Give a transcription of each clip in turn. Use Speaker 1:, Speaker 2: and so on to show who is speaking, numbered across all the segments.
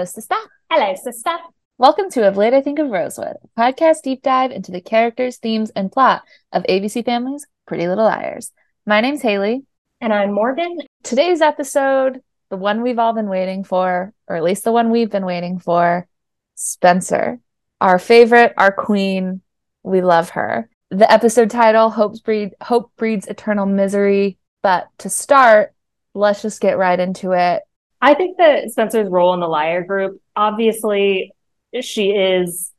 Speaker 1: Hello, sister.
Speaker 2: Hello, sister.
Speaker 1: Welcome to Of Late I Think of Rosewood, a podcast deep dive into the characters, themes, and plot of ABC Family's Pretty Little Liars. My name's Haley.
Speaker 2: And I'm Morgan.
Speaker 1: Today's episode, the one we've all been waiting for, or at least the one we've been waiting for, Spencer. Our favorite, our queen. We love her. The episode title, Hope's Breed, Hope Breeds Eternal Misery. But to start, let's just get right into it.
Speaker 2: I think that Spencer's role in the liar group, obviously, she is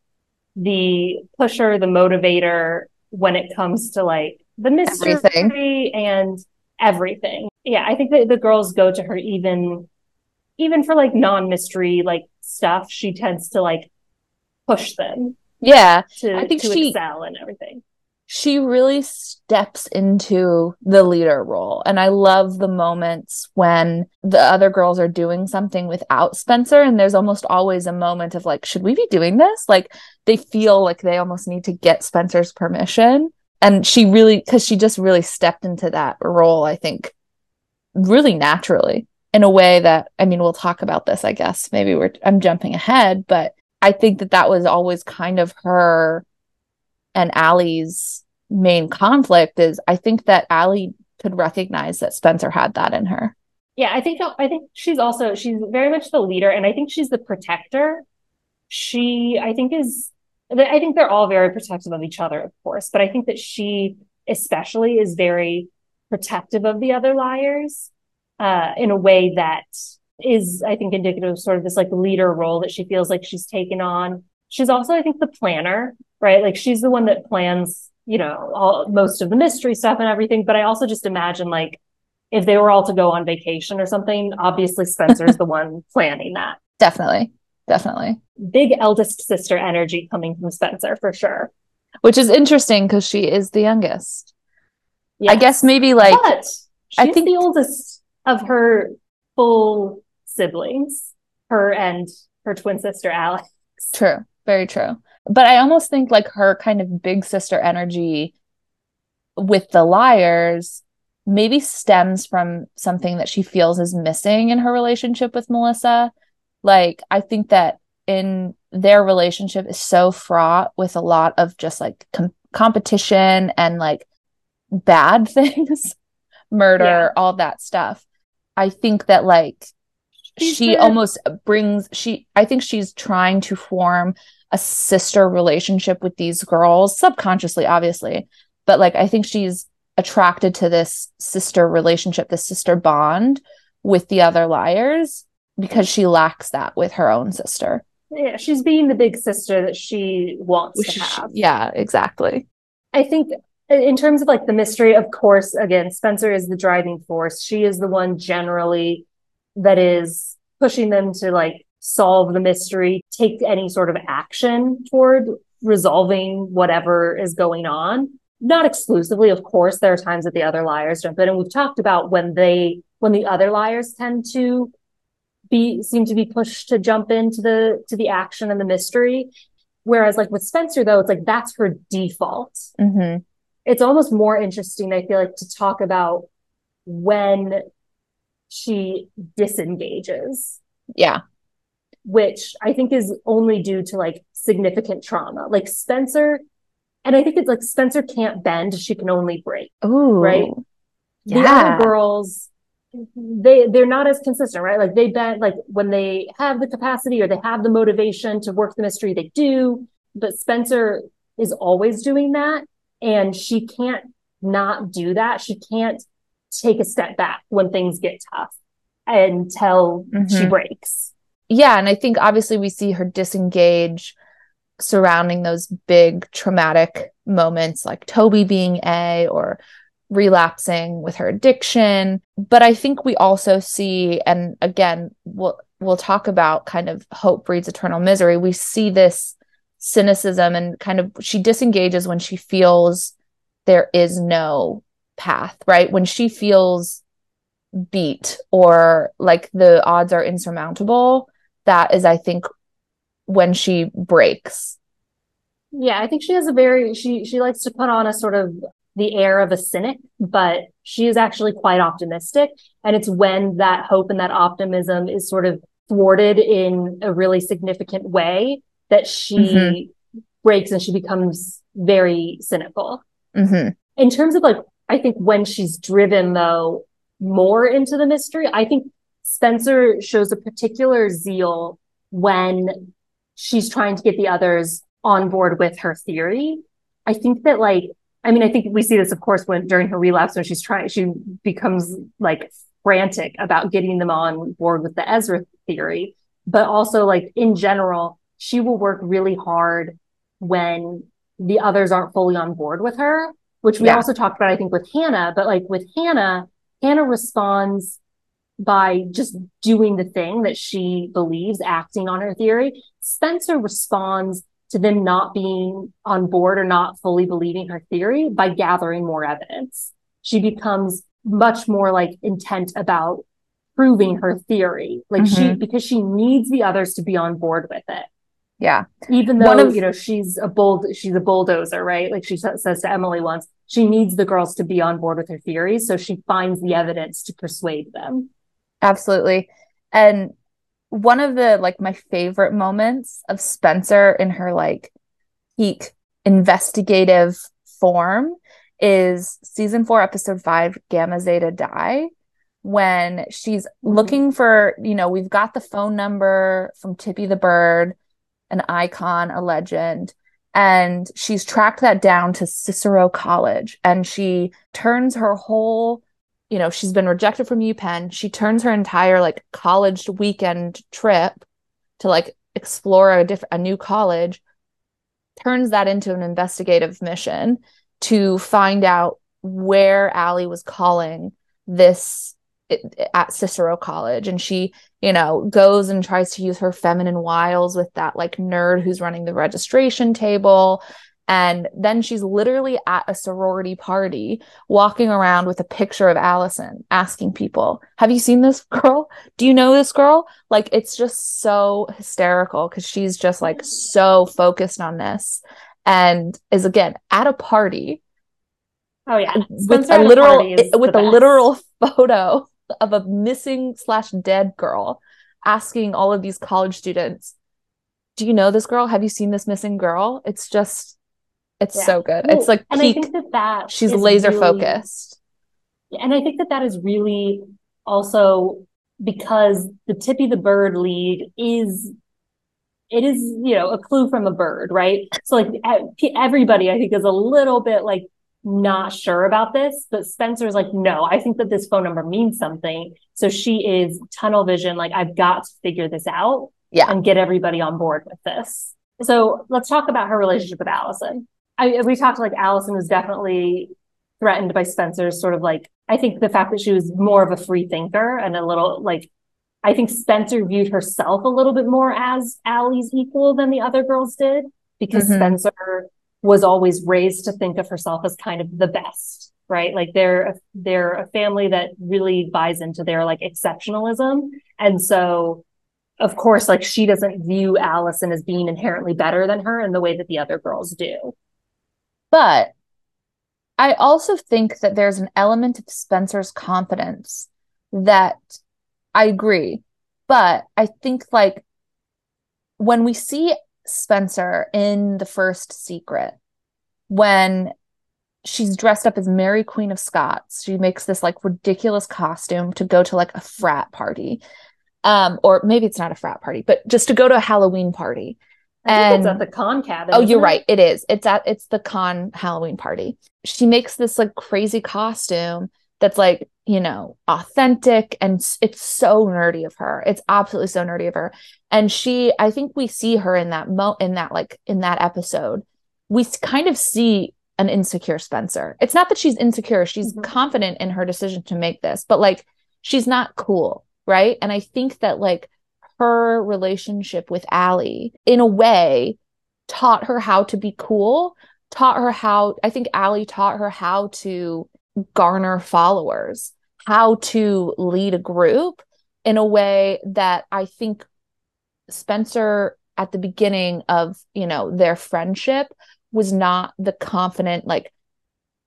Speaker 2: the pusher, the motivator when it comes to like the mystery everything. and everything. Yeah, I think that the girls go to her even even for like non-mystery like stuff, she tends to like push them.
Speaker 1: Yeah.
Speaker 2: To, I think to she, excel and everything
Speaker 1: she really steps into the leader role. And I love the moments when the other girls are doing something without Spencer. And there's almost always a moment of like, should we be doing this? Like they feel like they almost need to get Spencer's permission. And she really, because she just really stepped into that role, I think, really naturally in a way that, I mean, we'll talk about this, I guess. Maybe we're, I'm jumping ahead, but I think that that was always kind of her and Allie's main conflict is I think that Allie could recognize that Spencer had that in her.
Speaker 2: Yeah, I think I think she's also she's very much the leader and I think she's the protector. She I think is I think they're all very protective of each other, of course, but I think that she especially is very protective of the other liars uh, in a way that is, I think, indicative of sort of this like leader role that she feels like she's taken on. She's also, I think, the planner right? Like she's the one that plans, you know, all most of the mystery stuff and everything. But I also just imagine like if they were all to go on vacation or something, obviously Spencer's the one planning that.
Speaker 1: Definitely. Definitely.
Speaker 2: Big eldest sister energy coming from Spencer for sure.
Speaker 1: Which is interesting because she is the youngest. Yes. I guess maybe like
Speaker 2: but I think the oldest of her full siblings, her and her twin sister Alex.
Speaker 1: True. Very true. But I almost think like her kind of big sister energy with the liars maybe stems from something that she feels is missing in her relationship with Melissa. Like, I think that in their relationship is so fraught with a lot of just like com- competition and like bad things, murder, yeah. all that stuff. I think that like she's she almost brings she I think she's trying to form a sister relationship with these girls subconsciously obviously. But like i think she's attracted to this sister relationship this sister bond with the other liars because she lacks that with her own sister.
Speaker 2: Yeah she's being the big sister that she wants Which to have.
Speaker 1: yeah exactly.
Speaker 2: I think uh, in terms of like the mystery of course again spencer is the driving force. She is the one generally that is pushing them to like solve the mystery, take any sort of action toward resolving whatever is going on. Not exclusively, of course, there are times that the other liars jump in. And we've talked about when they, when the other liars tend to be, seem to be pushed to jump into the, to the action and the mystery. Whereas like with Spencer, though, it's like that's her default. Mm-hmm. It's almost more interesting, I feel like, to talk about when she disengages.
Speaker 1: Yeah
Speaker 2: which I think is only due to like significant trauma. Like Spencer, and I think it's like Spencer can't bend, she can only break.
Speaker 1: Oh,
Speaker 2: right. Yeah. The other girls, they they're not as consistent, right? Like they bend like when they have the capacity or they have the motivation to work the mystery, they do. But Spencer is always doing that. And she can't not do that. She can't take a step back when things get tough until mm-hmm. she breaks.
Speaker 1: Yeah and i think obviously we see her disengage surrounding those big traumatic moments like toby being a or relapsing with her addiction. But i think we also see and again we'll we'll talk about kind of hope breeds eternal misery. We see this cynicism and kind of she disengages when she feels there is no path right when she feels beat or like the odds are insurmountable that is, I think, when she breaks.
Speaker 2: Yeah, I think she has a very she she likes to put on a sort of the air of a cynic, but she is actually quite optimistic. And it's when that hope and that optimism is sort of thwarted in a really significant way that she mm-hmm. breaks and she becomes very cynical.
Speaker 1: Mm-hmm.
Speaker 2: In terms of like, I think when she's driven though more into the mystery, I think Spencer shows a particular zeal when she's trying to get the others on board with her theory. I think that like, I mean, I think we see this, of course, when during her relapse, when she's trying, she becomes like frantic about getting them on board with the Ezra theory. But also, like in general, she will work really hard when the others aren't fully on board with her, which we yeah. also talked about, I think, with Hannah. But like with Hannah, Hannah responds by just doing the thing that she believes, acting on her theory. Spencer responds to them not being on board or not fully believing her theory by gathering more evidence. She becomes much more like intent about proving her theory. Like mm-hmm. she, because she needs the others to be on board with it.
Speaker 1: Yeah.
Speaker 2: Even though, of, you know, she's a bold, she's a bulldozer, right? Like she says to Emily once, she needs the girls to be on board with her theories. So she finds the evidence to persuade them.
Speaker 1: Absolutely. And one of the like my favorite moments of Spencer in her like peak investigative form is season four, episode five, Gamma Zeta Die, when she's mm-hmm. looking for, you know, we've got the phone number from Tippy the Bird, an icon, a legend. And she's tracked that down to Cicero College and she turns her whole, you know, she's been rejected from UPenn. She turns her entire like college weekend trip to like explore a different, a new college, turns that into an investigative mission to find out where Allie was calling this at Cicero College. And she, you know, goes and tries to use her feminine wiles with that like nerd who's running the registration table. And then she's literally at a sorority party, walking around with a picture of Allison, asking people, Have you seen this girl? Do you know this girl? Like, it's just so hysterical because she's just like so focused on this and is again at a party.
Speaker 2: Oh yeah,
Speaker 1: with a literal with a literal photo of a missing slash dead girl, asking all of these college students, "Do you know this girl? Have you seen this missing girl?" It's just, it's yeah. so good. It's like
Speaker 2: and peak. I think that that
Speaker 1: she's laser really, focused.
Speaker 2: And I think that that is really also because the Tippy the Bird lead is it is you know a clue from a bird right so like everybody i think is a little bit like not sure about this but spencer's like no i think that this phone number means something. So she is tunnel vision like i've got to figure this out
Speaker 1: yeah.
Speaker 2: and get everybody on board with this. So let's talk about her relationship with allison. I, we talked like allison was definitely threatened by spencer's sort of like i think the fact that she was more of a free thinker and a little like I think Spencer viewed herself a little bit more as Allie's equal than the other girls did because mm-hmm. Spencer was always raised to think of herself as kind of the best, right? Like they're they're a family that really buys into their like exceptionalism. And so of course, like she doesn't view Allison as being inherently better than her in the way that the other girls do.
Speaker 1: But I also think that there's an element of Spencer's confidence that I agree. But I think like when we see Spencer in the first secret, when she's dressed up as Mary Queen of Scots, she makes this like ridiculous costume to go to like a frat party. Um, or maybe it's not a frat party, but just to go to a Halloween party.
Speaker 2: I and it's at the Kahn cabin.
Speaker 1: Oh, you're it? right. It is. It's at it's the Kahn Halloween party. She makes this like crazy costume that's like you know authentic and it's so nerdy of her. It's absolutely so nerdy of her. And she i think we see her in that mo in that like in that episode. We kind of see an insecure spencer. It's not that she's insecure. She's mm-hmm. confident in her decision to make this but like she's not cool right? And i think that like her relationship with Allie in a way taught her how to be cool taught her how i think Allie taught her how to garner followers, how to lead a group in a way that I think Spencer at the beginning of, you know, their friendship was not the confident like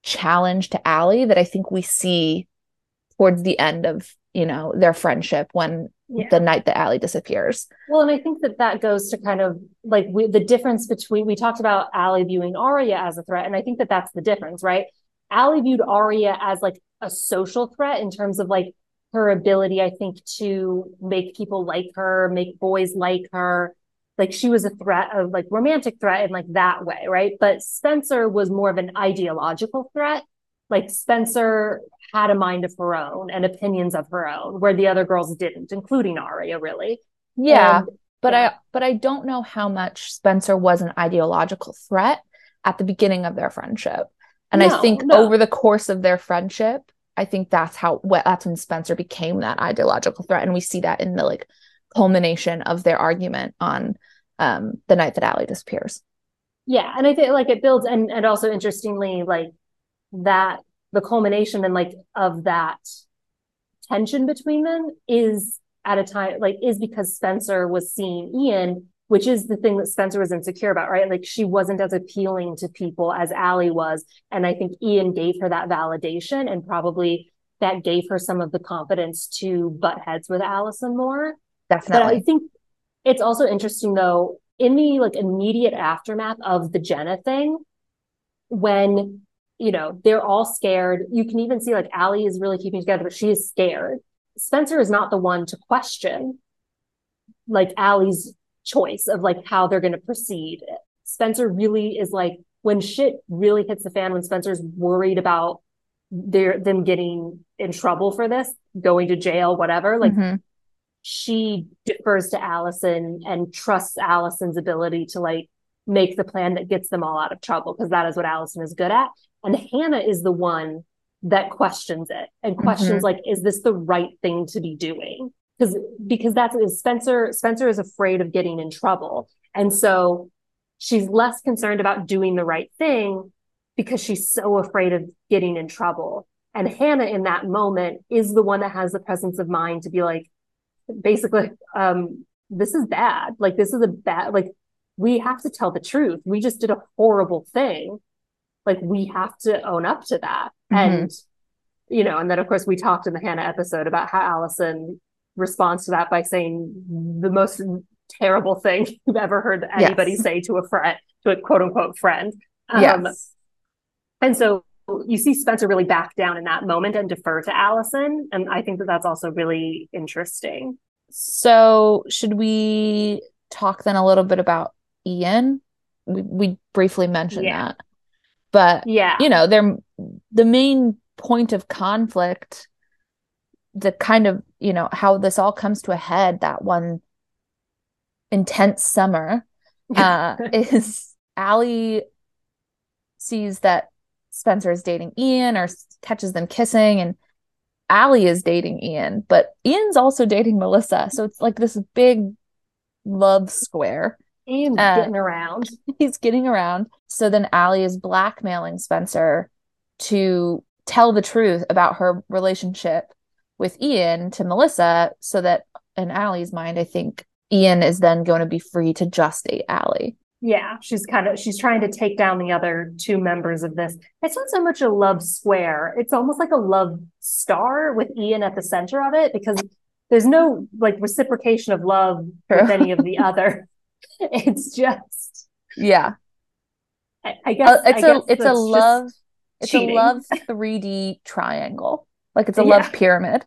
Speaker 1: challenge to Allie that I think we see towards the end of you know, their friendship when
Speaker 2: Yeah.
Speaker 1: the night that Allie disappears.
Speaker 2: Well, and I think that that goes to kind of like we, the difference between we talked about Allie viewing Aria as a threat, and I think that that's the difference, right? Allie viewed Aria as like a social threat in terms of like her ability, I think, to make people like her, make boys like her. Like she was a threat of like romantic threat in like that way, right? But Spencer was more of an ideological threat. Like Spencer had a mind of her own and opinions of her own, where the other girls didn't, including Aria, really.
Speaker 1: Yeah.
Speaker 2: And-
Speaker 1: but
Speaker 2: yeah.
Speaker 1: I but I don't know how much Spencer was an ideological threat at the beginning of their friendship. And I think
Speaker 2: no.
Speaker 1: over the course of their friendship, I think that's how that's when Spencer became that ideological threat. And we see that in the like culmination of their argument on um the night that Allie disappears.
Speaker 2: Yeah, and I think like it builds and and also interestingly like that the culmination and like of that tension between them is at a time like is because Spencer was seeing Ian, which is the thing that Spencer was insecure about, right? Like she wasn't as appealing to people as Allie was, and I think Ian gave her that validation and probably that gave her some of the confidence to butt heads with Allison more. But I think it's also interesting though, in the like immediate aftermath of the Jenna thing, when you know they're all scared, you can even see like Allie is really keeping together, but she is scared. Spencer is not the one to question like Allie's choice of like how they're going to proceed. Spencer really is like when shit really hits the fan, when Spencer's worried about their them getting in trouble for this, going to jail, whatever, like
Speaker 1: Mhm.
Speaker 2: she defers to Allison and trusts Allison's ability to like make the plan that gets them all out of trouble because that is what Allison is good at. And Hannah is the one that questions it and questions like, is this the right thing to be doing? Because because that's is Spencer Spencer is afraid of getting in trouble. And so she's less concerned about doing the right thing because she's so afraid of getting in trouble. And Hannah in that moment is the one that has the presence of mind to be like, basically um this is bad like this is a bad like we have to tell the truth we just did a horrible thing like we have to own up to that
Speaker 1: Mhm.
Speaker 2: and you know and then of course we talked in the hannah episode about how allison responds to that by saying the most terrible thing you've ever heard anybody
Speaker 1: Yes.
Speaker 2: say to a friend to a quote unquote friend um,
Speaker 1: yes.
Speaker 2: and so you see Spencer really back down in that moment and defer to Allison. And I think that that's also really interesting.
Speaker 1: So, should we talk then a little bit about Ian? We, we briefly mentioned
Speaker 2: Yeah.
Speaker 1: that. But,
Speaker 2: Yeah.
Speaker 1: you know, they're the main point of conflict, the kind of, you know, how this all comes to a head that one intense summer uh, is Allie sees that Spencer is dating Ian or catches them kissing, and Allie is dating Ian, but Ian's also dating Melissa. So it's like this big love square.
Speaker 2: Ian's
Speaker 1: Uh,
Speaker 2: getting around.
Speaker 1: He's getting around. So then Allie is blackmailing Spencer to tell the truth about her relationship with Ian to Melissa, so that in Allie's mind, I think Ian is then going to be free to just date Allie.
Speaker 2: Yeah. She's kind of, she's trying to take down the other two members of this. It's not so much a love square. It's almost like a love star with Ian at the center of it because there's no like reciprocation of love with any of the other. It's just,
Speaker 1: Yeah.
Speaker 2: I, I guess,
Speaker 1: Uh, it's
Speaker 2: I
Speaker 1: a
Speaker 2: guess
Speaker 1: it's a love it's
Speaker 2: cheating.
Speaker 1: a love 3D triangle. Like it's a
Speaker 2: Yeah.
Speaker 1: love pyramid.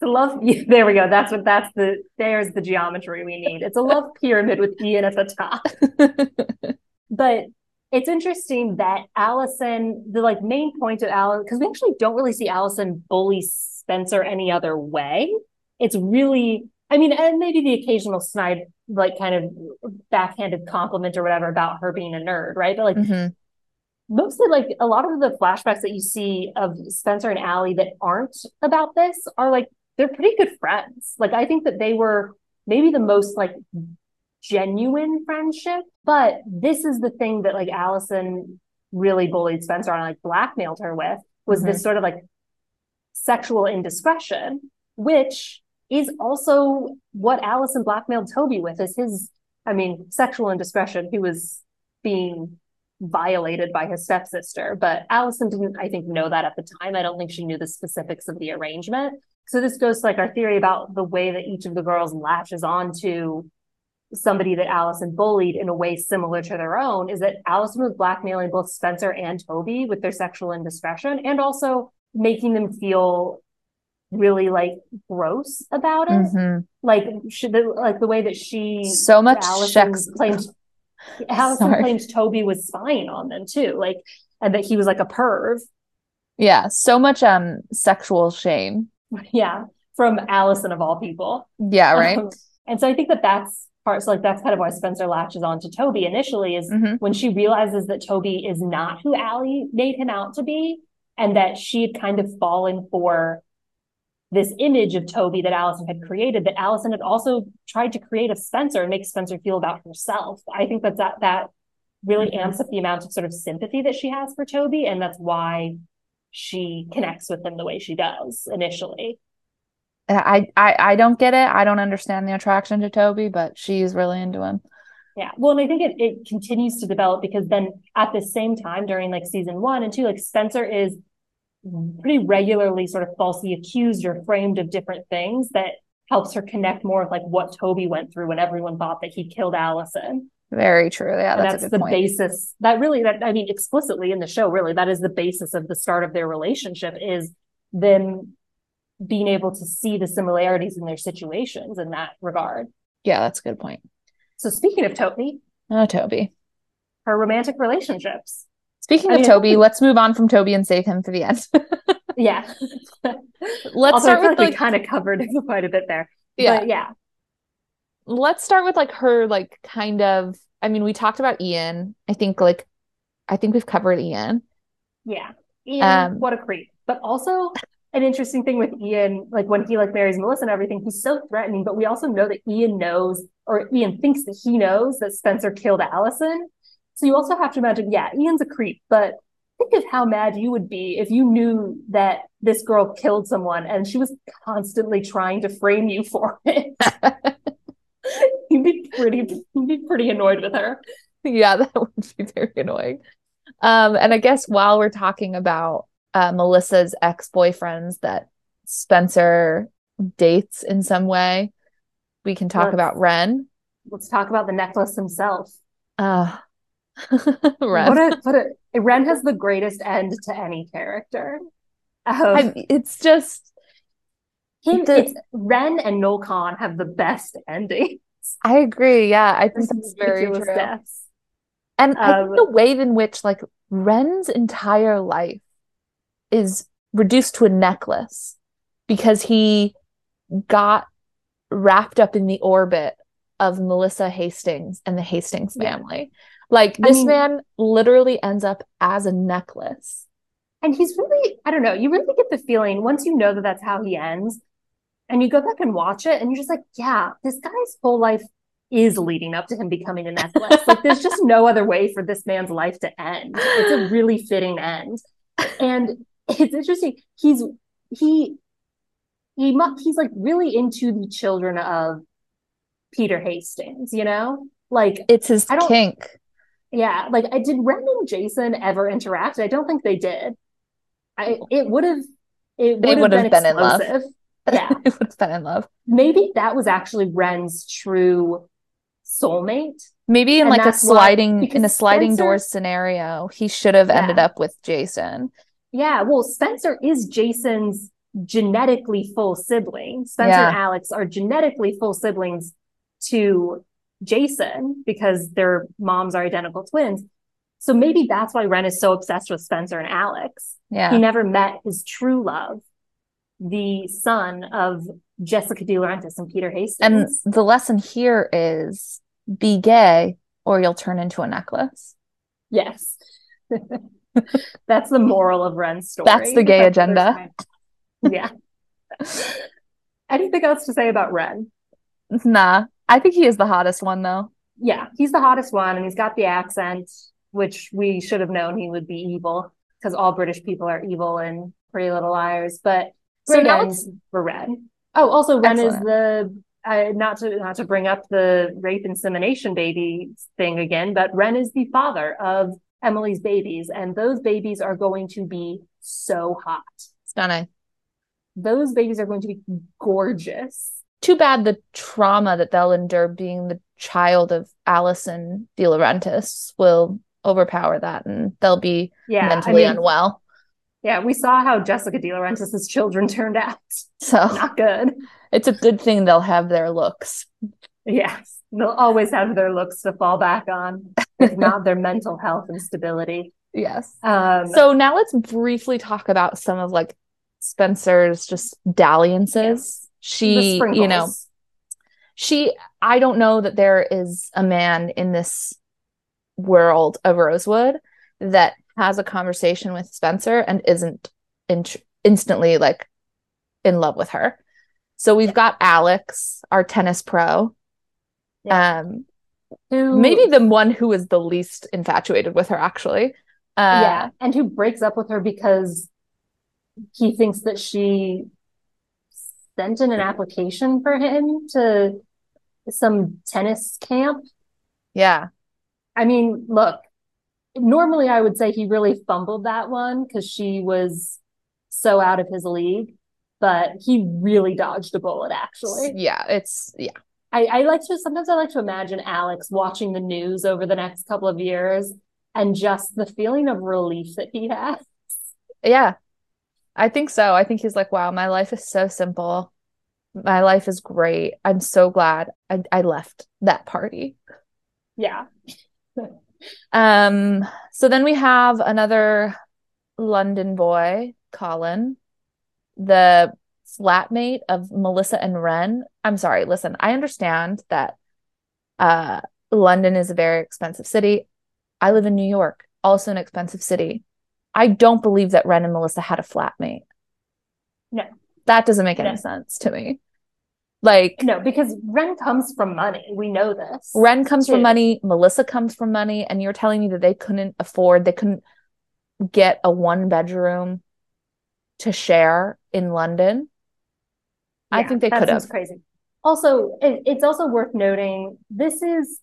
Speaker 2: The love, there we go. That's what, that's the, there's the geometry we need. It's a love pyramid with Ian at the top. But it's interesting that Allison, the like main point of Allison, because we actually don't really see Allison bully Spencer any other way. It's really, I mean, and maybe the occasional snide, like kind of backhanded compliment or whatever about her being a nerd, right? But like
Speaker 1: Mhm.
Speaker 2: Mostly like a lot of the flashbacks that you see of Spencer and Allie that aren't about this are like they're pretty good friends. Like I think that they were maybe the most like genuine friendship, but this is the thing that like Allison really bullied Spencer on, like blackmailed her with was this mm-hmm. sort of like sexual indiscretion, which is also what Allison blackmailed Toby with is his, I mean, sexual indiscretion. He was being violated by his stepsister, but Allison didn't, I think, know that at the time. I don't think she knew the specifics of the arrangement. so this goes to like our theory about the way that each of the girls latches onto somebody that Allison bullied in a way similar to their own is that Allison was blackmailing both Spencer and Toby with their sexual indiscretion and also making them feel really like gross about it.
Speaker 1: Mhm.
Speaker 2: Like she, the, like the way that she
Speaker 1: So much
Speaker 2: Allison
Speaker 1: sex.
Speaker 2: claimed Allison
Speaker 1: Sorry.
Speaker 2: claims Toby was spying on them too, like and that he was like a perv.
Speaker 1: Yeah, so much um sexual shame.
Speaker 2: Yeah, from Allison of all people.
Speaker 1: Yeah, right.
Speaker 2: Um, and so I think that that's part. So like that's kind of why Spencer latches on to Toby initially is
Speaker 1: Mhm.
Speaker 2: when she realizes that Toby is not who Allie made him out to be, and that she had kind of fallen for this image of Toby that Allison had created. That Allison had also tried to create of Spencer and make Spencer feel about herself. I think that that that really
Speaker 1: Mhm.
Speaker 2: amps up the amount of sort of sympathy that she has for Toby, and that's why she connects with him the way she does initially.
Speaker 1: I, I I don't get it. I don't understand the attraction to Toby, but she's really into him.
Speaker 2: Yeah. Well, and I think it, it continues to develop because then at the same time during like season one and two, like Spencer is pretty regularly sort of falsely accused or framed of different things that helps her connect more with like what Toby went through when everyone thought that he killed Allison.
Speaker 1: Very true. Yeah, that's,
Speaker 2: that's
Speaker 1: a good
Speaker 2: the
Speaker 1: point.
Speaker 2: basis that really that I mean explicitly in the show, really, that is the basis of the start of their relationship is them being able to see the similarities in their situations in that regard.
Speaker 1: Yeah, that's a good point.
Speaker 2: So speaking of Toby,
Speaker 1: Oh, Toby.
Speaker 2: her romantic relationships.
Speaker 1: Speaking of Toby, let's move on from Toby and save him for the end.
Speaker 2: Yeah.
Speaker 1: let's
Speaker 2: Although
Speaker 1: start with
Speaker 2: like we
Speaker 1: like
Speaker 2: kind of covered quite a bit there.
Speaker 1: yeah,
Speaker 2: But yeah.
Speaker 1: let's start with like her like kind of I mean, we talked about Ian. I think like I think we've covered Ian.
Speaker 2: Yeah. Ian,
Speaker 1: Um,
Speaker 2: what a creep. But also an interesting thing with Ian, like when he like marries Melissa and everything, he's so threatening, but we also know that Ian knows or Ian thinks that he knows that Spencer killed Allison. So you also have to imagine, yeah, Ian's a creep, but think of how mad you would be if you knew that this girl killed someone and she was constantly trying to frame you for it. you'd be pretty you'd be pretty annoyed with her.
Speaker 1: Yeah, that would be very annoying. Um, and I guess while we're talking about uh, Melissa's ex-boyfriends that Spencer dates in some way, we can talk
Speaker 2: Let's-
Speaker 1: about Wren.
Speaker 2: Let's talk about the necklace himself.
Speaker 1: Uh, Wren.
Speaker 2: What a what a Wren has the greatest end to any character. Um,
Speaker 1: I, it's just,
Speaker 2: him,
Speaker 1: the-
Speaker 2: it's Wren and Noel Kahn have the best ending.
Speaker 1: I agree. Yeah, I think
Speaker 2: Just
Speaker 1: that's very true.
Speaker 2: deaths.
Speaker 1: And I think
Speaker 2: Um,
Speaker 1: the way in which like Wren's entire life is reduced to a necklace because he got wrapped up in the orbit of Melissa Hastings and the Hastings family. Like
Speaker 2: I
Speaker 1: this
Speaker 2: mean-
Speaker 1: man literally ends up as a necklace.
Speaker 2: And he's really, I don't know, you really get the feeling once you know that that's how he ends, and you go back and watch it, and you're just like, yeah, this guy's whole life is leading up to him becoming a necklace. like, there's just no other way for this man's life to end. It's a really fitting end. And it's interesting. He's, he, he, mu- he's like really into the children of Peter Hastings, you know? Like,
Speaker 1: It's his
Speaker 2: I don't-
Speaker 1: kink.
Speaker 2: Yeah, like I did Wren and Jason ever interact? I don't think they did. I it would have it
Speaker 1: They
Speaker 2: would have been
Speaker 1: been in love.
Speaker 2: Yeah.
Speaker 1: They would have been in love.
Speaker 2: Maybe that was actually Wren's true soulmate.
Speaker 1: Maybe in
Speaker 2: And
Speaker 1: like a
Speaker 2: that's why-
Speaker 1: sliding in a sliding
Speaker 2: Spencer-
Speaker 1: doors scenario, he should have ended
Speaker 2: Yeah.
Speaker 1: up with Jason.
Speaker 2: Yeah, well, Spencer is Jason's genetically full sibling. Spencer
Speaker 1: Yeah.
Speaker 2: and Alex are genetically full siblings to Jason because their moms are identical twins. So maybe that's why Wren is so obsessed with Spencer and Alex.
Speaker 1: Yeah.
Speaker 2: he never met his true love, the son of Jessica DiLaurentis and Peter Hastings.
Speaker 1: And the lesson here is be gay or you'll turn into a necklace.
Speaker 2: yes. That's the moral of Wren's story.
Speaker 1: That's the gay
Speaker 2: That's
Speaker 1: agenda.
Speaker 2: Yeah. Anything else to say about Wren?
Speaker 1: Nah, I think he is the hottest one though.
Speaker 2: Yeah, he's the hottest one and he's got the accent, which we should have known he would be evil because all British people are evil and Pretty Little Liars. But
Speaker 1: So now
Speaker 2: ends for Wren. Oh, also Wren is the uh, not to not to bring up the rape insemination baby thing again, but Wren is the father of Emily's babies, and those babies are going to be so hot.
Speaker 1: Stunning.
Speaker 2: those babies are going to be gorgeous.
Speaker 1: Too bad the trauma that they'll endure being the child of Allison DiLaurentis will overpower that and they'll be
Speaker 2: Yeah,
Speaker 1: mentally
Speaker 2: I mean,
Speaker 1: unwell.
Speaker 2: Yeah, we saw how Jessica DiLaurentis' children turned out.
Speaker 1: So
Speaker 2: Not good.
Speaker 1: it's a good thing they'll have their looks.
Speaker 2: Yes, they'll always have their looks to fall back on, if not their mental health and stability.
Speaker 1: Yes.
Speaker 2: Um,
Speaker 1: So now let's briefly talk about some of like Spencer's just dalliances. She, you know, she I don't know that there is a man in this world of Rosewood that has a conversation with Spencer and isn't in- instantly like in love with her. So we've got Alex, our tennis pro.
Speaker 2: Yeah.
Speaker 1: Um
Speaker 2: Who-
Speaker 1: maybe the one who is the least infatuated with her actually. Uh
Speaker 2: yeah, and who breaks up with her because he thinks that she sent in an application for him to some tennis camp.
Speaker 1: yeah.
Speaker 2: I mean, look, normally I would say he really fumbled that one because she was so out of his league, but he really dodged a bullet, actually.
Speaker 1: Yeah, it's yeah.
Speaker 2: I, I like to sometimes I like to imagine Alex watching the news over the next couple of years and just the feeling of relief that he has.
Speaker 1: Yeah. I think so. I think he's like, wow, my life is so simple. My life is great. I'm so glad I, I left that party.
Speaker 2: Yeah.
Speaker 1: Um, so then we have another London boy, Colin, the flatmate of Melissa and Wren. I'm sorry, listen, I understand that uh London is a very expensive city. I live in New York, also an expensive city. I don't believe that Wren and Melissa had a flatmate.
Speaker 2: No.
Speaker 1: That doesn't make any
Speaker 2: No.
Speaker 1: sense to me. Like
Speaker 2: No, because Wren comes from money. We know this.
Speaker 1: Wren comes from money, Melissa comes from money, and you're telling me that they couldn't afford, they couldn't get a one bedroom to share in London. I think they
Speaker 2: that
Speaker 1: could have.
Speaker 2: crazy. Also, it, it's also worth noting this is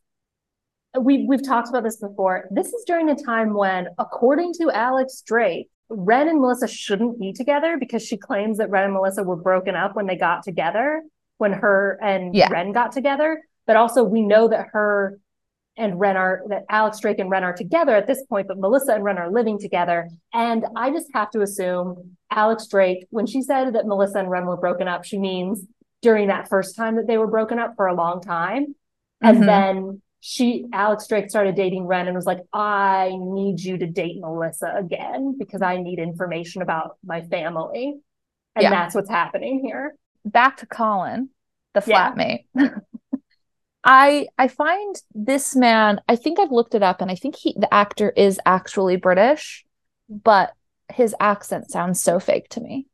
Speaker 2: we we've talked about this before. This is during a time when, according to Alex Drake, Wren and Melissa shouldn't be together because she claims that Wren and Melissa were broken up when they got together, when her and
Speaker 1: Yeah.
Speaker 2: Wren got together. But also, we know that her and Wren are that Alex Drake and Wren are together at this point, but Melissa and Wren are living together. And I just have to assume Alex Drake, when she said that Melissa and Wren were broken up, she means during that first time that they were broken up for a long time. And
Speaker 1: Mhm.
Speaker 2: then she, Alex Drake started dating Wren and was like, I need you to date Melissa again because I need information about my family. And
Speaker 1: Yeah.
Speaker 2: that's what's happening here.
Speaker 1: Back to Colin, the
Speaker 2: Yeah.
Speaker 1: flatmate. I I find this man, I think I've looked it up and I think he the actor is actually British, but his accent sounds so fake to me.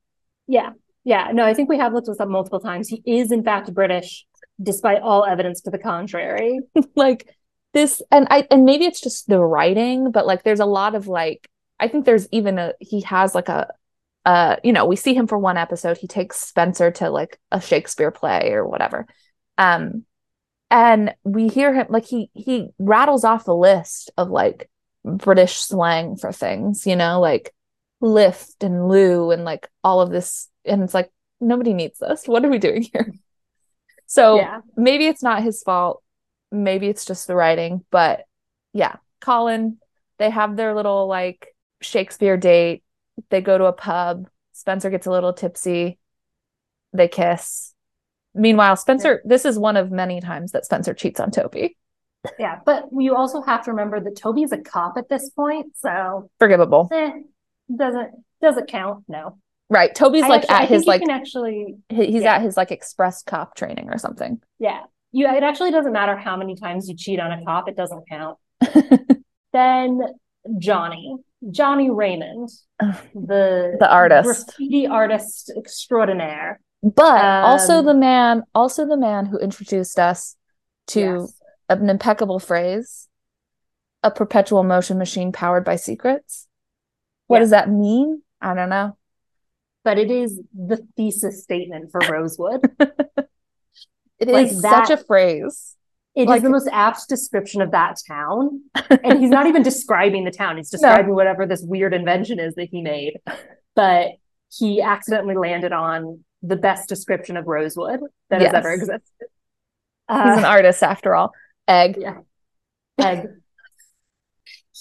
Speaker 2: Yeah. Yeah. No, I think we have looked this up multiple times. He is, in fact, British, despite all evidence to the contrary.
Speaker 1: like this and I and maybe it's just the writing, but like there's a lot of like I think there's even a he has like a uh you know, we see him for one episode, he takes Spencer to like a Shakespeare play or whatever. Um and we hear him like he he rattles off a list of like British slang for things, you know, like lift and loo and like all of this and it's like nobody needs this. What are we doing here? So
Speaker 2: Yeah.
Speaker 1: maybe it's not his fault. Maybe it's just the writing, but yeah, Colin, they have their little like Shakespeare date. They go to a pub. Spencer gets a little tipsy. They kiss. Meanwhile, Spencer, this is one of many times that Spencer cheats on Toby.
Speaker 2: Yeah. But you also have to remember that Toby's a cop at this point. So
Speaker 1: Forgivable.
Speaker 2: eh, doesn't doesn't count. No.
Speaker 1: Right. Toby's
Speaker 2: I
Speaker 1: like
Speaker 2: actually-
Speaker 1: at his like
Speaker 2: can actually
Speaker 1: he's
Speaker 2: yeah.
Speaker 1: at his like express cop training or something.
Speaker 2: Yeah. You it actually doesn't matter how many times you cheat on a cop, it doesn't count. Then Johnny, Johnny Raymond, the
Speaker 1: The artist.
Speaker 2: graffiti artist extraordinaire.
Speaker 1: But also
Speaker 2: Um,
Speaker 1: the man, also the man who introduced us to
Speaker 2: Yes.
Speaker 1: an impeccable phrase, a perpetual motion machine powered by secrets. What
Speaker 2: Yeah.
Speaker 1: does that mean? I don't know.
Speaker 2: But it is the thesis statement for Rosewood.
Speaker 1: It is
Speaker 2: Like
Speaker 1: such
Speaker 2: that-
Speaker 1: a phrase.
Speaker 2: It is
Speaker 1: Like-
Speaker 2: the most apt description of that town. And he's not even describing the town, he's describing whatever this weird invention is that he made. But he accidentally landed on the best description of Rosewood that
Speaker 1: Yes.
Speaker 2: has ever existed.
Speaker 1: He's an
Speaker 2: Uh,
Speaker 1: artist after all. Egg.
Speaker 2: yeah, egg.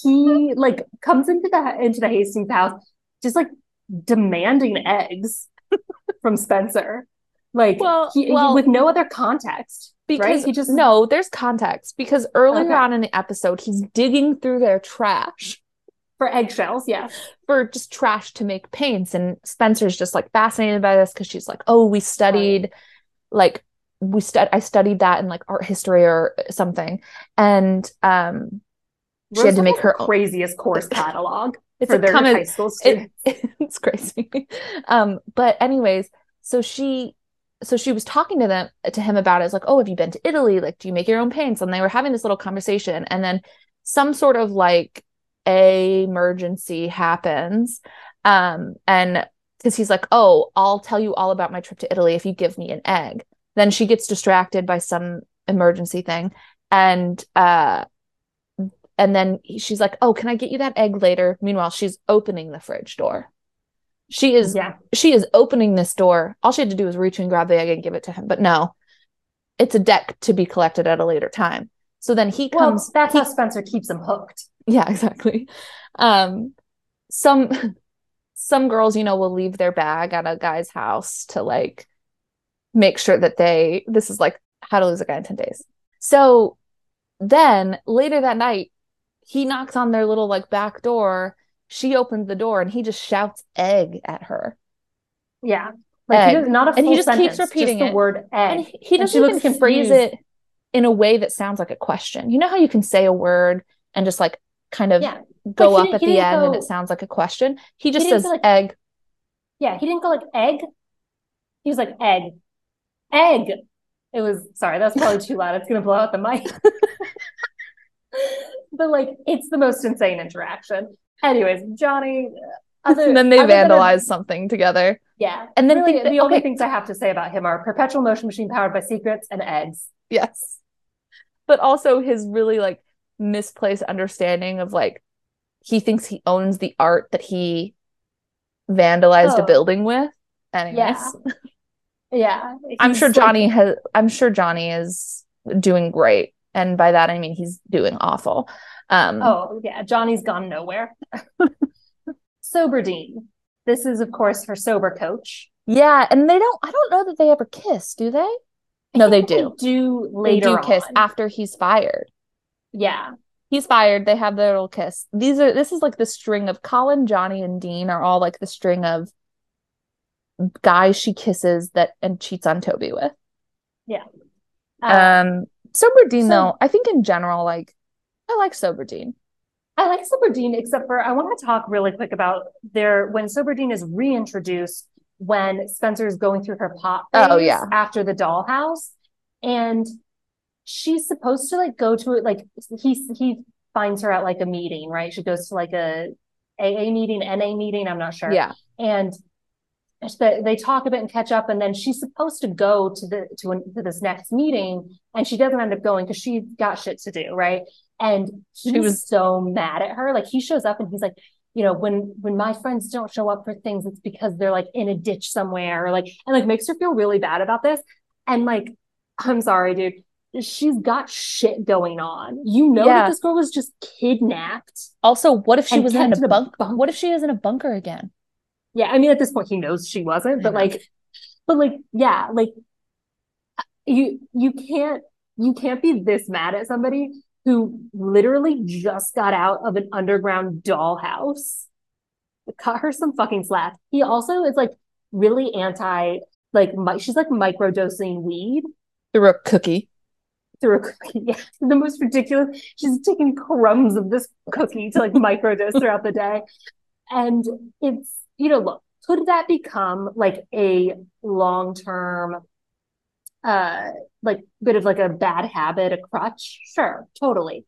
Speaker 2: he like comes into the into the Hastings house, just like demanding eggs from Spencer, like
Speaker 1: Well-
Speaker 2: he, he- with no other context.
Speaker 1: Because
Speaker 2: right? He just
Speaker 1: no, there's context because earlier
Speaker 2: Okay.
Speaker 1: on in the episode, he's digging through their trash
Speaker 2: for eggshells. Yeah,
Speaker 1: for just trash to make paints. And Spencer's just like fascinated by this because she's like, oh, we studied like we stud I studied that in like art history or something. And um she had to make her
Speaker 2: the
Speaker 1: own
Speaker 2: craziest course catalog
Speaker 1: it's
Speaker 2: for
Speaker 1: a
Speaker 2: their
Speaker 1: common
Speaker 2: high school
Speaker 1: it, it's crazy. Um but anyways so she so she was talking to them to him about it. It's like oh have you been to italy? Like do you make your own paints? And they were having this little conversation. And then some sort of like a emergency happens um and because he's like oh i'll tell you all about my trip to italy if you give me an egg. Then she gets distracted by some emergency thing. And uh and then she's like oh can i get you that egg later? Meanwhile she's opening the fridge door. She is
Speaker 2: yeah,
Speaker 1: she is opening this door. All she had to do was reach and grab the egg and give it to him. But no it's a deck to be collected at a later time. So then he
Speaker 2: well,
Speaker 1: comes
Speaker 2: that's
Speaker 1: he-
Speaker 2: how Spencer keeps him hooked.
Speaker 1: yeah exactly. Um some some girls you know will leave their bag at a guy's house to like make sure that they this is like how to lose a guy in 10 days. So then later that night he knocks on their little like back door she opens the door and he just shouts egg at her
Speaker 2: Yeah, like he does, not a full
Speaker 1: And he just keeps repeating
Speaker 2: just the word egg.
Speaker 1: and he, he doesn't
Speaker 2: looks
Speaker 1: even phrase
Speaker 2: confused.
Speaker 1: it in a way that sounds like a question you know how you can say a word and just like kind of
Speaker 2: Yeah.
Speaker 1: go up at the end and it sounds like a question he just
Speaker 2: didn't
Speaker 1: says
Speaker 2: like-
Speaker 1: egg
Speaker 2: Yeah, he didn't go like egg. He was like egg, egg. It was sorry, that's probably too loud. It's gonna blow out the mic. but like, it's the most insane interaction. Anyways, Johnny. Uh, other,
Speaker 1: and then they
Speaker 2: a-
Speaker 1: vandalize something together
Speaker 2: yeah,
Speaker 1: And then
Speaker 2: really, the only
Speaker 1: okay.
Speaker 2: things I have to say about him are perpetual motion machine powered by secrets and eggs.
Speaker 1: yes but also his really like misplaced understanding of like he thinks he owns the art that he vandalized a
Speaker 2: Oh.
Speaker 1: building with anyways
Speaker 2: Yeah, yeah.
Speaker 1: i'm sure
Speaker 2: like-
Speaker 1: johnny has i'm sure johnny is doing great and by that i mean he's doing awful um
Speaker 2: Oh, yeah. Johnny's gone nowhere. sober Dean. This is, of course, her sober coach.
Speaker 1: yeah and they don't i don't know that they ever kiss do they no they do
Speaker 2: do
Speaker 1: they do kiss
Speaker 2: on.
Speaker 1: after he's fired
Speaker 2: Yeah.
Speaker 1: he's fired. They have their little kiss. These are this is like the string of Colin, Johnny, and Dean are all like the string of guys she kisses that and cheats on Toby with.
Speaker 2: Yeah.
Speaker 1: Um Sober Dean
Speaker 2: so-
Speaker 1: though, I think in general, like I like Sober Dean.
Speaker 2: I like Sober Dean, except for I want to talk really quick about their when Sober Dean is reintroduced when Spencer is going through her pop
Speaker 1: Oh, yeah.
Speaker 2: after the dollhouse, and she's supposed to like go to it like he he finds her at like a meeting, right? She goes to like a AA meeting, NA meeting, I'm not sure.
Speaker 1: Yeah.
Speaker 2: and they, they talk a bit and catch up and then she's supposed to go to the to, an, to this next meeting and she doesn't end up going because she's got shit to do right and
Speaker 1: She
Speaker 2: was so mad at her like he shows up and he's like you know when when my friends don't show up for things it's because they're like in a ditch somewhere or like and like makes her feel really bad about this and like i'm sorry dude she's got shit going on you know
Speaker 1: Yeah.
Speaker 2: that this girl was just kidnapped
Speaker 1: Also, what if she was in a
Speaker 2: in a
Speaker 1: bunk?
Speaker 2: bunk-
Speaker 1: What if she was in a bunker again?
Speaker 2: Yeah, I mean, at this point, he knows she wasn't, but
Speaker 1: mm-hmm.
Speaker 2: like, but like, yeah, like, you you can't you can't be this mad at somebody who literally just got out of an underground dollhouse. Cut her some fucking slack. He also is like really anti, like, mi- she's like microdosing weed
Speaker 1: Through a cookie.
Speaker 2: through a cookie. Yeah, the most ridiculous. She's taking crumbs of this cookie to like microdose throughout the day. And it's, you know, look, could that become like a long-term, uh, like bit of like a bad habit, a crutch? Sure, totally.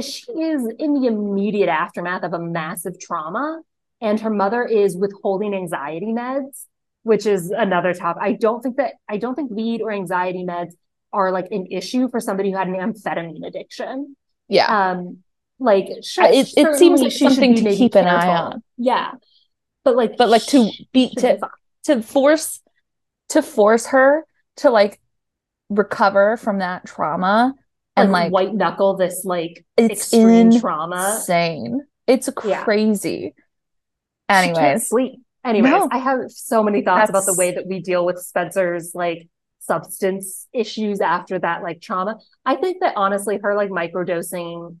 Speaker 2: She is in the immediate aftermath of a massive trauma, and her mother is withholding anxiety meds, which is another topic. I don't think that I don't think weed or anxiety meds are like an issue for somebody who had an amphetamine addiction.
Speaker 1: Yeah.
Speaker 2: Um, like sure,
Speaker 1: it- it seems like something to keep an eye on.
Speaker 2: Yeah. But like
Speaker 1: but like to be to to force to force her to like recover from that trauma and like,
Speaker 2: white knuckle this like extreme trauma.
Speaker 1: insane. It's
Speaker 2: Yeah.
Speaker 1: crazy.
Speaker 2: Can't
Speaker 1: Anyways,
Speaker 2: sleep. Anyways,
Speaker 1: No.
Speaker 2: I have so many thoughts about the way that we deal with Spencer's like substance issues after that like trauma. I think that honestly, her like microdosing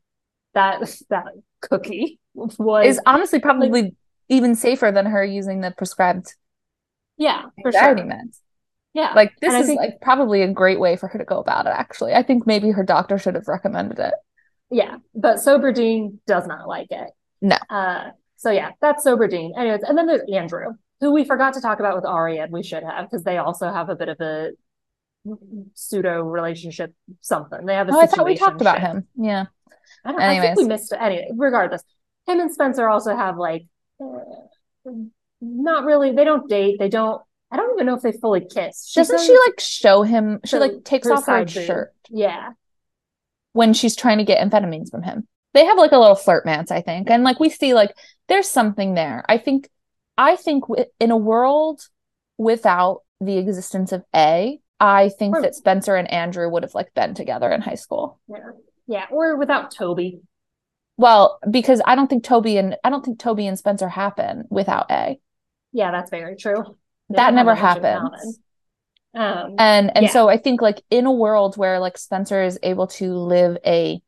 Speaker 2: that that cookie was
Speaker 1: is honestly probably even safer than her using the prescribed
Speaker 2: yeah for
Speaker 1: anxiety
Speaker 2: sure.
Speaker 1: meds.
Speaker 2: Yeah,
Speaker 1: Like this
Speaker 2: And
Speaker 1: is
Speaker 2: think-
Speaker 1: like probably a great way for her to go about it. Actually, I think maybe her doctor should have recommended it.
Speaker 2: yeah, but Sober Dean does not like it.
Speaker 1: No.
Speaker 2: Uh, so yeah, that's Sober Dean. Anyways, and then there's Andrew, who we forgot to talk about with Ari, and we should have because they also have a bit of a pseudo relationship. Something they have a
Speaker 1: Oh, I thought we talked about him. Yeah.
Speaker 2: I don't. I think we missed it. Anyway, regardless, him and Spencer also have like, not really. They don't date. They don't. I don't even know if they fully kiss. She
Speaker 1: Doesn't she like show him? She like takes
Speaker 2: her
Speaker 1: off her
Speaker 2: boob.
Speaker 1: shirt
Speaker 2: Yeah,
Speaker 1: when she's trying to get amphetamines from him. They have like a little flirtmance, I think, and like we see like there's something there. I think, I think w- in a world without the existence of A, I think
Speaker 2: Or-
Speaker 1: that Spencer and Andrew would have like been together in high school.
Speaker 2: yeah, yeah. Or without Toby.
Speaker 1: Well, because I don't think Toby and I don't think Toby and Spencer happen without A.
Speaker 2: Yeah, that's very true. They
Speaker 1: That never happens.
Speaker 2: Um,
Speaker 1: And and
Speaker 2: Yeah.
Speaker 1: so I think like in a world where like Spencer is able to live a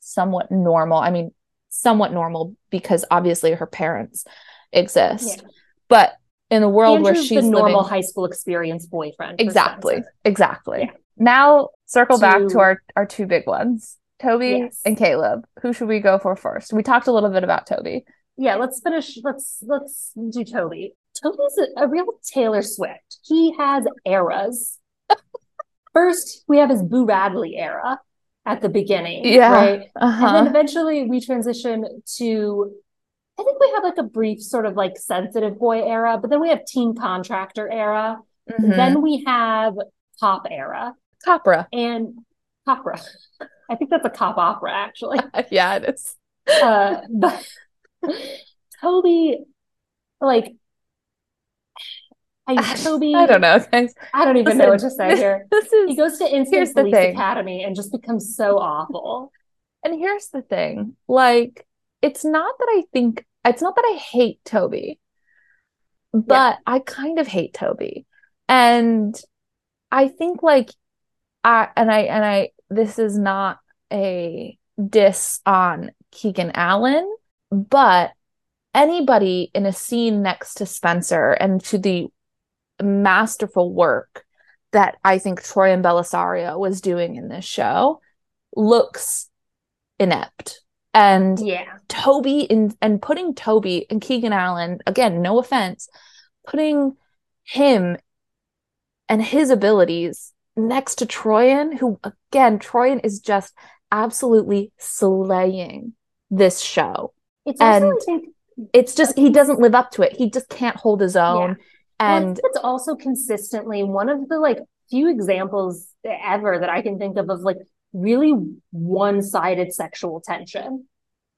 Speaker 1: somewhat normal, I mean somewhat normal because obviously her parents exist.
Speaker 2: Yeah.
Speaker 1: But in a world where she's
Speaker 2: the normal
Speaker 1: living
Speaker 2: high school experience boyfriend.
Speaker 1: exactly, exactly.
Speaker 2: Yeah.
Speaker 1: Now circle back to
Speaker 2: To-
Speaker 1: our our two big ones. Toby
Speaker 2: Yes.
Speaker 1: and Caleb. Who should we go for first? We talked a little bit about Toby.
Speaker 2: Yeah, let's finish. Let's let's do Toby. Toby's a, a real Taylor Swift. He has eras. First, we have his Boo Radley era at the beginning,
Speaker 1: Yeah.
Speaker 2: right?
Speaker 1: Uh-huh.
Speaker 2: And then eventually we transition to, I think we have like a brief sort of like sensitive boy era, but then we have teen contractor era.
Speaker 1: Mhm.
Speaker 2: Then we have pop era
Speaker 1: Capra.
Speaker 2: and opera. I think that's a cop opera, actually.
Speaker 1: yeah, it is.
Speaker 2: Uh, but Toby, like, I Toby,
Speaker 1: I don't know, guys.
Speaker 2: I don't even know what to say here.
Speaker 1: This is, He
Speaker 2: goes to Instant Police. Academy and just becomes so awful.
Speaker 1: And here's the thing, like, it's not that I think, it's not that I hate Toby, but I kind of hate Toby. And I think, like, I, and I, and I, this is not a diss on Keegan Allen, but anybody in a scene next to Spencer and to the masterful work that I think Troian Bellisario was doing in this show looks inept. And
Speaker 2: Yeah.
Speaker 1: Toby in and putting Toby and Keegan Allen, again, no offense, putting him and his abilities next to Troian, who again, Troian is just absolutely slaying this show.
Speaker 2: It's
Speaker 1: And
Speaker 2: think,
Speaker 1: It's just he doesn't live up to it. He just can't hold his own.
Speaker 2: I
Speaker 1: And
Speaker 2: it's also consistently one of the like few examples ever that I can think of of like really one-sided sexual tension.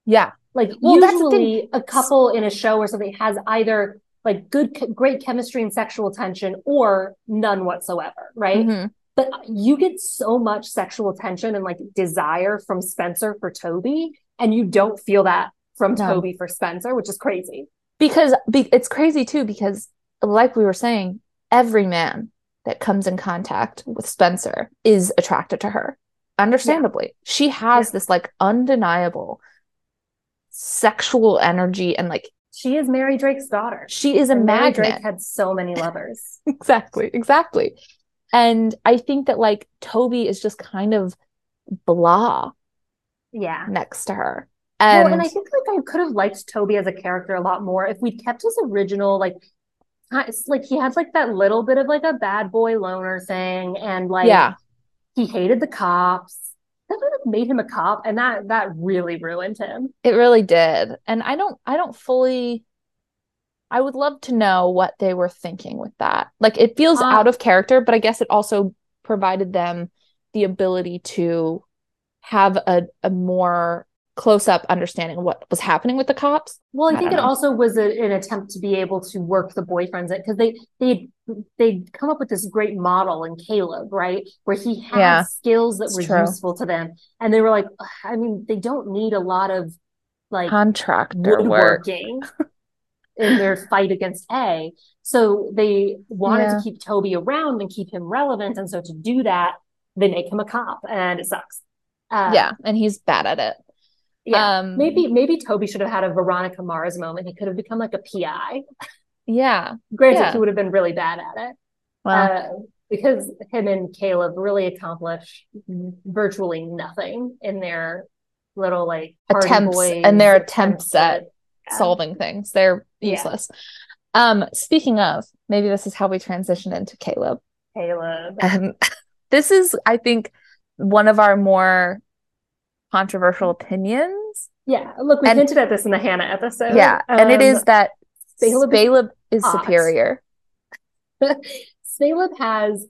Speaker 1: yeah,
Speaker 2: Like
Speaker 1: Well, that's
Speaker 2: usually a couple in a show or something has either like good, great chemistry and sexual tension or none whatsoever, right?
Speaker 1: Mhm.
Speaker 2: But you get so much sexual tension and like desire from Spencer for Toby, and you don't feel that from
Speaker 1: No.
Speaker 2: Toby for Spencer, which is crazy.
Speaker 1: because be, it's crazy too because like we were saying every man that comes in contact with spencer is attracted to her understandably she has
Speaker 2: Yeah.
Speaker 1: this like undeniable sexual energy and like
Speaker 2: She is Mary Drake's daughter.
Speaker 1: she is a
Speaker 2: And Mary Drake had so many lovers.
Speaker 1: exactly exactly and i think that like toby is just kind of blah
Speaker 2: Yeah.
Speaker 1: next to her and,
Speaker 2: well, and I think like I could have liked Toby as a character a lot more if we'd kept his original like like he had like that little bit of like a bad boy loner thing and like
Speaker 1: yeah
Speaker 2: he hated the cops. That would have made him a cop and that that really ruined him.
Speaker 1: It really did. And I don't I don't fully I would love to know what they were thinking with that. Like it feels
Speaker 2: Uh,
Speaker 1: out of character, but I guess it also provided them the ability to have a, a more close up understanding of what was happening with the cops.
Speaker 2: Well, I,
Speaker 1: I
Speaker 2: think it
Speaker 1: know.
Speaker 2: also was a, an attempt to be able to work the boyfriends because they they they'd come up with this great model in Caleb, right, where he had
Speaker 1: Yeah,
Speaker 2: skills that were
Speaker 1: true.
Speaker 2: useful to them, and they were like, I mean, they don't need a lot of like
Speaker 1: Contractor work.
Speaker 2: in their fight against A. So they wanted
Speaker 1: Yeah.
Speaker 2: to keep Toby around and keep him relevant, and so to do that, they make him a cop, and it sucks. Uh,
Speaker 1: Yeah, and he's bad at it.
Speaker 2: yeah.
Speaker 1: Um,
Speaker 2: Maybe maybe Toby should have had a Veronica Mars moment. He could have become like a PI.
Speaker 1: Yeah.
Speaker 2: Granted,
Speaker 1: Yeah.
Speaker 2: he would have been really bad at it.
Speaker 1: Well,
Speaker 2: Uh, because him and Caleb really accomplish virtually nothing in their little like
Speaker 1: attempts and their attempts at. Solving things. They're
Speaker 2: Yeah.
Speaker 1: useless. Um, speaking of, maybe this is how we transition into Caleb.
Speaker 2: Caleb.
Speaker 1: Um, this is, I think, one of our more controversial opinions.
Speaker 2: Yeah, look, we
Speaker 1: And-
Speaker 2: hinted at this in the Hannah episode.
Speaker 1: Yeah, and it
Speaker 2: Um,
Speaker 1: that
Speaker 2: Caleb
Speaker 1: Caleb,
Speaker 2: is
Speaker 1: is
Speaker 2: hot.
Speaker 1: superior.
Speaker 2: Spaleb has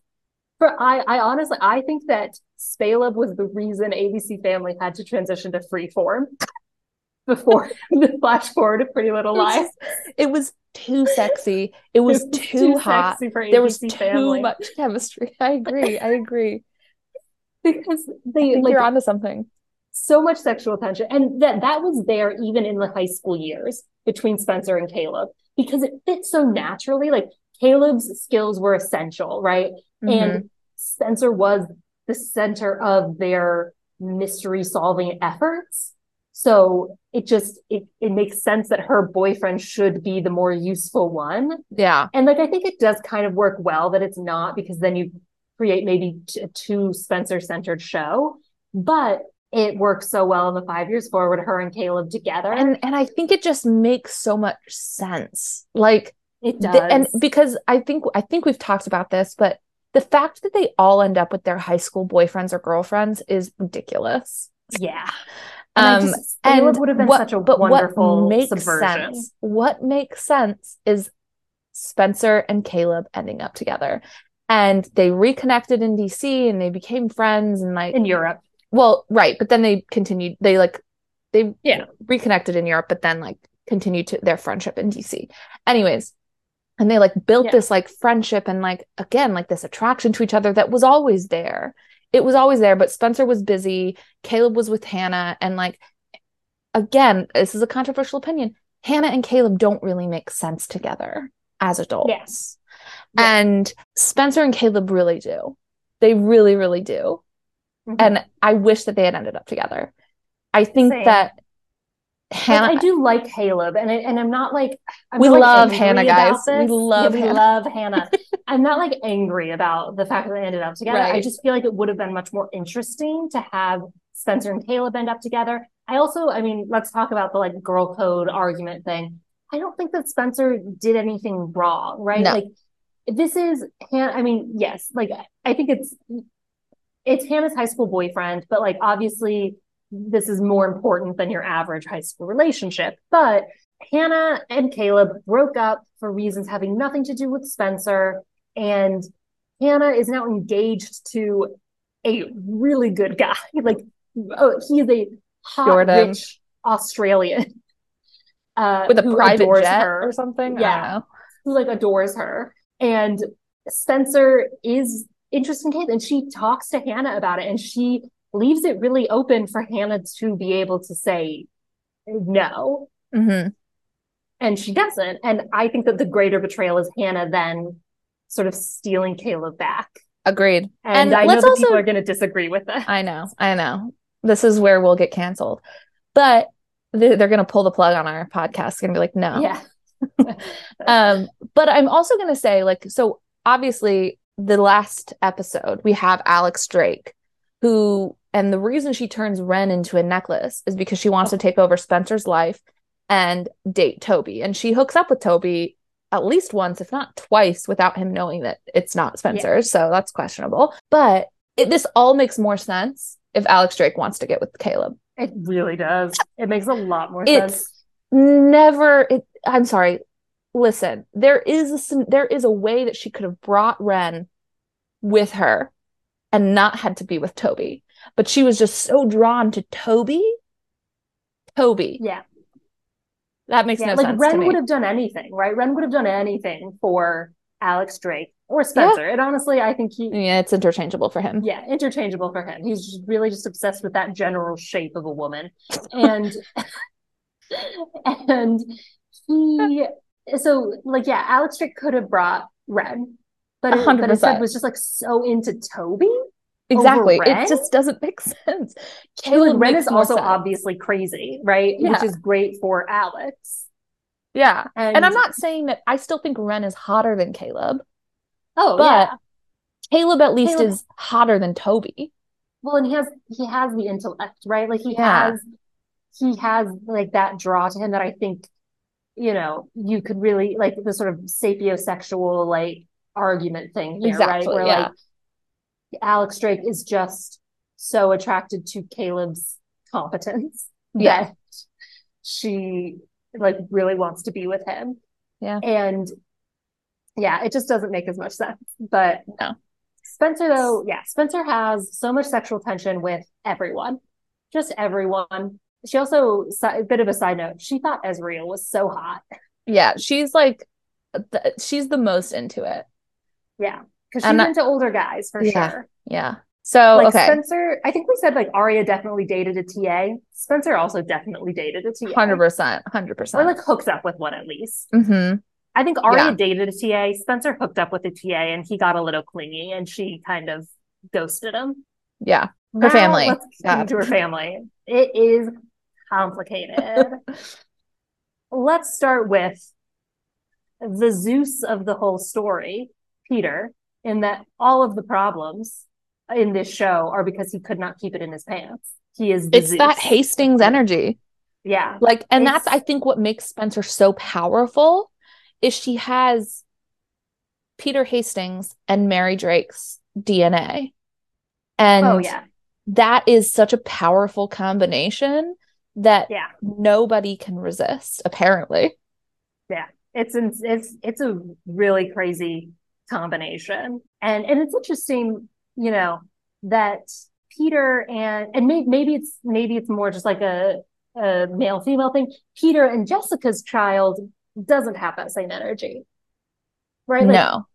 Speaker 2: for I I honestly I think that Spaleb was the reason ABC Family had to transition to freeform before the flash forward of Pretty Little
Speaker 1: Liars. it was too sexy. It was
Speaker 2: It was
Speaker 1: too, hot. There was too
Speaker 2: Family.
Speaker 1: much chemistry. I agree. I agree.
Speaker 2: because they like
Speaker 1: you're onto something.
Speaker 2: so much sexual tension and that that was there even in the high school years between Spencer and Caleb because it fits so naturally like Caleb's skills were essential right
Speaker 1: Mhm.
Speaker 2: and Spencer was the center of their mystery solving efforts so it just it, it makes sense that her boyfriend should be the more useful one
Speaker 1: yeah.
Speaker 2: and like I think it does kind of work well that it's not because then you create maybe t- a too Spencer centered show, but it works so well in the five years forward, her and Caleb together.
Speaker 1: And and I think it just makes so much sense. Like
Speaker 2: it does.
Speaker 1: and because I think I think we've talked about this, but the fact that they all end up with their high school boyfriends or girlfriends is ridiculous.
Speaker 2: yeah. And
Speaker 1: Um,
Speaker 2: just,
Speaker 1: and
Speaker 2: would have been
Speaker 1: what-
Speaker 2: such a
Speaker 1: but
Speaker 2: wonderful
Speaker 1: what makes
Speaker 2: subversion.
Speaker 1: sense? What makes sense is Spencer and Caleb ending up together. And they reconnected in DC and they became friends and like
Speaker 2: in Europe.
Speaker 1: well, right, but then they continued they like they
Speaker 2: Yeah.
Speaker 1: reconnected in Europe, but then like continued to their friendship in DC. Anyways, and they like built
Speaker 2: Yeah.
Speaker 1: this like friendship and like again like this attraction to each other that was always there. It was always there, but Spencer was busy, Caleb was with Hannah and like again, this is a controversial opinion. Hannah and Caleb don't really make sense together as adults.
Speaker 2: Yes.
Speaker 1: And Spencer and Caleb really do. They really, really do.
Speaker 2: Mhm.
Speaker 1: And I wish that they had ended up together. I think
Speaker 2: Same.
Speaker 1: that
Speaker 2: Like, I do like Caleb, and I, and I'm not like I'm
Speaker 1: We
Speaker 2: not,
Speaker 1: love
Speaker 2: angry
Speaker 1: Hannah, guys. We love
Speaker 2: yeah,
Speaker 1: Hannah.
Speaker 2: We love Hannah. I'm not like angry about the fact that they ended up together. I just feel like it would have been much more interesting to have Spencer and Caleb end up together. I also, I mean, let's talk about the like girl code argument thing. I don't think that Spencer did anything wrong, right?
Speaker 1: No.
Speaker 2: Like this is Han I mean, yes, like I think it's it's Hannah's high school boyfriend, but like obviously this is more important than your average high school relationship. But Hannah and Caleb broke up for reasons having nothing to do with Spencer. And Hannah is now engaged to a really good guy. Like, oh, he is a hot,
Speaker 1: Jordan.
Speaker 2: rich Australian. Uh,
Speaker 1: with a
Speaker 2: who
Speaker 1: private
Speaker 2: adores
Speaker 1: jet
Speaker 2: her
Speaker 1: or something.
Speaker 2: Yeah. who like adores her. And Spencer is interested in Kate and she talks to Hannah about it and she leaves it really open for Hannah to be able to say no.
Speaker 1: Mhm.
Speaker 2: And she doesn't. And I think that the greater betrayal is Hannah then sort of stealing Caleb back.
Speaker 1: Agreed.
Speaker 2: And,
Speaker 1: And
Speaker 2: I know that people
Speaker 1: also-
Speaker 2: are going to disagree with that.
Speaker 1: I know. I know. This is where we'll get canceled. But they- they're going to pull the plug on our podcast and be like, no.
Speaker 2: Yeah.
Speaker 1: um but i'm also going to say like so obviously the last episode we have alex drake who and the reason she turns Wren into a necklace is because she wants to take over spencer's life and date toby. And she hooks up with toby at least once if not twice without him knowing that it's not spencer's so that's questionable. But it, this all makes more sense if alex drake wants to get with caleb.
Speaker 2: It really does. It makes a lot more
Speaker 1: It's-
Speaker 2: sense.
Speaker 1: never it i'm sorry. Listen there is a there is a way that she could have brought Wren with her and not had to be with toby but she was just so drawn to toby Toby.
Speaker 2: Yeah.
Speaker 1: That makes
Speaker 2: Yeah.
Speaker 1: no
Speaker 2: like
Speaker 1: sense to Wren
Speaker 2: would have done anything, right? Wren would have done anything for Alex Drake or Spencer. And honestly, I think he
Speaker 1: Yeah, it's interchangeable for him.
Speaker 2: yeah, interchangeable for him. He's just really just obsessed with that general shape of a woman. And and he so like yeah, Alex Drake could have brought Wren, but it,
Speaker 1: hundred
Speaker 2: but instead
Speaker 1: percent.
Speaker 2: was just like so into Toby.
Speaker 1: Exactly. It just doesn't make sense. Caleb Wren
Speaker 2: is also
Speaker 1: sense.
Speaker 2: obviously crazy, right? Which is great for Alex.
Speaker 1: Yeah.
Speaker 2: And,
Speaker 1: And I'm not saying that I still think Wren is hotter than Caleb.
Speaker 2: Oh
Speaker 1: but
Speaker 2: yeah.
Speaker 1: Caleb at least
Speaker 2: Caleb-
Speaker 1: is hotter than Toby.
Speaker 2: Well, and he has he has the intellect, right? Like he
Speaker 1: Yeah.
Speaker 2: has he has like that draw to him that I think, you know, you could really like the sort of sapiosexual like argument thing here, right?
Speaker 1: Exactly,
Speaker 2: Where
Speaker 1: yeah.
Speaker 2: like Alex Drake is just so attracted to Caleb's competence
Speaker 1: Yeah.
Speaker 2: that she like really wants to be with him.
Speaker 1: Yeah.
Speaker 2: And yeah, it just doesn't make as much sense. But
Speaker 1: No.
Speaker 2: Spencer, though, yeah, Spencer has so much sexual tension with everyone, just everyone. She also, a bit of a side note, she thought Ezria was so hot.
Speaker 1: Yeah, she's like she's the most into it.
Speaker 2: Yeah, because she's
Speaker 1: I-
Speaker 2: into older guys for
Speaker 1: Yeah.
Speaker 2: sure.
Speaker 1: Yeah. So
Speaker 2: Like
Speaker 1: okay.
Speaker 2: Spencer, I think we said like Aria definitely dated a TA. Spencer also definitely dated a TA.
Speaker 1: Hundred percent. hundred percent.
Speaker 2: Or like hooked up with one at least.
Speaker 1: hmm
Speaker 2: I think Aria
Speaker 1: Yeah.
Speaker 2: dated a TA. Spencer hooked up with a TA and he got a little clingy and she kind of ghosted him.
Speaker 1: Yeah.
Speaker 2: Now,
Speaker 1: family.
Speaker 2: Let's get to her family. It is complicated. let's start with the Zeus of the whole story, Peter, in that all of the problems in this show are because he could not keep it in his pants. He is the
Speaker 1: It's that Hastings energy.
Speaker 2: Yeah.
Speaker 1: Like, and
Speaker 2: It's-
Speaker 1: that's I think what makes Spencer so powerful is she has Peter Hastings and Mary Drake's DNA. And
Speaker 2: oh yeah.
Speaker 1: that is such a powerful combination that
Speaker 2: Yeah.
Speaker 1: nobody can resist, apparently. Yeah.
Speaker 2: It's it's it's a really crazy combination. And and it's interesting, you know, that Peter and and maybe maybe it's maybe it's more just like a a male female thing. Peter and Jessica's child doesn't have that same energy. Right? Like
Speaker 1: no.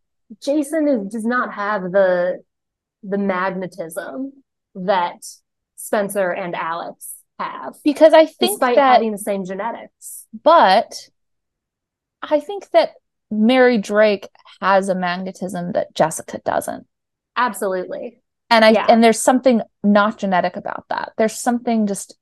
Speaker 2: Jason is, does not have the the magnetism that Spencer and Alex have,
Speaker 1: Because I think
Speaker 2: despite
Speaker 1: that
Speaker 2: having the same genetics.
Speaker 1: But I think that Mary Drake has a magnetism that Jessica doesn't.
Speaker 2: Absolutely.
Speaker 1: And I
Speaker 2: Yeah.
Speaker 1: and there's something not genetic about that. There's something just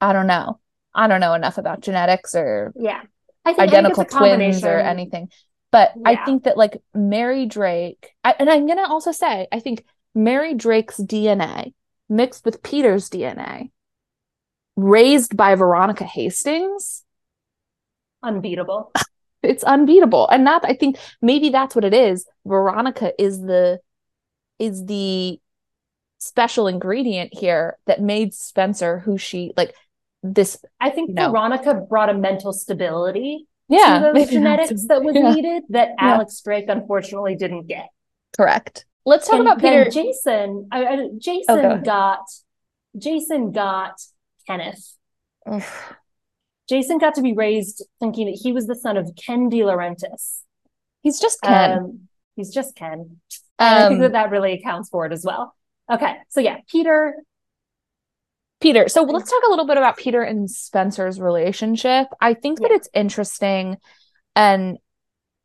Speaker 1: I don't know. I don't know enough about genetics or
Speaker 2: Yeah. I think,
Speaker 1: identical
Speaker 2: I think
Speaker 1: twins or anything. But I think that like Mary Drake, I, and I'm gonna also say, I think Mary Drake's DNA mixed with Peter's DNA, raised by Veronica Hastings,
Speaker 2: Unbeatable.
Speaker 1: It's unbeatable and that i think maybe that's what it is veronica is the is the special ingredient here that made spencer who she like this
Speaker 2: I think
Speaker 1: No.
Speaker 2: Veronica brought a mental stability
Speaker 1: yeah
Speaker 2: to those genetics that was
Speaker 1: yeah,
Speaker 2: needed that
Speaker 1: Yeah.
Speaker 2: Alex Drake unfortunately didn't get.
Speaker 1: correct let's talk
Speaker 2: And
Speaker 1: about peter
Speaker 2: Jason, I, I, Jason
Speaker 1: Oh, go
Speaker 2: got Jason got Kenneth. Jason got to be raised thinking that he was the son of Ken DiLaurentis.
Speaker 1: he's just ken
Speaker 2: Um, he's just Ken. And I think
Speaker 1: Um,
Speaker 2: that that really accounts for it as well. Okay, so yeah, Peter.
Speaker 1: Peter. So let's talk a little bit about Peter and Spencer's relationship. I think that it's interesting and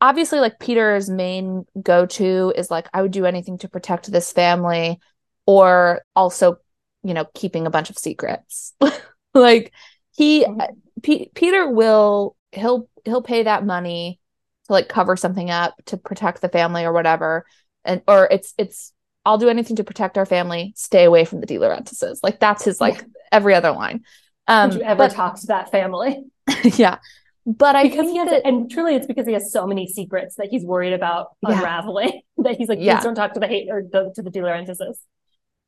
Speaker 1: obviously like Peter's main go-to is like I would do anything to protect this family or also, you know, keeping a bunch of secrets. like he
Speaker 2: Mhm.
Speaker 1: P- Peter will he'll he'll pay that money to like cover something up to protect the family or whatever and or it's it's I'll do anything to protect our family. Stay away from the DiLaurentises. Like that's his like every other line. Um,
Speaker 2: Would you ever
Speaker 1: but
Speaker 2: talk to that family?
Speaker 1: yeah, but I
Speaker 2: because
Speaker 1: think
Speaker 2: he has,
Speaker 1: that
Speaker 2: and truly, it's because he has so many secrets that he's worried about
Speaker 1: Yeah.
Speaker 2: unraveling. That he's like, please
Speaker 1: Yeah.
Speaker 2: don't talk to the hate or the, to the DiLaurentises.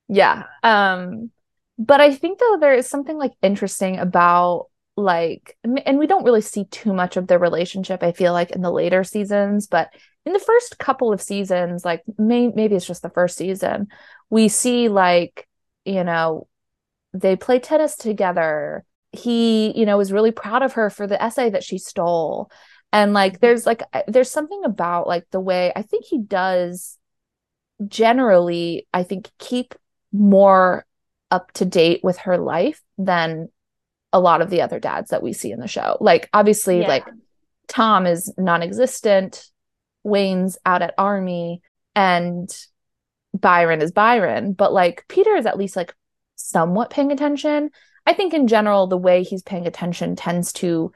Speaker 1: yeah. Um, but I think though there is something like interesting about like, and we don't really see too much of their relationship. I feel like in the later seasons, but in the first couple of seasons, like may- maybe it's just the first season, we see like you know they play tennis together he, you know, was really proud of her for the essay that she stole. And like mm-hmm. there's like there's something about like the way I think he does generally, I think keep more up to date with her life than a lot of the other dads that we see in the show. Like obviously yeah. like Tom is non-existent, Wayne's out at army and Byron is Byron, but like Peter is at least like somewhat paying attention. I think in general the way he's paying attention tends to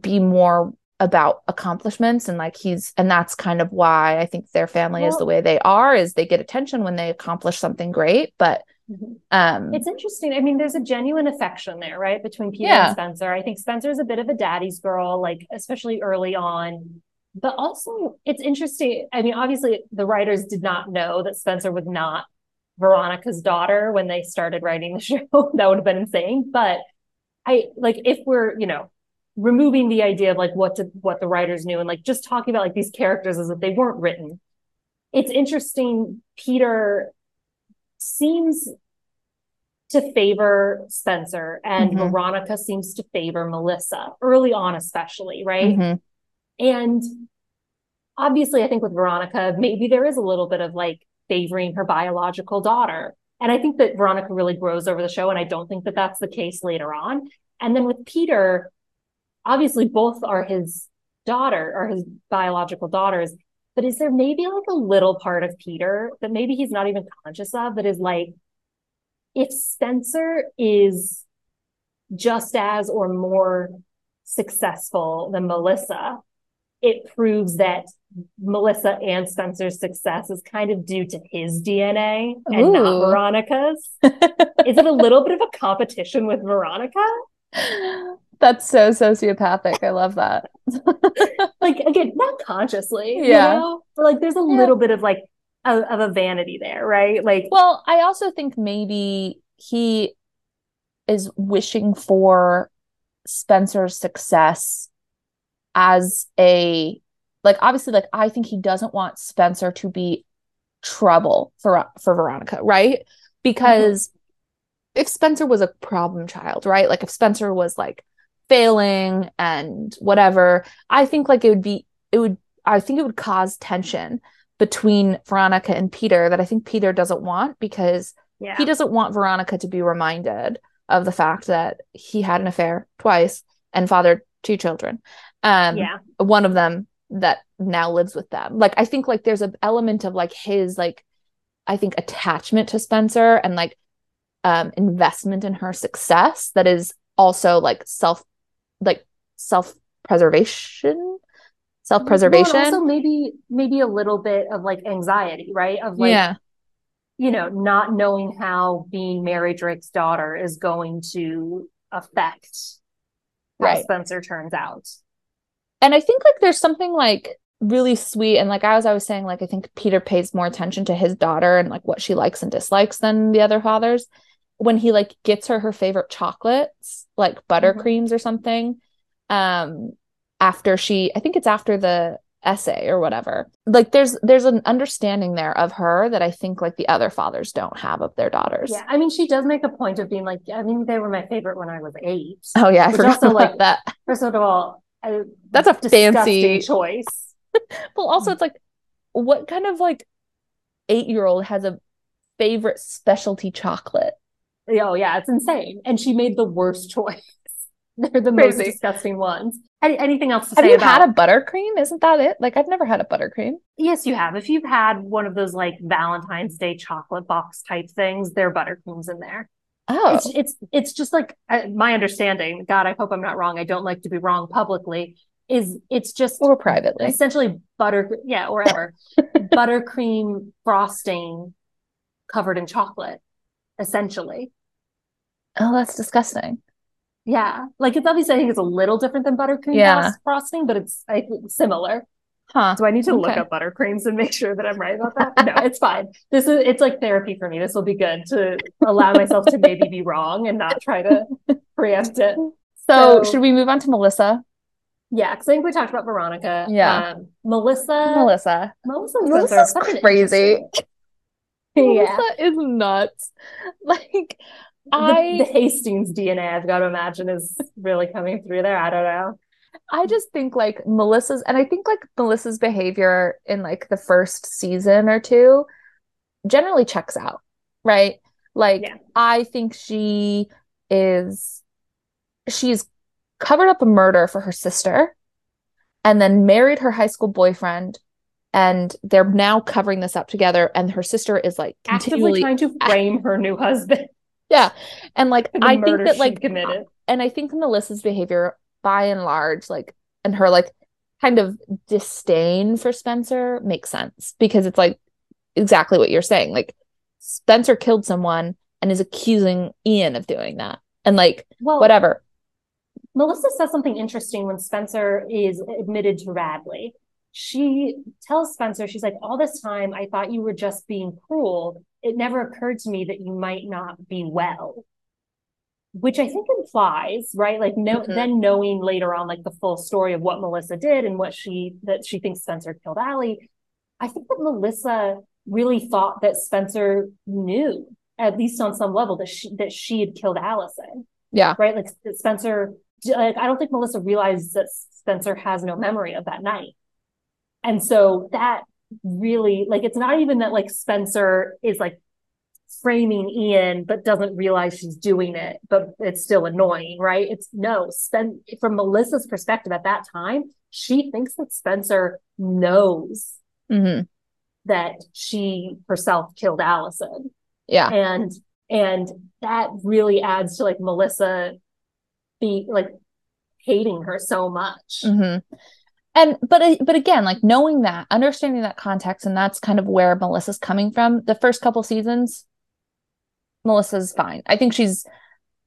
Speaker 1: be more about accomplishments and like he's and that's kind of why I think their family well, is the way they are is they get attention when they accomplish something great, but
Speaker 2: mm-hmm. um it's interesting. I mean, there's a genuine affection there, right? Between Peter yeah. and Spencer. I think Spencer's a bit of a daddy's girl, like especially early on. But also it's interesting. I mean, obviously the writers did not know that Spencer was not Veronica's daughter when they started writing the show. that would have been insane. But I like if we're, you know, removing the idea of like what to, what the writers knew and like just talking about like these characters as if they weren't written. It's interesting. Peter seems to favor Spencer and mm-hmm. Veronica seems to favor Melissa early on, especially, right? Mm-hmm. And obviously, I think with Veronica, maybe there is a little bit of like favoring her biological daughter. And I think that Veronica really grows over the show. And I don't think that that's the case later on. And then with Peter, obviously both are his daughter or his biological daughters but is there maybe like a little part of peter that maybe he's not even conscious of that is like if spencer is just as or more successful than melissa it proves that melissa and spencer's success is kind of due to his dna and Ooh. not veronica's is it a little bit of a competition with veronica
Speaker 1: That's so sociopathic. I love that.
Speaker 2: like again, not consciously, yeah. You know? But like there's a yeah. little bit of like a, of a vanity there, right? Like
Speaker 1: Well, I also think maybe he is wishing for Spencer's success as a like obviously like I think he doesn't want Spencer to be trouble for for Veronica, right? Because mm-hmm. if Spencer was a problem child, right? Like if Spencer was like failing and whatever i think like it would be it would i think it would cause tension between veronica and peter that i think peter doesn't want because yeah. he doesn't want veronica to be reminded of the fact that he had an affair twice and fathered two children. Um yeah. one of them that now lives with them. Like i think like there's an element of like his like i think attachment to spencer and like um investment in her success that is also like self like self preservation self preservation well,
Speaker 2: also maybe maybe a little bit of like anxiety right? Of like yeah. you know not knowing how being mary drake's daughter is going to affect how right. spencer turns out.
Speaker 1: And i think like there's something like really sweet and like i was saying like i think peter pays more attention to his daughter and like what she likes and dislikes than the other fathers when he like gets her her favorite chocolates, like buttercreams mm-hmm. or something, um, after she, I think it's after the essay or whatever. Like there's there's an understanding there of her that I think like the other fathers don't have of their daughters.
Speaker 2: Yeah, I mean she does make a point of being like, I mean they were my favorite when I was eight.
Speaker 1: Oh yeah, I forgot also, like that.
Speaker 2: First of all,
Speaker 1: I, that's a fancy
Speaker 2: choice.
Speaker 1: well, also it's like, what kind of like eight year old has a favorite specialty chocolate?
Speaker 2: Oh yeah, it's insane. And she made the worst choice. They're the Crazy. most disgusting ones. Any, anything else to
Speaker 1: have
Speaker 2: say?
Speaker 1: Have you about... had a buttercream? Isn't that it? Like I've never had a buttercream.
Speaker 2: Yes, you have. If you've had one of those like Valentine's Day chocolate box type things, there are buttercreams in there.
Speaker 1: Oh,
Speaker 2: it's it's, it's just like uh, my understanding. God, I hope I'm not wrong. I don't like to be wrong publicly. Is it's just
Speaker 1: or privately,
Speaker 2: essentially butter, yeah, or ever buttercream frosting covered in chocolate, essentially.
Speaker 1: Oh, that's disgusting.
Speaker 2: Yeah. Like it's obviously, I think it's a little different than buttercream yeah. frosting, but it's I think similar.
Speaker 1: Huh.
Speaker 2: Do I need to okay. look up buttercreams and make sure that I'm right about that? no, it's fine. This is it's like therapy for me. This will be good to allow myself to maybe be wrong and not try to preempt it.
Speaker 1: So, so should we move on to Melissa?
Speaker 2: Yeah, because I think we talked about Veronica.
Speaker 1: Yeah.
Speaker 2: Um, Melissa.
Speaker 1: Melissa.
Speaker 2: Melissa.
Speaker 1: Melissa's crazy. yeah. Melissa is nuts. Like I
Speaker 2: the, the Hastings DNA, I've got to imagine, is really coming through there. I don't know.
Speaker 1: I just think like Melissa's, and I think like Melissa's behavior in like the first season or two generally checks out, right? Like,
Speaker 2: Yeah.
Speaker 1: I think she is, she's covered up a murder for her sister and then married her high school boyfriend. And they're now covering this up together. And her sister is like
Speaker 2: Actively
Speaker 1: continually,
Speaker 2: trying to frame her new husband.
Speaker 1: Yeah. And like,
Speaker 2: the
Speaker 1: I think that like,
Speaker 2: committed.
Speaker 1: and I think Melissa's behavior by and large, like, and her like kind of disdain for Spencer makes sense because it's like exactly what you're saying. Like, Spencer killed someone and is accusing Ian of doing that. And like,
Speaker 2: Well,
Speaker 1: whatever.
Speaker 2: Melissa says something interesting when Spencer is admitted to Radley. She tells Spencer, she's like, All this time, I thought you were just being cruel. It never occurred to me that you might not be well. Which I think implies, right? Like, no,
Speaker 1: Mhm.
Speaker 2: then knowing later on, like the full story of what Melissa did and what she, that she thinks Spencer killed Allie. I think that Melissa really thought that Spencer knew, at least on some level, that she, that she had killed Allison
Speaker 1: Yeah.
Speaker 2: right? Like Spencer, like I don't think Melissa realized that Spencer has no memory of that night. And so that really, like, it's not even that like Spencer is like framing Ian, but doesn't realize she's doing it, but it's still annoying, right? It's no, Spen from Melissa's perspective at that time, she thinks that Spencer knows
Speaker 1: hmm
Speaker 2: that she herself killed Allison
Speaker 1: Yeah.
Speaker 2: and and that really adds to like Melissa be like hating her so much.
Speaker 1: hmm And but uh, but again, like knowing that, understanding that context, and that's kind of where Melissa's coming from. The first couple seasons, Melissa's fine. I think she's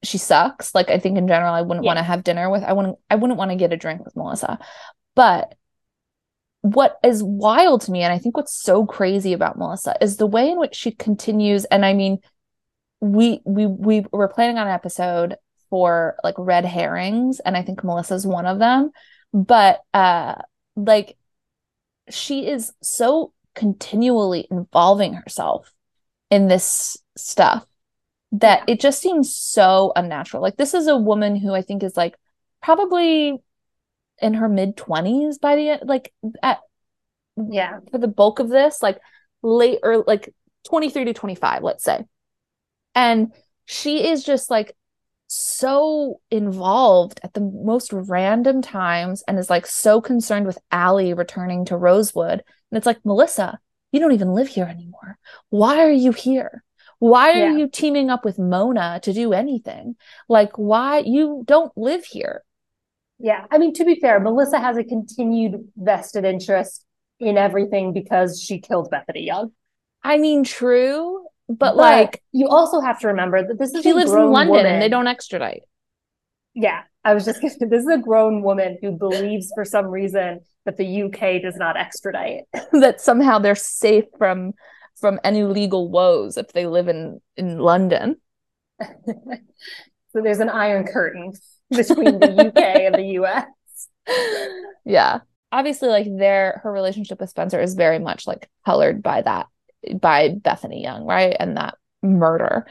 Speaker 1: she sucks. Like I think in general, I wouldn't
Speaker 2: Yeah.
Speaker 1: want to have dinner with. I wouldn't. I wouldn't want to get a drink with Melissa. But what is wild to me, and I think what's so crazy about Melissa is the way in which she continues. And I mean, we we we were planning on an episode for like red herrings, and I think Melissa's one of them. But uh, like she is so continually involving herself in this stuff that it just seems so unnatural. Like this is a woman who I think is like probably in her mid 20s by the end, like at
Speaker 2: Yeah.
Speaker 1: for the bulk of this, like late or like 23 to 25, let's say. And she is just like so involved at the most random times and is like so concerned with Allie returning to Rosewood. And it's like, Melissa, you don't even live here anymore. Why are you here? Why are
Speaker 2: Yeah.
Speaker 1: you teaming up with Mona to do anything? Like, why you don't live here?
Speaker 2: Yeah. I mean, to be fair, Melissa has a continued vested interest in everything because she killed Bethany Young.
Speaker 1: I mean, true, but like
Speaker 2: you also have to remember that this is
Speaker 1: she
Speaker 2: a
Speaker 1: lives in London
Speaker 2: woman.
Speaker 1: and they don't extradite.
Speaker 2: Yeah. I was just gonna this is a grown woman who believes for some reason that the UK does not extradite.
Speaker 1: that somehow they're safe from from any legal woes if they live in in London.
Speaker 2: So there's an iron curtain between the UK and the US.
Speaker 1: yeah. Obviously like their her relationship with Spencer is very much like colored by that by Bethany Young, right? And that murder.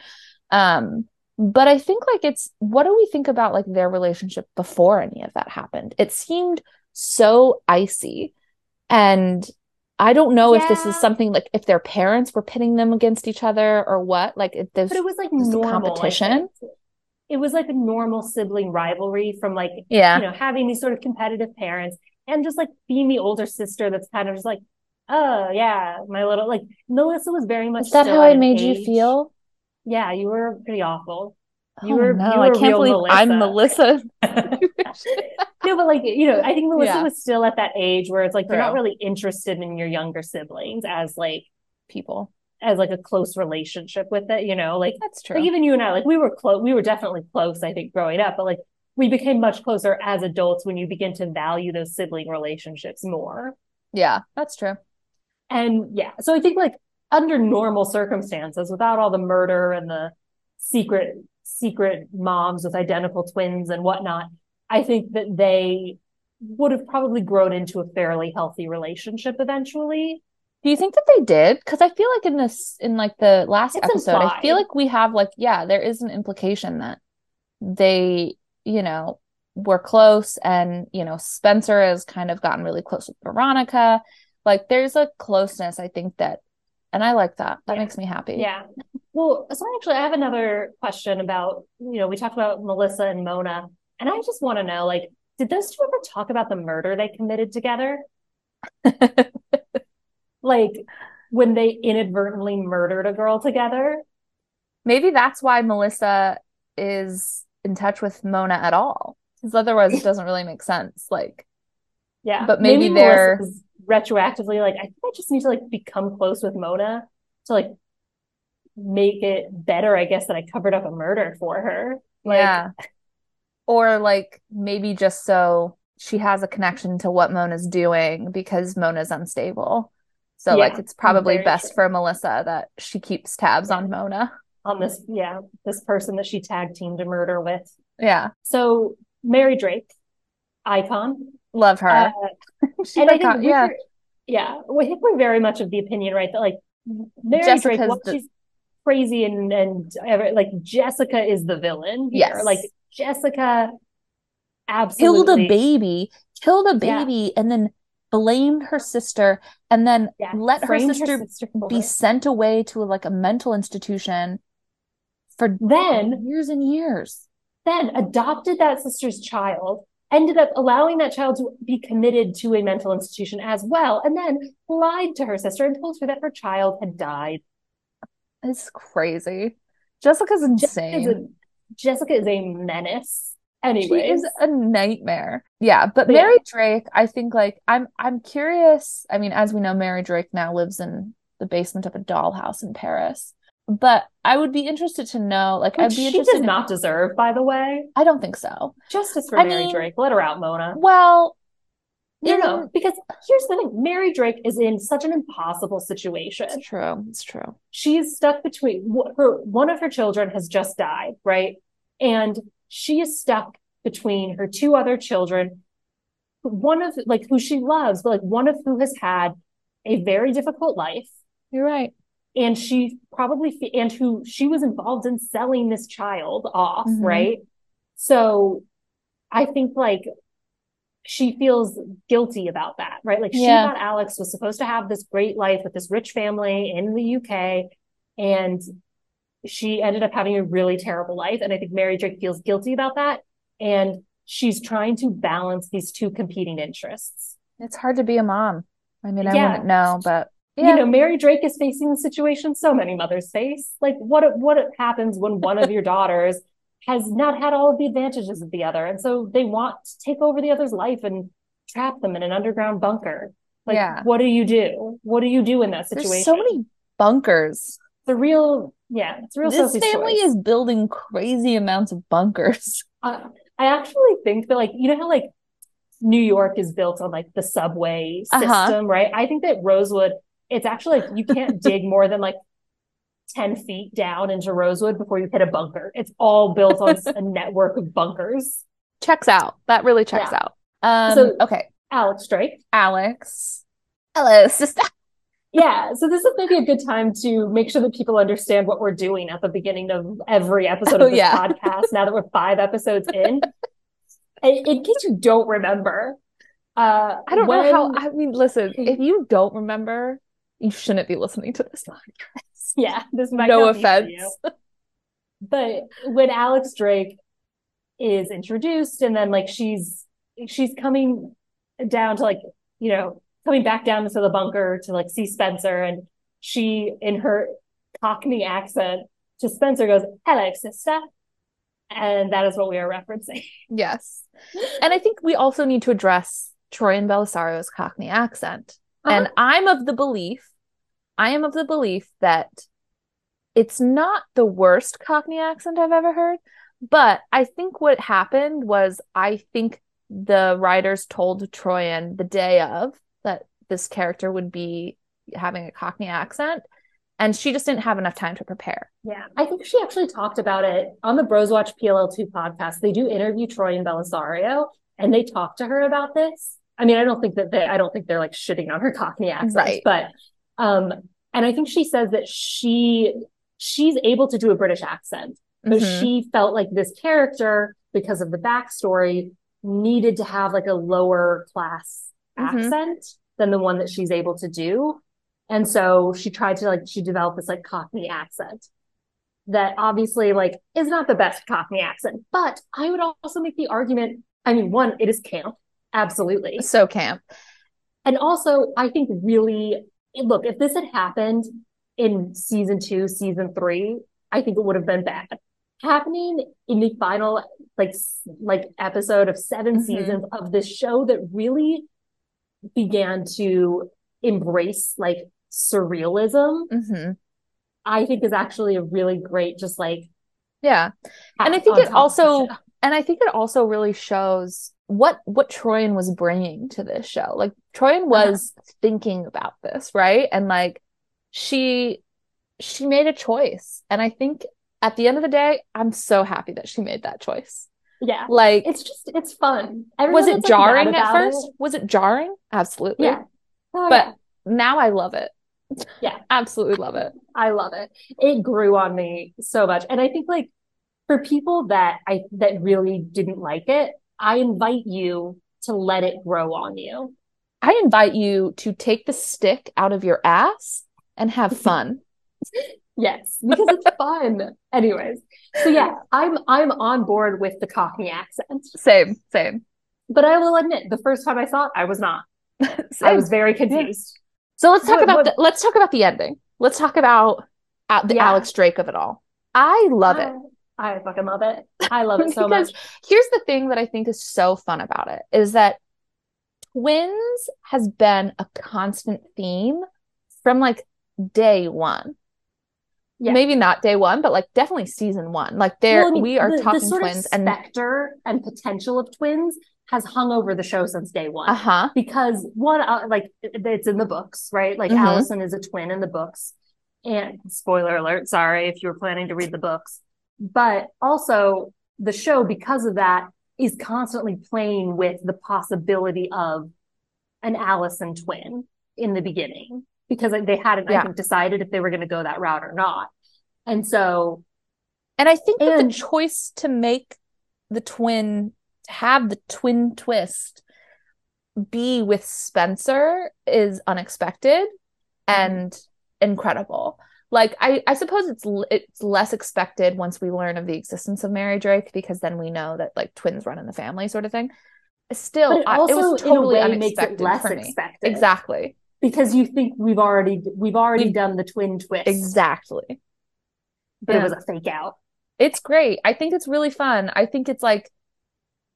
Speaker 1: Um but I think like it's what do we think about like their relationship before any of that happened? It seemed so icy and I don't know if this is something like if their parents were pitting them against each other or what. Like if there's
Speaker 2: But it was like
Speaker 1: a
Speaker 2: normal
Speaker 1: competition?
Speaker 2: It was like a normal sibling rivalry from like
Speaker 1: yeah.
Speaker 2: you know, having these sort of competitive parents and just like being the older sister that's kind of just like, oh yeah, my little like Melissa was very much
Speaker 1: Is that how I made you feel?
Speaker 2: Yeah, you were pretty awful. Oh, you
Speaker 1: oh
Speaker 2: were-
Speaker 1: no,
Speaker 2: you
Speaker 1: I can't
Speaker 2: real
Speaker 1: believe I'm
Speaker 2: Melissa.
Speaker 1: Melissa.
Speaker 2: No, but like, you know, I think Melissa
Speaker 1: Yeah.
Speaker 2: was still at that age where it's like you're not really interested in your younger siblings as like
Speaker 1: People.
Speaker 2: as like a close relationship with it, you know, like
Speaker 1: That's true.
Speaker 2: like even you and I, like we were close, we were definitely close, I think, growing up, but like we became much closer as adults when you begin to value those sibling relationships more.
Speaker 1: yeah, that's true.
Speaker 2: And yeah, so I think like under normal circumstances, without all the murder and the secret, secret moms with identical twins and whatnot, I think that they would have probably grown into a fairly healthy relationship eventually.
Speaker 1: Do you think that they did? Because I feel like in this, in like the last
Speaker 2: It's
Speaker 1: episode, I feel like we have like, yeah, there is an implication that they, you know, were close and, you know, Spencer has kind of gotten really close with Veronica. Like there's a closeness, I think that, and I like that. That
Speaker 2: Yeah.
Speaker 1: makes me happy.
Speaker 2: Yeah. Well, so actually, I have another question about, you know, we talked about Melissa and Mona, and I just want to know, like, did those two ever talk about the murder they committed together? Like, when they inadvertently murdered a girl together?
Speaker 1: Maybe that's why Melissa is in touch with Mona at all. Because otherwise it doesn't really make sense. Like,
Speaker 2: Yeah.
Speaker 1: But maybe they're-
Speaker 2: Melissa's retroactively like, I think I just need to like become close with Mona to like make it better, I guess, that I covered up a murder for her. Like,
Speaker 1: yeah. Or like maybe just so she has a connection to what Mona's doing because Mona's unstable. So like it's probably best
Speaker 2: true.
Speaker 1: for Melissa that she keeps tabs
Speaker 2: Yeah.
Speaker 1: on Mona.
Speaker 2: on this, yeah, this person that she tag teamed to murder with.
Speaker 1: Yeah.
Speaker 2: So Mary Drake, icon.
Speaker 1: Love her.
Speaker 2: Uh, and I think
Speaker 1: yeah.
Speaker 2: yeah, we think we're very much of the opinion, right, that like Mary Drake,
Speaker 1: Jessica's
Speaker 2: while
Speaker 1: the-
Speaker 2: she's crazy and and like Jessica is the villain here.
Speaker 1: Yes.
Speaker 2: Like Jessica
Speaker 1: killed
Speaker 2: absolutely
Speaker 1: a baby, killed a
Speaker 2: Yeah.
Speaker 1: baby, and then blamed her sister, and then
Speaker 2: yeah,
Speaker 1: let her
Speaker 2: framed
Speaker 1: sister be
Speaker 2: it.
Speaker 1: sent away to like a mental institution for
Speaker 2: Then
Speaker 1: years and years.
Speaker 2: then adopted that sister's child, ended up allowing that child to be committed to a mental institution as well, and then lied to her sister and told her that her child had died.
Speaker 1: It's crazy. Jessica's insane.
Speaker 2: a, Jessica is a menace.
Speaker 1: Anyway, She
Speaker 2: Anyways,
Speaker 1: is a nightmare. Yeah, but
Speaker 2: But yeah.
Speaker 1: Mary Drake, I think like I'm I'm curious. I mean, as we know, Mary Drake now lives in the basement of a dollhouse in Paris. But I would be interested to know, like I'd
Speaker 2: which
Speaker 1: be
Speaker 2: she
Speaker 1: interested
Speaker 2: does
Speaker 1: in-
Speaker 2: not deserve, by the way.
Speaker 1: I don't think so.
Speaker 2: Justice for
Speaker 1: I
Speaker 2: Mary
Speaker 1: mean-
Speaker 2: Drake. Let her out, Mona.
Speaker 1: Well,
Speaker 2: No,
Speaker 1: in-
Speaker 2: no, mm, because here's the thing: Mary Drake is in such an impossible situation.
Speaker 1: It's true. It's true.
Speaker 2: she's stuck between her one of her children has just died right and she is stuck between her two other children one of like who she loves but like one of who has had a very difficult life
Speaker 1: You're right.
Speaker 2: And she probably and who she was involved in selling this child off
Speaker 1: Mhm.
Speaker 2: right so i think like she feels guilty about that right like she
Speaker 1: Yeah.
Speaker 2: thought alex was supposed to have this great life with this rich family in the uk and she ended up having a really terrible life and i think mary drake feels guilty about that and she's trying to balance these two competing interests
Speaker 1: It's hard to be a mom. I mean, I
Speaker 2: Yeah.
Speaker 1: wouldn't know, but yeah.
Speaker 2: you know, Mary Drake is facing the situation so many mothers face. Like, what what happens when one of your daughters has not had all of the advantages of the other, and so they want to take over the other's life and trap them in an underground bunker? Like,
Speaker 1: Yeah.
Speaker 2: what do you do? What do you do in that situation?
Speaker 1: There's so many bunkers.
Speaker 2: The real, yeah, it's a real.
Speaker 1: This family
Speaker 2: choice.
Speaker 1: is building crazy amounts of bunkers.
Speaker 2: Uh, I actually think that, like, you know how like New York is built on like the subway
Speaker 1: Uh-huh.
Speaker 2: system, right? I think that Rosewood, it's actually like you can't dig more than like 10 feet down into Rosewood before you hit a bunker. It's all built on a network of bunkers.
Speaker 1: Checks out. That really checks
Speaker 2: Yeah.
Speaker 1: out. Um,
Speaker 2: So-
Speaker 1: okay,
Speaker 2: Alex Drake.
Speaker 1: Alex. Hello, sister.
Speaker 2: Yeah. So this is maybe a good time to make sure that people understand what we're doing at the beginning of every episode
Speaker 1: Oh,
Speaker 2: of this
Speaker 1: yeah.
Speaker 2: podcast now that we're five episodes in. in, in case you don't remember, uh,
Speaker 1: I don't know how. I mean, listen, if you don't remember, you shouldn't be listening to this podcast.
Speaker 2: Yeah, this might
Speaker 1: No offense.
Speaker 2: But when Alex Drake is introduced and then like she's she's coming down to like, you know, coming back down into the bunker to like see Spencer and she in her Cockney accent to Spencer goes, Hello, sister. And that is what we are referencing.
Speaker 1: Yes. And I think we also need to address Troian Bellisario's Cockney accent. Uh-huh. And I'm of the belief, I am of the belief that it's not the worst Cockney accent I've ever heard, but I think what happened was I think the writers told Troian the day of that this character would be having a Cockney accent, and she just didn't have enough time to prepare.
Speaker 2: Yeah, I think she actually talked about it on the Bros Watch PLL2 podcast. They do interview Troian Bellisario, and they talk to her about this. I mean, I don't think that they, I don't think they're like shitting on her Cockney accent,
Speaker 1: Right.
Speaker 2: but Um, and I think she says that she she's able to do a British accent, but
Speaker 1: Mhm.
Speaker 2: she felt like this character, because of the backstory, needed to have like a lower class
Speaker 1: Mhm.
Speaker 2: accent than the one that she's able to do. And so she tried to like she developed this like Cockney accent that obviously like is not the best Cockney accent. But I would also make the argument, I mean, one, it is camp. Absolutely.
Speaker 1: so camp.
Speaker 2: And also, I think really, look, if this had happened in season two, season three, I think it would have been bad. Happening in the final, like, like episode of 7
Speaker 1: Mhm.
Speaker 2: seasons of this show that really began to embrace like surrealism,
Speaker 1: hmm
Speaker 2: I think is actually a really great, just like,
Speaker 1: Yeah. And I think it
Speaker 2: top of the
Speaker 1: also and I think it also really shows what what Troian was bringing to this show. Like Troian
Speaker 2: Uh-huh.
Speaker 1: was thinking about this, right? And like she she made a choice. And I think at the end of the day, I'm so happy that she made that choice.
Speaker 2: yeah,
Speaker 1: Like
Speaker 2: it's just, it's fun.
Speaker 1: was it
Speaker 2: like,
Speaker 1: jarring at first?
Speaker 2: it-
Speaker 1: Was it jarring? Absolutely.
Speaker 2: Yeah. Oh,
Speaker 1: But
Speaker 2: yeah.
Speaker 1: now I love it.
Speaker 2: Yeah.
Speaker 1: Absolutely love it.
Speaker 2: I love it. It grew on me so much. And I think like for people that I that really didn't like it, I invite you to let it grow on you.
Speaker 1: I invite you to take the stick out of your ass and have fun.
Speaker 2: Yes, because it's fun. Anyways. So yeah, I'm I'm on board with the Cockney accent.
Speaker 1: Same, same.
Speaker 2: But I will admit, the first time I saw it, I was not. I was very confused.
Speaker 1: So let's talk
Speaker 2: What-
Speaker 1: about
Speaker 2: what-
Speaker 1: the, let's talk about the ending. Let's talk about uh, the
Speaker 2: Yeah.
Speaker 1: Alex Drake of it all. I love it.
Speaker 2: I, fucking love it. I love it so much.
Speaker 1: here's the thing that I think is so fun about it is that twins has been a constant theme from like day one.
Speaker 2: Yeah.
Speaker 1: Maybe not day one, but like definitely season one. Like there,
Speaker 2: Well, I mean,
Speaker 1: we are
Speaker 2: the, the
Speaker 1: talking
Speaker 2: sort
Speaker 1: twins and
Speaker 2: specter and potential of twins has hung over the show since day one.
Speaker 1: uh-huh.
Speaker 2: because one uh, like it- it's in the books right like
Speaker 1: Mhm.
Speaker 2: allison is a twin in the books and spoiler alert sorry if you were planning to read the books but also the show because of that is constantly playing with the possibility of an allison twin in the beginning. Because they hadn't i think decided if they were going to go that route or not. And so
Speaker 1: And I think that the choice to make the twin, have the twin twist be with Spencer is unexpected mm-hmm. and incredible. Like I, I suppose it's it's less expected once we learn of the existence of Mary Drake because then we know that like twins run in the family sort of thing. Still,
Speaker 2: but it
Speaker 1: I-
Speaker 2: also
Speaker 1: it was
Speaker 2: in a
Speaker 1: totally
Speaker 2: way makes it less expected
Speaker 1: Exactly,
Speaker 2: because you think we've already we've already
Speaker 1: We've-
Speaker 2: done the twin twist
Speaker 1: exactly.
Speaker 2: but it was a fake out
Speaker 1: It's great. I think it's really fun. I think it's like,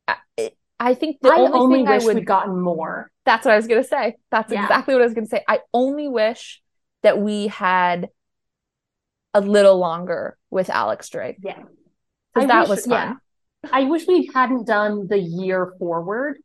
Speaker 1: I, it- I think the
Speaker 2: I
Speaker 1: only,
Speaker 2: only
Speaker 1: thing
Speaker 2: wish
Speaker 1: I would,
Speaker 2: we'd gotten more.
Speaker 1: that's what I was gonna say. That's
Speaker 2: Yeah.
Speaker 1: exactly what I was gonna say. I only wish that we had a little longer with Alex Drake
Speaker 2: Yeah.
Speaker 1: because that
Speaker 2: wish-
Speaker 1: was fun.
Speaker 2: I wish we hadn't done the year forward,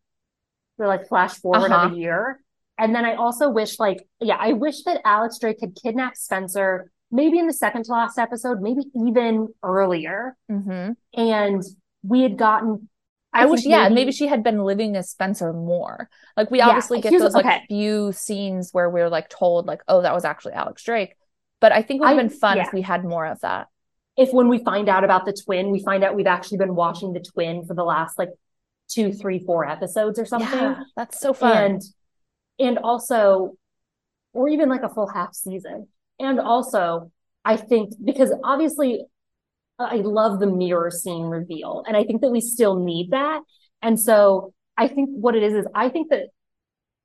Speaker 2: or like flash forward
Speaker 1: Uh-huh.
Speaker 2: of a year. And then I also wish, like, yeah, I wish that Alex Drake had kidnapped Spencer, maybe in the second to last episode, maybe even earlier.
Speaker 1: hmm
Speaker 2: And we had gotten,
Speaker 1: I,
Speaker 2: I
Speaker 1: wish, yeah, maybe,
Speaker 2: maybe-
Speaker 1: she had been living as Spencer more. Like we
Speaker 2: Yeah,
Speaker 1: obviously get
Speaker 2: here's-
Speaker 1: those like
Speaker 2: okay.
Speaker 1: few scenes where we're like told like, oh, that was actually Alex Drake. But I think it would have been fun
Speaker 2: yeah.
Speaker 1: if we had more of that.
Speaker 2: if when we find out about the twin, we find out we've actually been watching the twin for the last like two, three, four episodes or something.
Speaker 1: Yeah, that's so fun.
Speaker 2: and and also or even like a full half season and also i think because obviously i love the mirror scene reveal and i think that we still need that and so i think what it is is i think that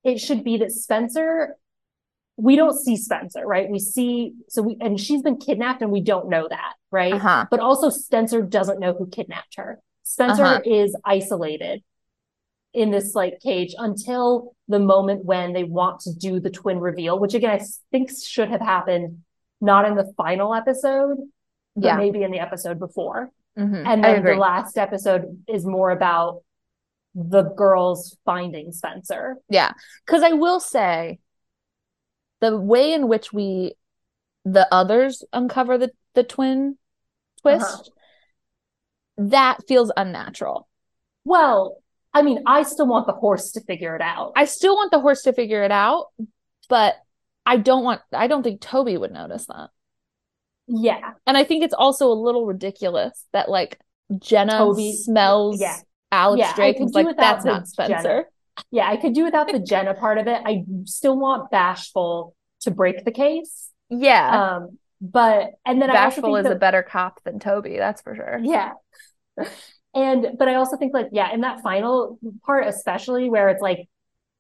Speaker 2: it should be that spencer we don't see spencer right we see so we and she's been kidnapped and we don't know that right
Speaker 1: uh-huh.
Speaker 2: but also Spencer doesn't know who kidnapped her. Spencer
Speaker 1: Uh-huh.
Speaker 2: is isolated in this like cage until the moment when they want to do the twin reveal, which again I think should have happened not in the final episode, but
Speaker 1: Yeah.
Speaker 2: maybe in the episode before.
Speaker 1: Mhm.
Speaker 2: And then the last episode is more about the girls finding Spencer.
Speaker 1: Yeah, because I will say the way in which we the others uncover the the twin twist
Speaker 2: Uh-huh.
Speaker 1: that feels unnatural.
Speaker 2: Well, I mean, I still want the horse to figure it out.
Speaker 1: I still want the horse to figure it out, but I don't want I don't think Toby would notice that.
Speaker 2: Yeah.
Speaker 1: And I think it's also a little ridiculous that like Jenna Toby, smells yeah. Alex yeah, Drake and like that's not Spencer.
Speaker 2: Jenna. Yeah, I could do without the Jenna part of it. I still want Bashful to break the case.
Speaker 1: Yeah.
Speaker 2: Um, but and then I
Speaker 1: Bashful is that, a better cop than Toby, that's for sure.
Speaker 2: Yeah. And but I also think like, yeah, in that final part, especially where it's like,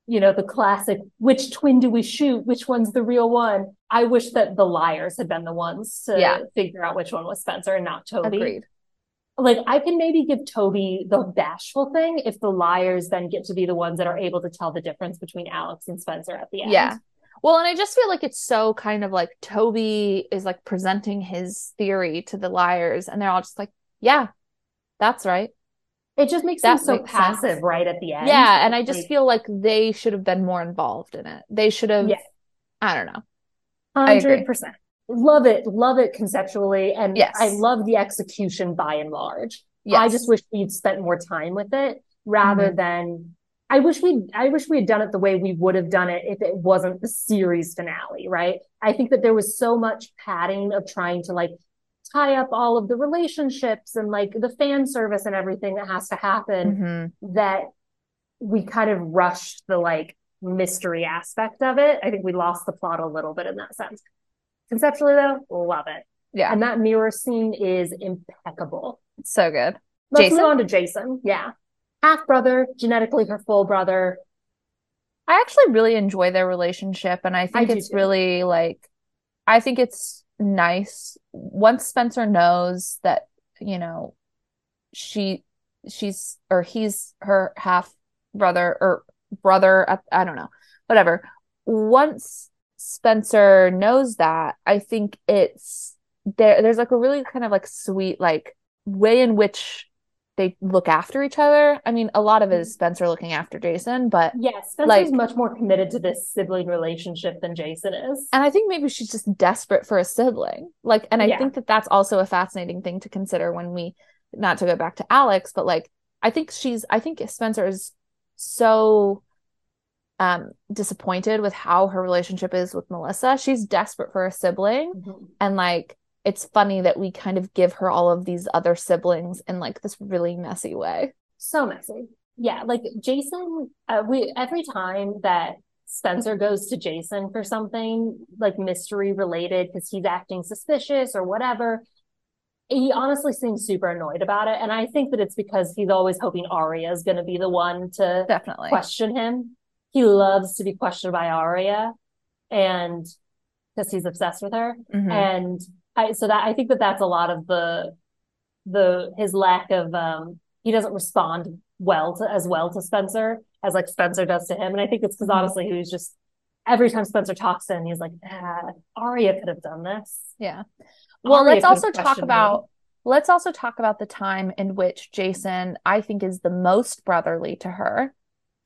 Speaker 2: you know, the classic, which twin do we shoot? Which one's the real one? I wish that the liars had been the ones to yeah. figure out which one was Spencer and not Toby.
Speaker 1: Agreed.
Speaker 2: Like I can maybe give Toby the bashful thing if the liars then get to be the ones that are able to tell the difference between Alex and Spencer at the end.
Speaker 1: Yeah. Well, and I just feel like it's so kind of like Toby is like presenting his theory to the liars, and they're all just like, yeah, that's right.
Speaker 2: It just makes that them so passive sense. right at the end.
Speaker 1: Yeah. And I just like, feel like they should have been more involved in it. They should have, yeah. I don't know.
Speaker 2: 100%. Love it. Love it conceptually. And
Speaker 1: yes.
Speaker 2: I love the execution by and large. Yes. I just wish we'd spent more time with it rather mm-hmm. than I wish we I wish we had done it the way we would have done it if it wasn't the series finale, right? I think that there was so much padding of trying to like tie up all of the relationships and like the fan service and everything that has to happen mm-hmm. that we kind of rushed the like mystery aspect of it. I think we lost the plot a little bit in that sense. Conceptually though, love it.
Speaker 1: Yeah.
Speaker 2: And that mirror scene is impeccable.
Speaker 1: so good.
Speaker 2: Let's Jason? move on to Jason. Yeah half brother, genetically her full brother.
Speaker 1: I actually really enjoy their relationship and I think I it's really like I think it's nice once Spencer knows that, you know, she she's or he's her half brother or brother I don't know. Whatever. Once Spencer knows that, I think it's there there's like a really kind of like sweet like way in which they look after each other. I mean, a lot of it is mm-hmm. Spencer looking after Jason, but
Speaker 2: yeah, Spencer's like, much more committed to this sibling relationship than Jason is.
Speaker 1: And I think maybe she's just desperate for a sibling. Like, and I yeah. think that that's also a fascinating thing to consider when we, not to go back to Alex, but like, I think she's, I think Spencer is so um disappointed with how her relationship is with Melissa. She's desperate for a sibling mm-hmm. and like it's funny that we kind of give her all of these other siblings in like this really messy way.
Speaker 2: So messy. Yeah, like Jason, uh, we every time that Spencer goes to Jason for something like mystery related because he's acting suspicious or whatever, he honestly seems super annoyed about it. And I think that it's because he's always hoping Aria is going to be the one to
Speaker 1: definitely
Speaker 2: question him. He loves to be questioned by Aria and because he's obsessed with her. Mm-hmm. And I so that I think that that's a lot of the the his lack of um he doesn't respond well to as well to Spencer as like Spencer does to him, and I think it's because mm-hmm. honestly he was just every time Spencer talks to him, he's like, ah, Aria could have done this.
Speaker 1: Yeah. Well, let's also talk about me. let's also talk about the time in which Jason I think is the most brotherly to her,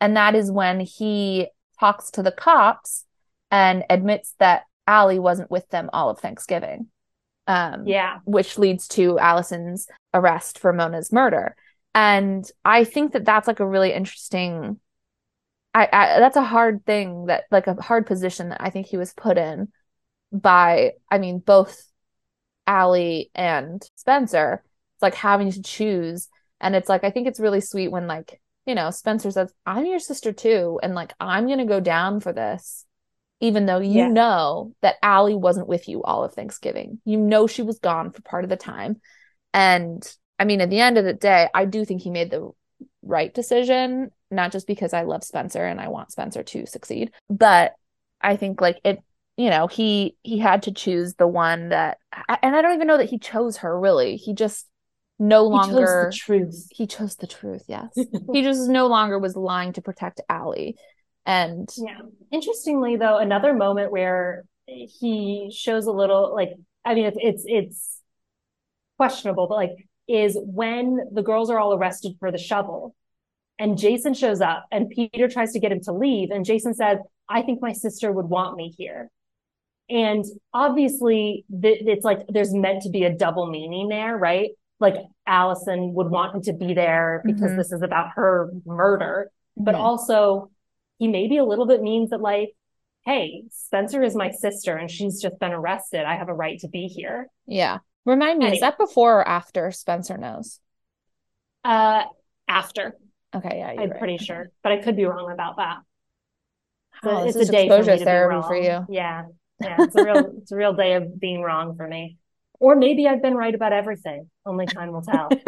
Speaker 1: and that is when he talks to the cops and admits that Allie wasn't with them all of Thanksgiving.
Speaker 2: Um, yeah.
Speaker 1: Which leads to Allison's arrest for Mona's murder. And I think that that's like a really interesting, I, I that's a hard thing that like a hard position that I think he was put in by, I mean, both Allie and Spencer. It's like having to choose. And it's like, I think it's really sweet when like, you know, Spencer says, I'm your sister too. And like, I'm going to go down for this even though you yeah. know that Allie wasn't with you all of Thanksgiving. You know she was gone for part of the time. And I mean, at the end of the day, I do think he made the right decision, not just because I love Spencer and I want Spencer to succeed, but I think like it, you know, he he had to choose the one that and I don't even know that he chose her really. He just no longer
Speaker 2: he chose the truth.
Speaker 1: He chose the truth, yes. he just no longer was lying to protect Allie. And
Speaker 2: yeah, interestingly though, another moment where he shows a little like, I mean, it's, it's, it's questionable, but like, is when the girls are all arrested for the shovel and Jason shows up and Peter tries to get him to leave. And Jason said, I think my sister would want me here. And obviously th- it's like there's meant to be a double meaning there, right? Like Allison would want him to be there because mm-hmm. this is about her murder, but mm-hmm. also he maybe a little bit means that like, hey, Spencer is my sister and she's just been arrested. I have a right to be here.
Speaker 1: Yeah. Remind me, anyway. is that before or after Spencer knows?
Speaker 2: Uh, after.
Speaker 1: Okay, yeah,
Speaker 2: I'm
Speaker 1: right.
Speaker 2: pretty sure, but I could be wrong about that.
Speaker 1: So oh, it's a day for therapy for you.
Speaker 2: Yeah, yeah, it's a real, it's a real day of being wrong for me. Or maybe I've been right about everything. Only time will tell.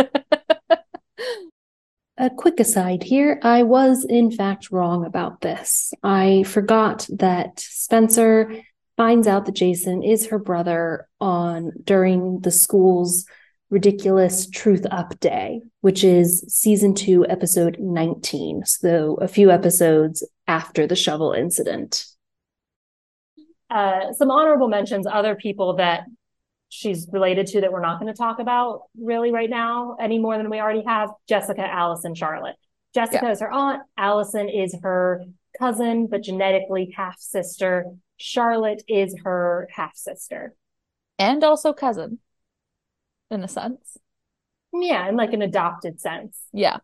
Speaker 3: A quick aside here I was, in fact, wrong about this. I forgot that Spencer finds out that Jason is her brother on during the school's ridiculous truth up day, which is season two, episode 19. So a few episodes after the shovel incident.
Speaker 2: Uh, some honorable mentions, other people that she's related to that we're not going to talk about really right now any more than we already have Jessica, Allison, Charlotte. Jessica yeah. is her aunt. Allison is her cousin, but genetically half sister. Charlotte is her half sister.
Speaker 1: And also cousin, in a sense.
Speaker 2: Yeah, in like an adopted sense.
Speaker 1: Yeah.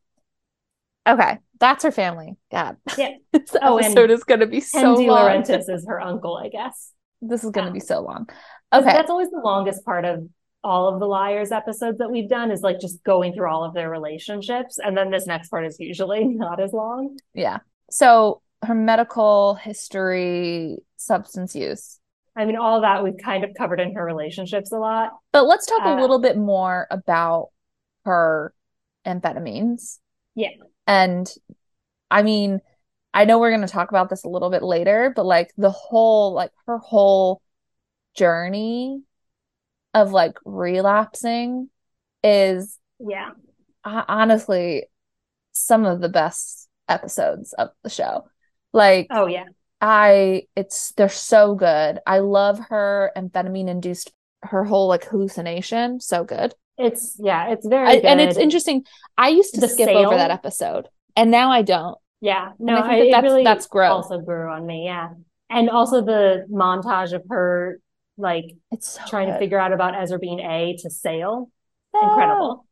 Speaker 1: Okay, that's her family. God.
Speaker 2: Yeah.
Speaker 1: this oh, episode is going to be so
Speaker 2: Andy
Speaker 1: long.
Speaker 2: Laurentiis is her uncle, I guess.
Speaker 1: This is going to yeah. be so long.
Speaker 2: Okay. That's always the longest part of all of the liars episodes that we've done is like just going through all of their relationships. And then this next part is usually not as long.
Speaker 1: Yeah. So her medical history substance use.
Speaker 2: I mean all that we've kind of covered in her relationships a lot.
Speaker 1: But let's talk uh, a little bit more about her amphetamines.
Speaker 2: Yeah.
Speaker 1: And i mean i know we're going to talk about this a little bit later but like the whole like her whole journey of like relapsing is
Speaker 2: yeah.
Speaker 1: honestly some of the best episodes of the show. Like
Speaker 2: oh yeah.
Speaker 1: I it's they're so good. I love her amphetamine induced her whole like hallucination. So good.
Speaker 2: It's yeah it's very I,
Speaker 1: and it's interesting. I used to the skip sale. over that episode and now i don't.
Speaker 2: Yeah. No I think that that's, really that's also grew on me. Yeah. And also the montage of her like
Speaker 1: it's so
Speaker 2: trying
Speaker 1: good.
Speaker 2: to figure out about Ezra being A to Sale. Oh. Incredible.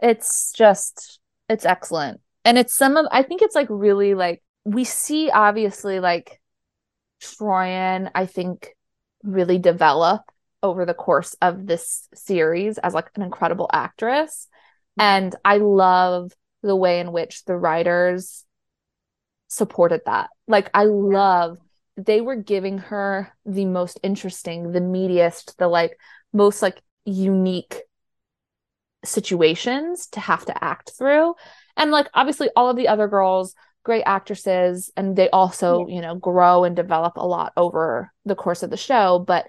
Speaker 1: It's just it's excellent. And it's some of I think it's like really like we see obviously like Troian, I think, really develop over the course of this series as like an incredible actress. Mm-hmm. And I love the way in which the writers supported that. Like I love they were giving her the most interesting, the meatiest, the like most like unique situations to have to act through. And like obviously all of the other girls, great actresses, and they also, yeah. you know, grow and develop a lot over the course of the show. But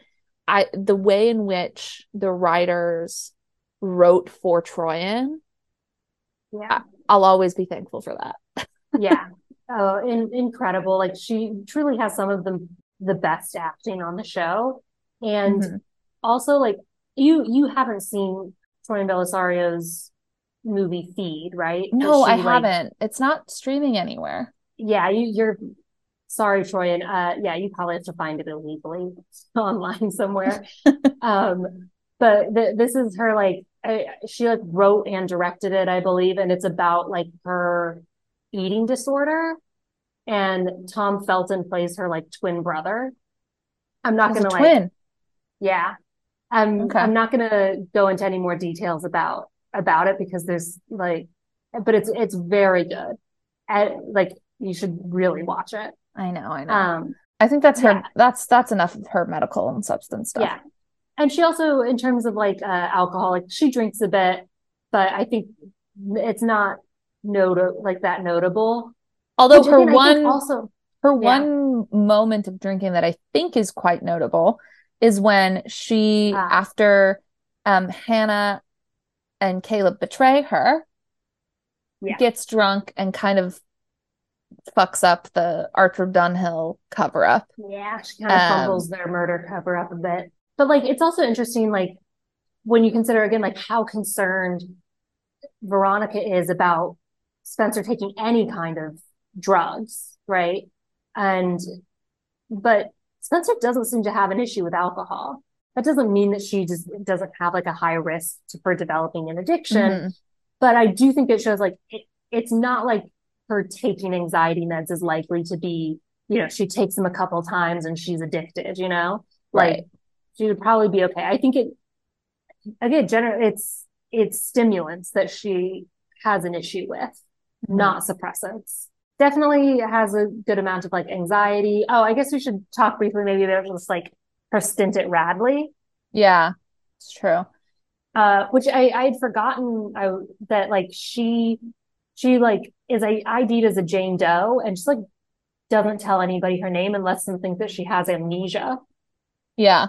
Speaker 1: I the way in which the writers wrote for Troian,
Speaker 2: yeah.
Speaker 1: I, will always be thankful for that.
Speaker 2: yeah. Oh, in, incredible. Like she truly has some of the the best acting on the show. And mm-hmm. also like you you haven't seen Troian Bellisario's movie feed, right?
Speaker 1: No, she, I like, haven't. It's not streaming anywhere.
Speaker 2: Yeah, you, you're sorry, Troian. Uh yeah, you probably have to find it illegally online somewhere. um but th- this is her like I, she like wrote and directed it, I believe, and it's about like her eating disorder. And Tom Felton plays her like twin brother. I'm not gonna like
Speaker 1: twin.
Speaker 2: Yeah. I'm okay. I'm not gonna go into any more details about about it because there's like but it's it's very good. And like you should really watch it.
Speaker 1: I know, I know. Um I think that's her yeah. that's that's enough of her medical and substance stuff.
Speaker 2: Yeah. And she also in terms of like uh alcohol, like she drinks a bit, but I think it's not notable like that notable.
Speaker 1: Although Which, her again, one also her yeah. one moment of drinking that I think is quite notable is when she ah. after um Hannah and Caleb betray her yeah. gets drunk and kind of fucks up the Archer Dunhill cover up.
Speaker 2: Yeah, she kind of um, fumbles their murder cover up a bit. But like it's also interesting like when you consider again like how concerned Veronica is about Spencer taking any kind of drugs, right? And, but Spencer doesn't seem to have an issue with alcohol. That doesn't mean that she just doesn't have like a high risk to, for developing an addiction. Mm-hmm. But I do think it shows like it, it's not like her taking anxiety meds is likely to be you know, she takes them a couple times and she's addicted, you know?
Speaker 1: Right.
Speaker 2: Like she would probably be okay. I think it again, gener- it's it's stimulants that she has an issue with. Not suppressants. Definitely has a good amount of like anxiety. Oh, I guess we should talk briefly maybe about just like her stint at Radley,
Speaker 1: Yeah, it's true.
Speaker 2: uh, which I I had forgotten I, that like she she like is a ID'd as a Jane Doe and just like doesn't tell anybody her name unless think that she has amnesia,
Speaker 1: Yeah.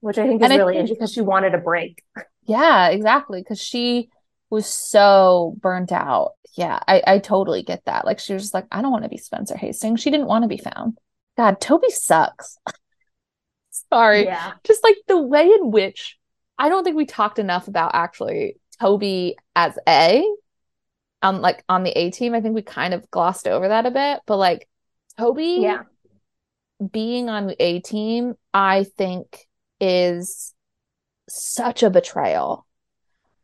Speaker 2: which I think is
Speaker 1: And
Speaker 2: really
Speaker 1: think-
Speaker 2: interesting because she wanted a break.
Speaker 1: Yeah, exactly. Because she was so burnt out. Yeah, I, I totally get that. Like she was just like, I don't want to be Spencer Hastings. She didn't want to be found. God, Toby sucks. Sorry.
Speaker 2: Yeah.
Speaker 1: Just like the way in which I don't think we talked enough about actually Toby as A. Um, like on the A team. I think we kind of glossed over that a bit, but like Toby
Speaker 2: Yeah.
Speaker 1: being on the A team, I think is such a betrayal.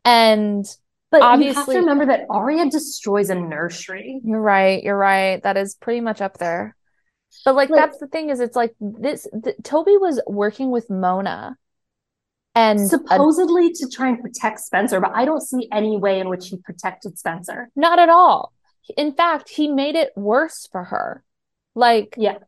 Speaker 1: And
Speaker 2: But you have
Speaker 1: Obviously-
Speaker 2: to remember that Aria destroys a nursery.
Speaker 1: you're right, you're right. That is pretty much up there. But like
Speaker 2: Like-
Speaker 1: that's the thing is it's like this th Toby was working with Mona and a-
Speaker 2: supposedly to try and protect Spencer, but I don't see any way in which he protected Spencer.
Speaker 1: not at all. In fact, he made it worse for her. Like
Speaker 2: Yeah.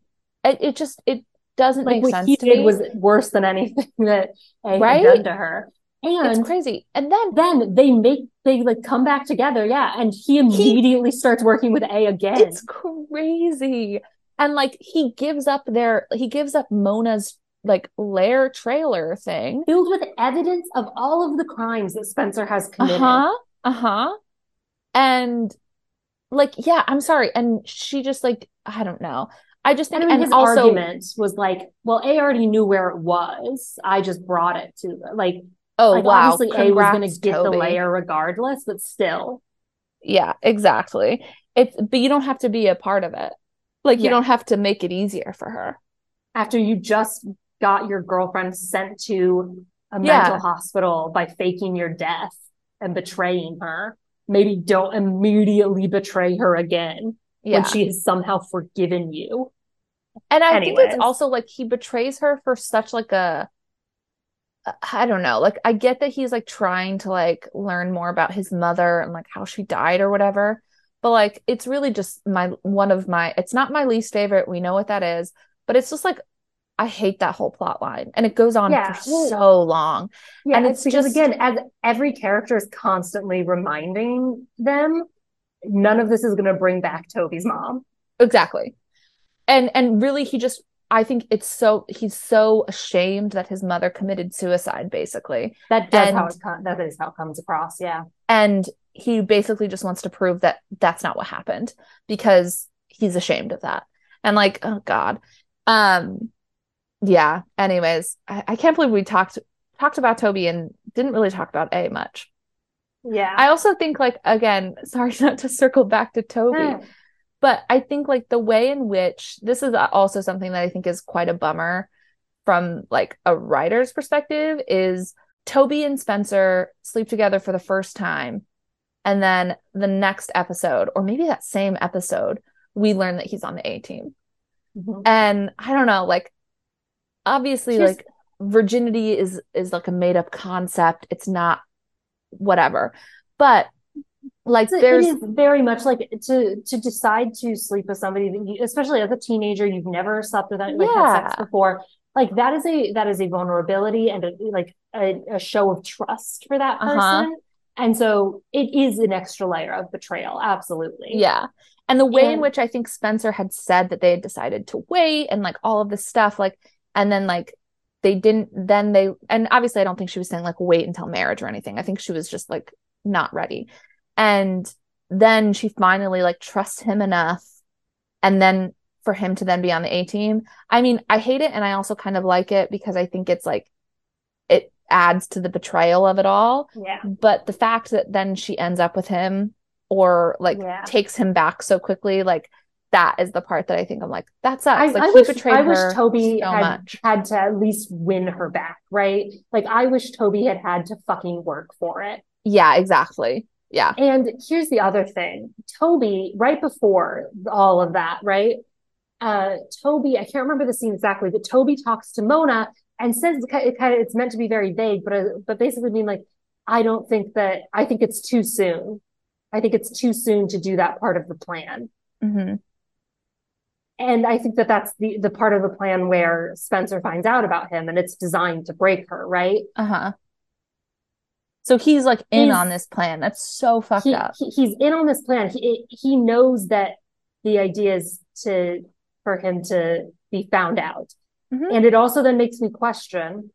Speaker 1: it, it just it doesn't
Speaker 2: Like
Speaker 1: make
Speaker 2: what
Speaker 1: sense
Speaker 2: he
Speaker 1: to
Speaker 2: did
Speaker 1: me.
Speaker 2: was worse than anything that eh, A
Speaker 1: Right?
Speaker 2: had done to her.
Speaker 1: It's
Speaker 2: And
Speaker 1: crazy. And then
Speaker 2: then they make they like come back together, yeah, and he immediately starts working with A again.
Speaker 1: It's crazy. And like he gives up their he gives up Mona's like lair trailer thing.
Speaker 2: filled with evidence of all of the crimes that Spencer has committed.
Speaker 1: Uh-huh. Uh-huh. And like yeah, I'm sorry. And she just like I don't know. I just think
Speaker 2: And
Speaker 1: and
Speaker 2: his
Speaker 1: also
Speaker 2: argument was like, well, A already knew where it was. I just brought it to. Like,
Speaker 1: oh
Speaker 2: like
Speaker 1: wow,
Speaker 2: obviously A was going to get the
Speaker 1: Toby.
Speaker 2: layer regardless, but still.
Speaker 1: Yeah, exactly. It's but you don't have to be a part of it. Like you
Speaker 2: Yeah.
Speaker 1: don't have to make it easier for her.
Speaker 2: After you just got your girlfriend sent to a
Speaker 1: Yeah.
Speaker 2: mental hospital by faking your death and betraying her, maybe don't immediately betray her again
Speaker 1: Yeah.
Speaker 2: when she has somehow forgiven you.
Speaker 1: And I think it's also like he betrays her for such like a I don't know. Like I get that he's like trying to like learn more about his mother and like how she died or whatever. But like it's really just my one of my it's not my least favorite. We know what that is, but it's just like I hate that whole plot line and it goes on
Speaker 2: Yeah,
Speaker 1: for so long.
Speaker 2: Yeah,
Speaker 1: And
Speaker 2: it's
Speaker 1: it's
Speaker 2: because
Speaker 1: just-
Speaker 2: again, as every character is constantly reminding them, none of this is going to bring back Toby's mom.
Speaker 1: Exactly. And and really he just I think it's so he's so ashamed that his mother committed suicide basically.
Speaker 2: That does how it com- that is how it comes across. Yeah,
Speaker 1: And he basically just wants to prove that that's not what happened because he's ashamed of that. And like, oh God. Um yeah, anyways, I, I can't believe we talked talked about Toby and didn't really talk about A much.
Speaker 2: yeah.
Speaker 1: I also think like again, sorry not to circle back to Toby, but I think like the way in which this is also something that I think is quite a bummer from like a writer's perspective is Toby and Spencer sleep together for the first time. And then the next episode, or maybe that same episode, we learn that he's on the A team.
Speaker 2: mhm.
Speaker 1: And I don't know, like obviously
Speaker 2: Here's-
Speaker 1: like virginity is is like a made up concept. It's not whatever. But like
Speaker 2: So it
Speaker 1: there's
Speaker 2: is very much like to to decide to sleep with somebody that you, especially as a teenager, you've never slept with that like had sex
Speaker 1: Yeah.
Speaker 2: before. Like that is a that is a vulnerability and a, like a, a show of trust for that
Speaker 1: Uh-huh.
Speaker 2: person. And so it is an extra layer of betrayal. Absolutely.
Speaker 1: Yeah. And the way in which I think Spencer had said that they had decided to wait and like all of this stuff, like, and then like they didn't, then they, and obviously I don't think she was saying like wait until marriage or anything. I think she was just like not ready. And then she finally like trusts him enough. And then for him to then be on the A team, I mean, I hate it and I also kind of like it because I think it's like, it adds to the betrayal of it all
Speaker 2: Yeah.
Speaker 1: but the fact that then she ends up with him or like
Speaker 2: Yeah.
Speaker 1: takes him back so quickly like that is the part that i think i'm like that sucks
Speaker 2: I,
Speaker 1: like
Speaker 2: I
Speaker 1: he
Speaker 2: wish
Speaker 1: betrayed
Speaker 2: I wish Toby
Speaker 1: so
Speaker 2: had
Speaker 1: much
Speaker 2: had to at least win her back, right? Like I wish Toby had had to fucking work for it.
Speaker 1: yeah exactly yeah
Speaker 2: And here's the other thing. Toby, right before all of that, right? uh, Toby, I can't remember the scene exactly, but Toby talks to Mona and says it kind of, it's meant to be very vague, but, uh, but basically being like, I don't think that, I think it's too soon. I think it's too soon to do that part of the plan.
Speaker 1: Mm-hmm.
Speaker 2: And I think that that's the, the part of the plan where Spencer finds out about him and it's designed to break her, right?
Speaker 1: Uh huh. So he's like in
Speaker 2: He's-
Speaker 1: on this plan. That's so fucked
Speaker 2: he,
Speaker 1: up.
Speaker 2: he- he's in on this plan. He he knows that the idea is to for him to be found out,
Speaker 1: Mhm.
Speaker 2: and it also then makes me question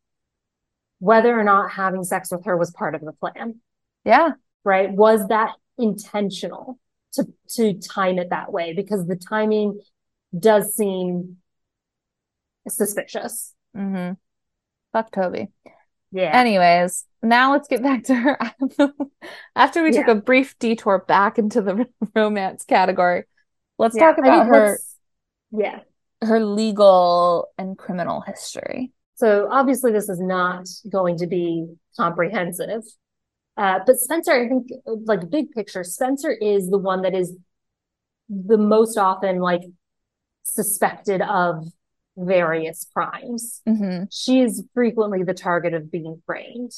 Speaker 2: whether or not having sex with her was part of the plan.
Speaker 1: Yeah.
Speaker 2: Right? Was that intentional to to time it that way? Because the timing does seem suspicious.
Speaker 1: Mm-hmm. Fuck Toby.
Speaker 2: Yeah.
Speaker 1: Anyways, now let's get back to her. After we took a brief detour back into the romance category, let's
Speaker 2: Yeah,
Speaker 1: talk
Speaker 2: I
Speaker 1: about
Speaker 2: mean,
Speaker 1: her
Speaker 2: Yeah.
Speaker 1: her legal and criminal history.
Speaker 2: So obviously this is not going to be comprehensive. Uh, but Spencer, I think like big picture, Spencer is the one that is the most often like suspected of various crimes.
Speaker 1: Mm-hmm.
Speaker 2: She is frequently the target of being framed.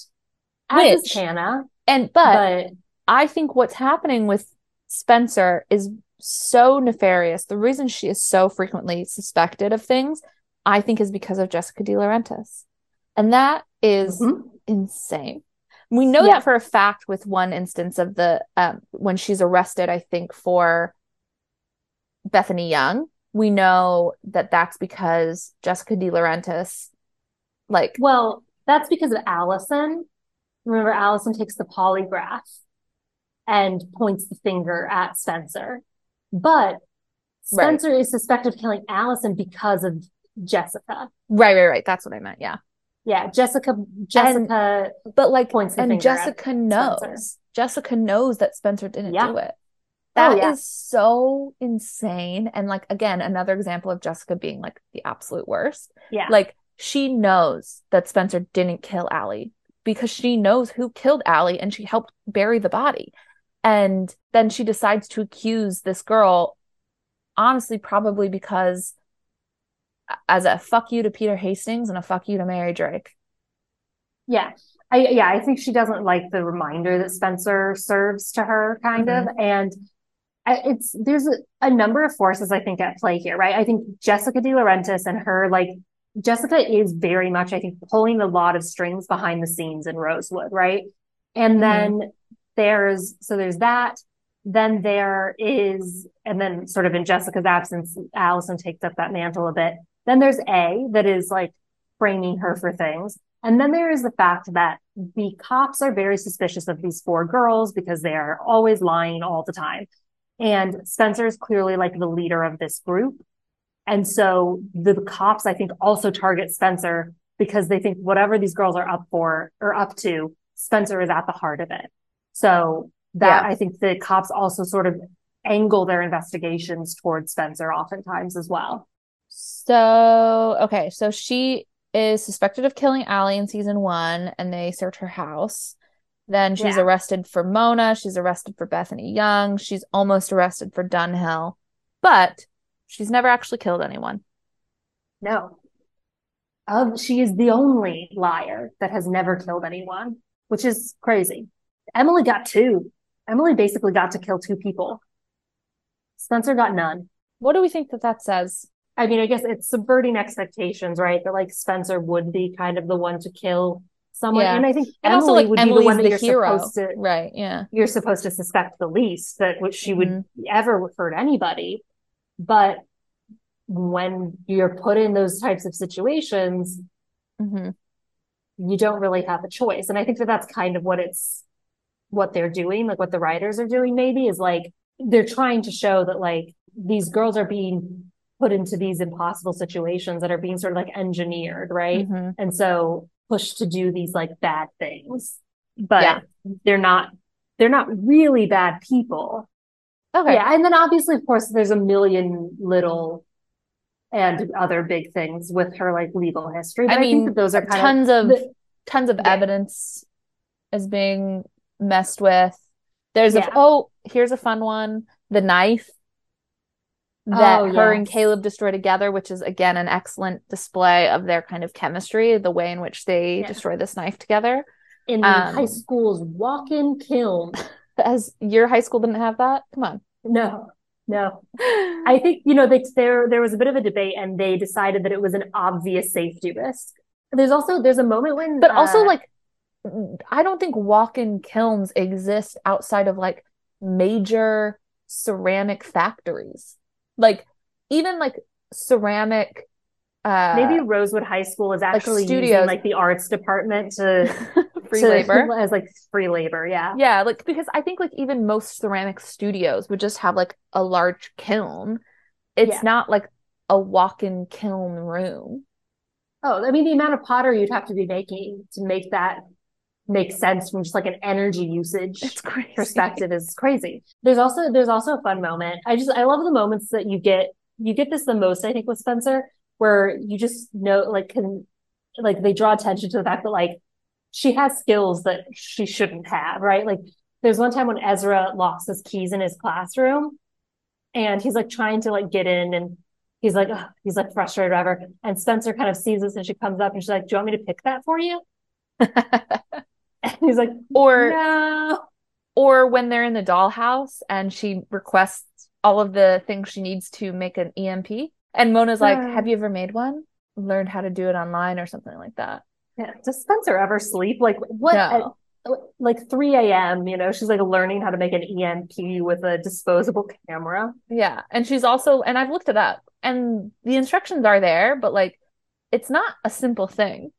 Speaker 2: As
Speaker 1: Which-
Speaker 2: Hannah,
Speaker 1: And but,
Speaker 2: but
Speaker 1: I think what's happening with Spencer is so nefarious. The reason she is so frequently suspected of things, I think, is because of Jessica DiLaurentis. And that is
Speaker 2: Mhm.
Speaker 1: insane. We know
Speaker 2: Yeah.
Speaker 1: that for a fact with one instance of the um, when she's arrested, I think for Bethany Young. We know that that's because Jessica DiLaurentis, like,
Speaker 2: well, that's because of Allison. Remember, Allison takes the polygraph and points the finger at Spencer. But
Speaker 1: Right.
Speaker 2: Spencer is suspected of killing Allison because of Jessica.
Speaker 1: right, right, right. That's what I meant. Yeah,
Speaker 2: Yeah, Jessica. Jessica.
Speaker 1: but like,
Speaker 2: Points the
Speaker 1: and
Speaker 2: finger at
Speaker 1: Jessica knows.
Speaker 2: Spencer.
Speaker 1: Jessica knows that Spencer didn't
Speaker 2: Yeah.
Speaker 1: do it.
Speaker 2: Oh,
Speaker 1: That is
Speaker 2: yeah.
Speaker 1: so insane. And like, again, another example of Jessica being like the absolute worst.
Speaker 2: yeah,
Speaker 1: Like she knows that Spencer didn't kill Allie because she knows who killed Allie and she helped bury the body. And then she decides to accuse this girl, honestly, probably because as a fuck you to Peter Hastings and a fuck you to Mary Drake.
Speaker 2: yeah. I yeah, I think she doesn't like the reminder that Spencer serves to her, kind of, mm-hmm. and it's there's a, a number of forces I think at play here, right? I think Jessica DiLaurentis and her like Jessica is very much, I think, pulling a lot of strings behind the scenes in Rosewood, right? And
Speaker 1: Mhm.
Speaker 2: then there's so there's that. Then there is, and then sort of in Jessica's absence, Allison takes up that mantle a bit. Then there's A that is like framing her for things. And then there is the fact that the cops are very suspicious of these four girls because they are always lying all the time. And Spencer is clearly like the leader of this group. And so the cops, I think, also target Spencer because they think whatever these girls are up for or up to, Spencer is at the heart of it. So that
Speaker 1: Yeah.
Speaker 2: I think the cops also sort of angle their investigations towards Spencer oftentimes as well.
Speaker 1: So, okay, so she is suspected of killing Allie in season one, and they search her house. Then she's
Speaker 2: Yeah.
Speaker 1: arrested for Mona. She's arrested for Bethany Young. She's almost arrested for Dunhill, but she's never actually killed anyone.
Speaker 2: No. Um, she is the only liar that has never killed anyone, which is crazy. Emily got two. Emily basically got to kill two people. Spencer got none.
Speaker 1: What do we think that that says?
Speaker 2: I mean, I guess it's subverting expectations, right? That like Spencer would be kind of the one to kill someone.
Speaker 1: Yeah.
Speaker 2: And I think
Speaker 1: And
Speaker 2: Emily
Speaker 1: also, like
Speaker 2: would
Speaker 1: Emily's
Speaker 2: be the one that
Speaker 1: the
Speaker 2: you're
Speaker 1: hero,
Speaker 2: supposed to
Speaker 1: right? Yeah,
Speaker 2: you're supposed to suspect the least that she would
Speaker 1: Mhm.
Speaker 2: ever hurt anybody. But when you're put in those types of situations,
Speaker 1: hmm
Speaker 2: you don't really have a choice. And I think that that's kind of what it's, what they're doing, like what the writers are doing maybe is like, they're trying to show that like these girls are being put into these impossible situations that are being sort of like engineered, right?
Speaker 1: hmm
Speaker 2: And so pushed to do these like bad things, but
Speaker 1: Yeah.
Speaker 2: they're not, they're not really bad people.
Speaker 1: Okay,
Speaker 2: Yeah. And then obviously, of course, there's a million little and other big things with her like legal history. But
Speaker 1: I
Speaker 2: I,
Speaker 1: mean,
Speaker 2: those are kind
Speaker 1: tons of
Speaker 2: the-
Speaker 1: tons of
Speaker 2: Yeah.
Speaker 1: evidence is being messed with. There's
Speaker 2: Yeah.
Speaker 1: a oh, here's a fun one. The knife. That
Speaker 2: Oh,
Speaker 1: her and. Caleb destroy together, which is again an excellent display of their kind of chemistry, the way in which they
Speaker 2: Yeah.
Speaker 1: destroy this knife together.
Speaker 2: In
Speaker 1: Um,
Speaker 2: high school's walk-in kiln.
Speaker 1: As your high school didn't have that? Come on.
Speaker 2: No, no. I think, you know, they, there there was a bit of a debate and they decided that it was an obvious safety risk. There's also there's a moment when
Speaker 1: but also
Speaker 2: uh,
Speaker 1: like I don't think walk-in kilns exist outside of like major ceramic factories. Like even like ceramic uh
Speaker 2: maybe Rosewood High School is actually using
Speaker 1: studios.
Speaker 2: like the arts department to
Speaker 1: free
Speaker 2: to-
Speaker 1: labor.
Speaker 2: as like free labor, yeah.
Speaker 1: Yeah, like because I think like even most ceramic studios would just have like a large kiln. It's
Speaker 2: Yeah.
Speaker 1: not like a walk-in kiln room.
Speaker 2: Oh, I mean the amount of pottery you'd have to be making to make that make sense from just like an energy usage
Speaker 1: It's crazy.
Speaker 2: perspective is crazy. There's also there's also a fun moment. I just I love the moments that you get you get this the most I think with Spencer where you just know like can like they draw attention to the fact that like she has skills that she shouldn't have, right? Like there's one time when Ezra lost his keys in his classroom and he's like trying to like get in and he's like he's like frustrated or whatever and Spencer kind of sees this and she comes up and she's like, "Do you want me to pick that for you?" And he's like,
Speaker 1: or
Speaker 2: "No."
Speaker 1: or when they're in the dollhouse and she requests all of the things she needs to make an EMP and Mona's like,
Speaker 2: Uh.
Speaker 1: "Have you ever made one? Learned how to do it online or something like that."
Speaker 2: Yeah. Does Spencer ever sleep? Like what?
Speaker 1: No.
Speaker 2: at- like 3 a.m., you know, she's like learning how to make an EMP with a disposable camera.
Speaker 1: Yeah, and she's also and I've looked it up and the instructions are there, but like it's not a simple thing.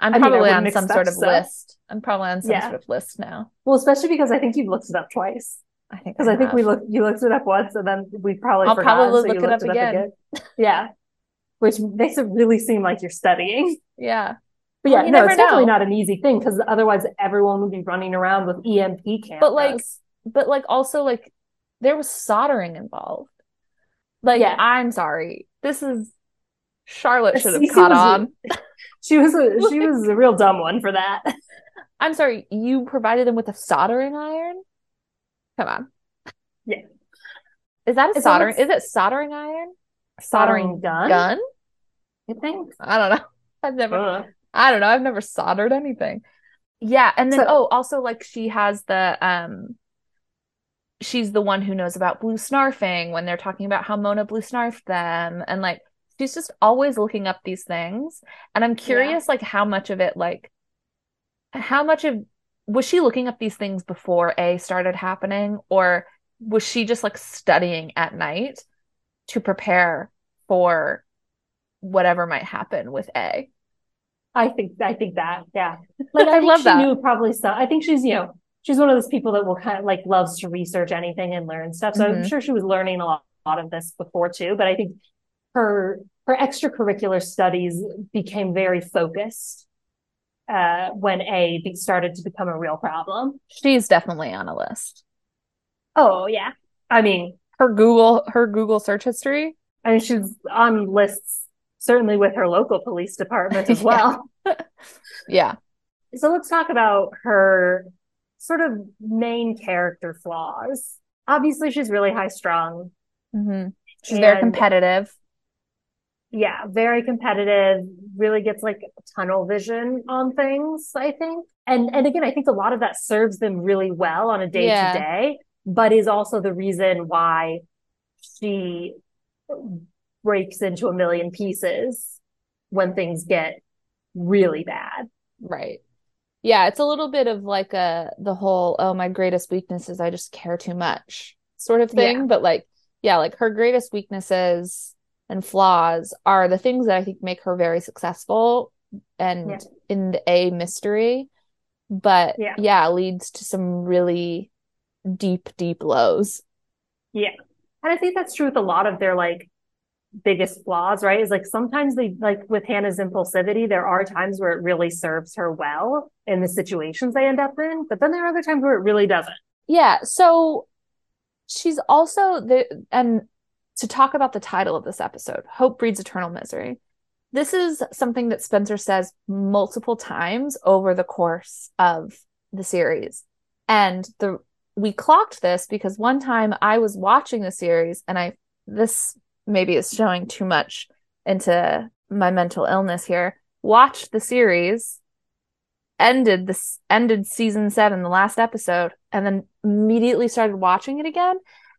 Speaker 1: I'm
Speaker 2: I mean, I
Speaker 1: probably on some sort of
Speaker 2: so.
Speaker 1: list. I'm probably on some
Speaker 2: Yeah.
Speaker 1: sort of list now.
Speaker 2: Well, especially because I think you've looked it up twice.
Speaker 1: I think
Speaker 2: Because I think we looked you looked it up once and then we probably
Speaker 1: I'll
Speaker 2: forgot,
Speaker 1: probably
Speaker 2: so
Speaker 1: look it
Speaker 2: looked
Speaker 1: up again.
Speaker 2: Yeah. Which makes it really seem like you're studying.
Speaker 1: Yeah.
Speaker 2: But yeah,
Speaker 1: you
Speaker 2: no, it's definitely not an easy thing because otherwise everyone would be running around with EMP cameras.
Speaker 1: But like but like also like there was soldering involved. Like
Speaker 2: Yeah.
Speaker 1: I'm sorry. This is Charlotte should have caught on.
Speaker 2: she was a she was a real dumb one for that.
Speaker 1: I'm sorry, you provided them with a soldering iron? Come on.
Speaker 2: Yeah.
Speaker 1: Is that a
Speaker 2: all
Speaker 1: soldering? Is it soldering iron?
Speaker 2: Soldering gun,
Speaker 1: Gun?
Speaker 2: I think.
Speaker 1: I don't know. I've never
Speaker 2: Uh,
Speaker 1: I don't know. I've never soldered anything. Yeah, and then
Speaker 2: So-
Speaker 1: oh, also like she has the um she's the one who knows about blue snarfing when they're talking about how Mona blue snarfed them and like she's just always looking up these things. And I'm curious like how much of it like how much of was she looking up these things before A started happening or was she just like studying at night to prepare for whatever might happen with A?
Speaker 2: I think I think that, yeah. Like I,
Speaker 1: I love
Speaker 2: she
Speaker 1: that.
Speaker 2: knew probably some. I think she's, you know, she's one of those people that will kind of like loves to research anything and learn stuff. So I'm
Speaker 1: Mhm.
Speaker 2: sure she was learning a lot, a lot of this before too. But I think her her extracurricular studies became very focused uh, when A started to become a real problem.
Speaker 1: She's definitely on a list.
Speaker 2: Oh yeah, I mean,
Speaker 1: Her Google her Google search history.
Speaker 2: I mean she's on lists certainly with her local police department as well.
Speaker 1: Yeah.
Speaker 2: So let's talk about her sort of main character flaws. Obviously, she's really high strung.
Speaker 1: hmm She's very competitive.
Speaker 2: Yeah, very competitive, really gets like tunnel vision on things, I think. And and again, I think a lot of that serves them really well on a day to day, but is also the reason why she breaks into a million pieces when things get really bad.
Speaker 1: Right. Yeah, it's a little bit of like a the whole, oh, my greatest weakness is I just care too much sort of thing.
Speaker 2: Yeah.
Speaker 1: But like, yeah, like her greatest weaknesses and flaws are the things that I think make her very successful and
Speaker 2: Yeah.
Speaker 1: in the A mystery. But
Speaker 2: Yeah.
Speaker 1: yeah, leads to some really deep, deep lows.
Speaker 2: Yeah. And I think that's true with a lot of their like biggest flaws, right? Is like sometimes they like with Hannah's impulsivity, there are times where it really serves her well in the situations they end up in, but then there are other times where it really doesn't.
Speaker 1: Yeah, so she's also the and to talk about the title of this episode, Hope Breeds Eternal Misery. This is something that Spencer says multiple times over the course of the series. And the we clocked this because one time I was watching the series and I this maybe is showing too much into my mental illness here. Watched the series, ended this ended season seven, the last episode, and then immediately started watching it again.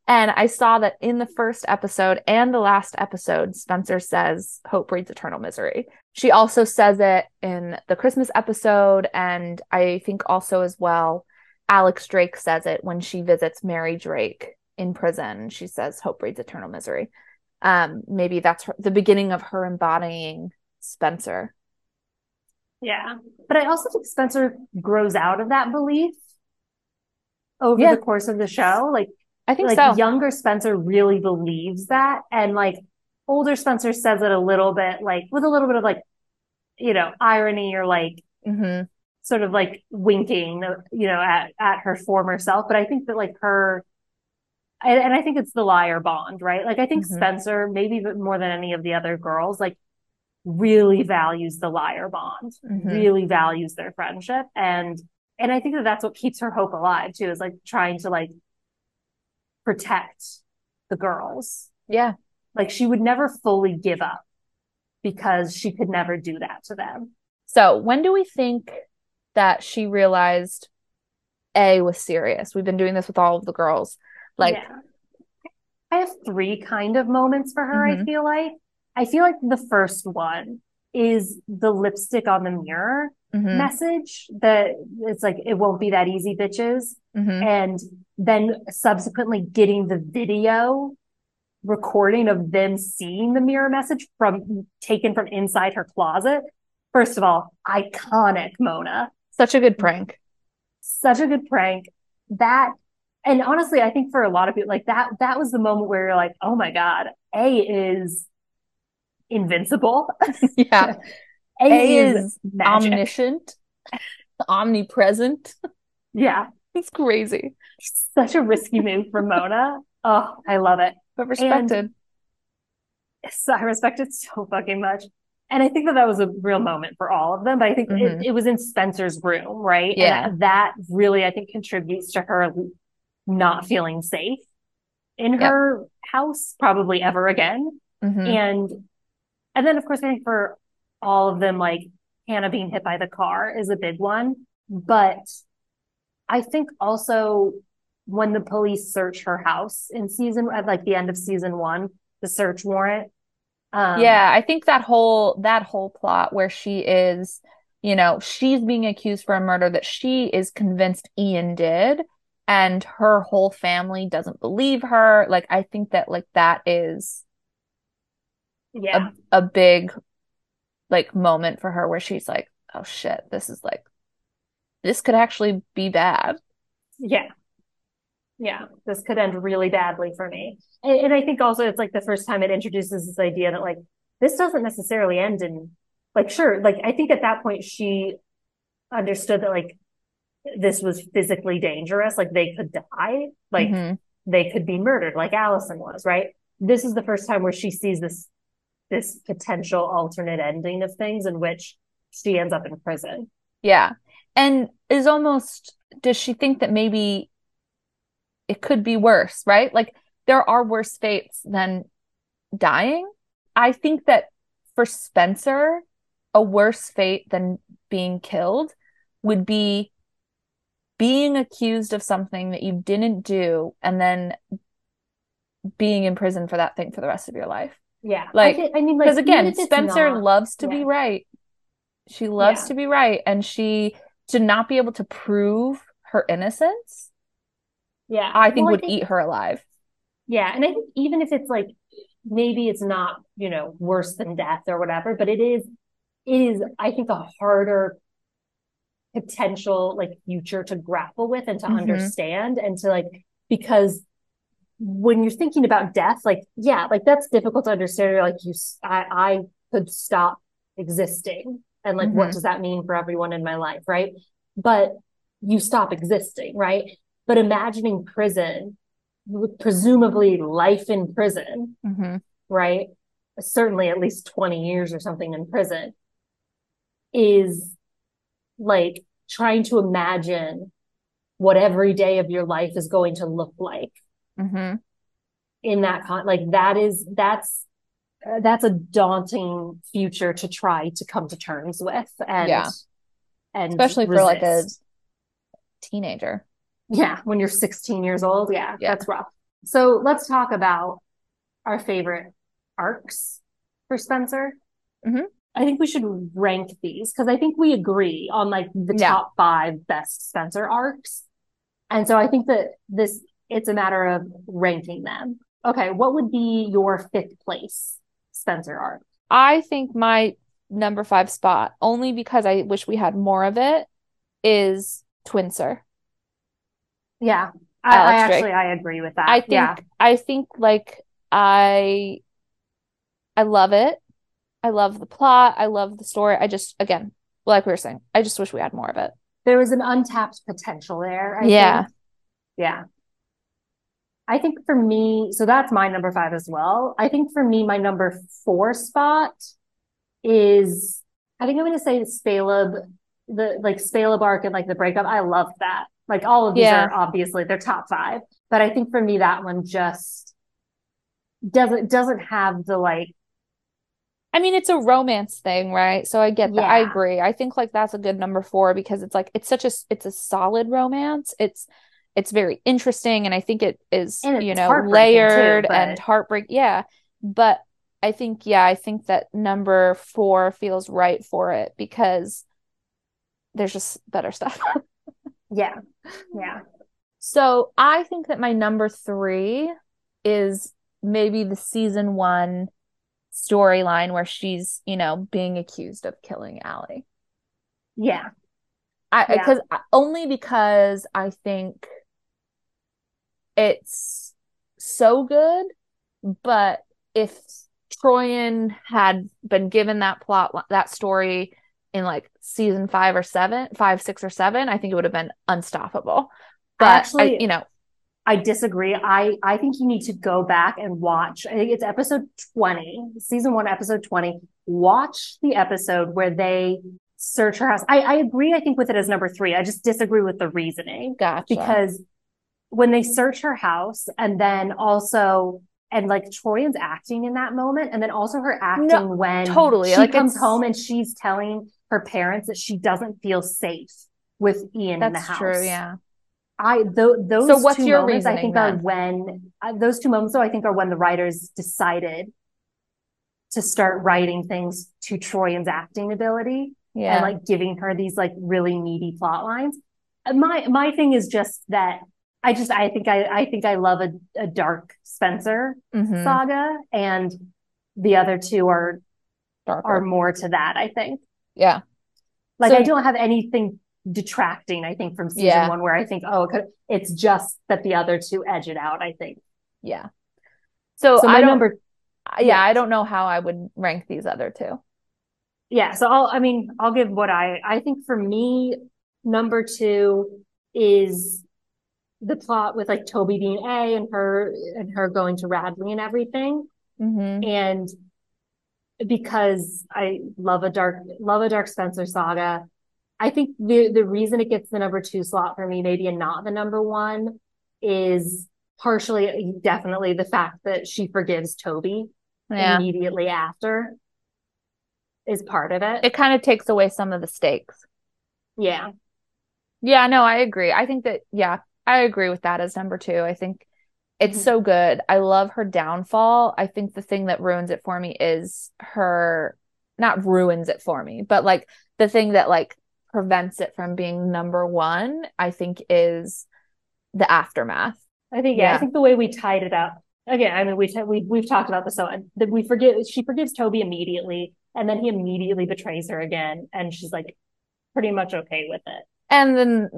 Speaker 1: And I saw that in the first episode and the last episode, Spencer says, Hope breeds eternal misery. She also says it in the Christmas episode. And I think also as well, Alex Drake says it when she visits Mary Drake in prison. She says, Hope breeds eternal misery. Um, maybe that's her, the beginning of her embodying Spencer.
Speaker 2: Yeah. But I also think Spencer grows out of that belief over
Speaker 1: Yeah.
Speaker 2: the course of the show. Like,
Speaker 1: I think
Speaker 2: like
Speaker 1: so.
Speaker 2: younger Spencer really believes that. And like older Spencer says it a little bit like with a little bit of like, you know, irony or like
Speaker 1: hmm
Speaker 2: sort of like winking, you know, at, at her former self. But I think that like her, and, and I think it's the liar bond, right? Like I think
Speaker 1: Mhm.
Speaker 2: Spencer, maybe more than any of the other girls, like really values the liar bond,
Speaker 1: Mhm.
Speaker 2: really values their friendship. And, and I think that that's what keeps her hope alive too, is like trying to like protect the girls.
Speaker 1: Yeah.
Speaker 2: Like she would never fully give up because she could never do that to them.
Speaker 1: So when do we think that she realized A was serious? We've been doing this with all of the girls. Like,
Speaker 2: Yeah. I have three kind of moments for her, I
Speaker 1: Mhm.
Speaker 2: feel like. I feel like the first one is the lipstick on the mirror
Speaker 1: mhm,
Speaker 2: message that it's like, it won't be that easy, bitches.
Speaker 1: mhm.
Speaker 2: And then subsequently getting the video recording of them seeing the mirror message from taken from inside her closet. First of all, iconic Mona
Speaker 1: such a good prank.
Speaker 2: such a good prank. That, and honestly, I think for a lot of people, like that, that was the moment where you're like, oh my God, A is invincible.
Speaker 1: Yeah.
Speaker 2: A,
Speaker 1: A
Speaker 2: is,
Speaker 1: is. Omniscient, omnipresent.
Speaker 2: yeah.
Speaker 1: It's crazy,
Speaker 2: Such a risky move for Mona. Oh, I love it.
Speaker 1: but respected.
Speaker 2: So I respect it so fucking much. And I think that that was a real moment for all of them, but I think
Speaker 1: Mhm.
Speaker 2: it, it was in Spencer's room, right?
Speaker 1: Yeah.
Speaker 2: And that really, I think, contributes to her not feeling safe in
Speaker 1: Yep.
Speaker 2: her house, probably ever again.
Speaker 1: Mhm.
Speaker 2: And and then of course I think for all of them, like Hanna being hit by the car is a big one. But I think also when the police search her house in season at like the end of season one, the search warrant. Um
Speaker 1: yeah, I think that whole that whole plot where she is, you know, she's being accused for a murder that she is convinced Ian did, and her whole family doesn't believe her. Like, I think that like that is
Speaker 2: yeah.
Speaker 1: a big like moment for her where she's like, oh shit, this is like this could actually be bad.
Speaker 2: Yeah. Yeah. This could end really badly for me. And, and I think also it's like the first time it introduces this idea that like this doesn't necessarily end in like sure, like I think at that point she understood that like this was physically dangerous, like they could die, like
Speaker 1: Mhm.
Speaker 2: they could be murdered, like Alison was, right? This is the first time where she sees this this potential alternate ending of things in which she ends up in prison.
Speaker 1: Yeah. And is almost, does she think that maybe it could be worse, right? Like there are worse fates than dying. I think that for Spencer, a worse fate than being killed would be being accused of something that you didn't do and then being in prison for that thing for the rest of your life.
Speaker 2: Yeah.
Speaker 1: Like,
Speaker 2: I, I mean, like,
Speaker 1: Because
Speaker 2: even
Speaker 1: again, Spencer
Speaker 2: not-
Speaker 1: loves to be right. She loves
Speaker 2: Yeah.
Speaker 1: to be right. And she to not be able to prove her innocence,
Speaker 2: Yeah.
Speaker 1: I think
Speaker 2: Well,
Speaker 1: would eat her alive.
Speaker 2: Yeah. And I think even if it's like, maybe it's not, you know, worse than death or whatever, but it is, it is, I think, a harder potential like future to grapple with and to
Speaker 1: Mhm.
Speaker 2: understand and to like, because when you're thinking about death, like, yeah, like that's difficult to understand. You're like, you, I could stop existing. And like, what
Speaker 1: Mhm.
Speaker 2: does that mean for everyone in my life? Right. But you stop existing. Right. But imagining prison, presumably life in prison,
Speaker 1: hmm
Speaker 2: right? Certainly at least 20 years or something in prison is like trying to imagine what every day of your life is going to look like
Speaker 1: hmm
Speaker 2: in that con like that is that's uh, that's a daunting future to try to come to terms with and
Speaker 1: Yeah.
Speaker 2: and
Speaker 1: especially for like a teenager.
Speaker 2: yeah when you're 16 years old yeah,
Speaker 1: Yeah.
Speaker 2: that's rough so let's talk about our favorite arcs for spencer
Speaker 1: Mhm.
Speaker 2: i think we should rank these because i think we agree on like the
Speaker 1: Yeah.
Speaker 2: top five best spencer arcs and so i think that this it's a matter of ranking them okay what would be your fifth place spencer Art?
Speaker 1: I think my number five spot, only because I wish we had more of it, is Twinser.
Speaker 2: yeah I, I actually i agree with that
Speaker 1: I think
Speaker 2: yeah
Speaker 1: I think like I I love it. I love the plot. I love the story. I just again, like we were saying, I just wish we had more of it.
Speaker 2: there was an untapped potential there I
Speaker 1: Yeah.
Speaker 2: think. Yeah. I think for me, so that's my number five as well. I think for me, my number four spot is, I think I'm going to say Spaleb, the like Spaleb arc and like the breakup. I love that. Like all of these
Speaker 1: Yeah.
Speaker 2: are obviously they're top five, but I think for me, that one just doesn't, doesn't have the like,
Speaker 1: I mean, it's a romance thing, right? So I get that.
Speaker 2: Yeah.
Speaker 1: I agree. I think like that's a good number four because it's like it's such a it's a solid romance. It's it's very interesting, and I think it is, you know,
Speaker 2: heartbreaking too,
Speaker 1: layered
Speaker 2: but-
Speaker 1: and heartbreak. Yeah, but I think yeah, I think that number four feels right for it because there's just better stuff.
Speaker 2: yeah, yeah.
Speaker 1: So I think that my number three is maybe the season one storyline where she's, you know, being accused of killing Allie.
Speaker 2: Yeah.
Speaker 1: I
Speaker 2: Yeah.
Speaker 1: because uh, only because I think it's so good, but if Troian had been given that plot that story in like season five or seven, five, six or seven, I think it would have been unstoppable. But I, you know,
Speaker 2: I disagree. I I think you need to go back and watch. I think it's episode 20, season 1 episode 20. Watch the episode where they search her house. I I agree I think with it as number 3. I just disagree with the reasoning
Speaker 1: gotcha.
Speaker 2: because when they search her house and then also and like Troian's acting in that moment and then also her acting when
Speaker 1: totally.
Speaker 2: she
Speaker 1: Like,
Speaker 2: comes home and she's telling her parents that she doesn't feel safe with Ian in the house.
Speaker 1: That's true, yeah.
Speaker 2: I th- those
Speaker 1: So what's
Speaker 2: two
Speaker 1: your
Speaker 2: moments I think are when uh, those two moments though I think are when the writers decided to start writing things to Troian's acting ability
Speaker 1: Yeah.
Speaker 2: and like giving her these like really meaty plot lines. My my thing is just that I just I think I I think I love a, a dark Spencer
Speaker 1: Mhm.
Speaker 2: saga and the other two are
Speaker 1: Darker.
Speaker 2: are more to that I think.
Speaker 1: yeah.
Speaker 2: Like
Speaker 1: So-
Speaker 2: I don't have anything detracting, I think, from season
Speaker 1: Yeah.
Speaker 2: one where I think, oh, it it's just that the other two edge it out, I think.
Speaker 1: Yeah. So,
Speaker 2: So
Speaker 1: I
Speaker 2: my
Speaker 1: don't,
Speaker 2: number,
Speaker 1: yeah,
Speaker 2: yeah.
Speaker 1: I don't know how I would rank these other two.
Speaker 2: yeah, so I'll, I mean, I'll give what I, I think for me, number two is the plot with like Toby being A and her, and her going to Radley and everything.
Speaker 1: Mm-hmm.
Speaker 2: And because I love a dark, love a Dark Spencer saga, I think the the reason it gets the number two slot for me, maybe and not the number one, is partially definitely the fact that she forgives Toby
Speaker 1: Yeah.
Speaker 2: immediately after is part of it.
Speaker 1: It kind of takes away some of the stakes.
Speaker 2: yeah.
Speaker 1: Yeah, no, I agree. I think that, yeah, I agree with that as number two. I think it's
Speaker 2: Mhm.
Speaker 1: so good. I love her downfall. I think the thing that ruins it for me is her, not ruins it for me, but like the thing that like prevents it from being number one, I think is the aftermath.
Speaker 2: I think yeah, I think the way we tied it up again. I mean, we t- we we've talked about this so that we forget She forgives Toby immediately, and then he immediately betrays her again, and she's like pretty much okay with it.
Speaker 1: And then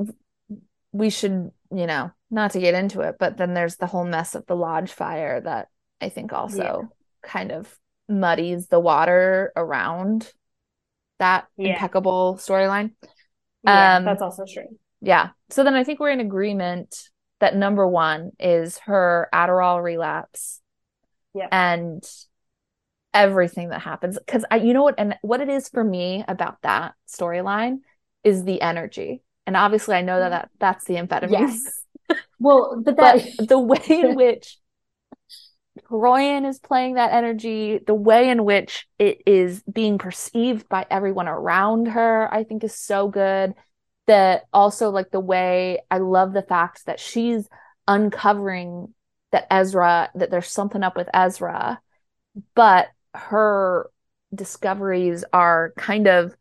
Speaker 1: we should, you know, not to get into it, but then there's the whole mess of the lodge fire that I think also
Speaker 2: Yeah.
Speaker 1: kind of muddies the water around that
Speaker 2: Yeah.
Speaker 1: impeccable storyline.
Speaker 2: Yeah,
Speaker 1: Um,
Speaker 2: that's also true.
Speaker 1: Yeah. So then I think we're in agreement that number one is her Adderall relapse
Speaker 2: Yeah.
Speaker 1: and everything that happens. Because I, you know what, and what it is for me about that storyline is the energy. And obviously, I know that, mm-hmm. that that's the amphetamine.
Speaker 2: Yes. Well, but
Speaker 1: But
Speaker 2: that
Speaker 1: the way in which Troian is playing that energy, the way in which it is being perceived by everyone around her, I think is so good. That also like the way I love the fact that she's uncovering that Ezra, that there's something up with Ezra, but her discoveries are kind of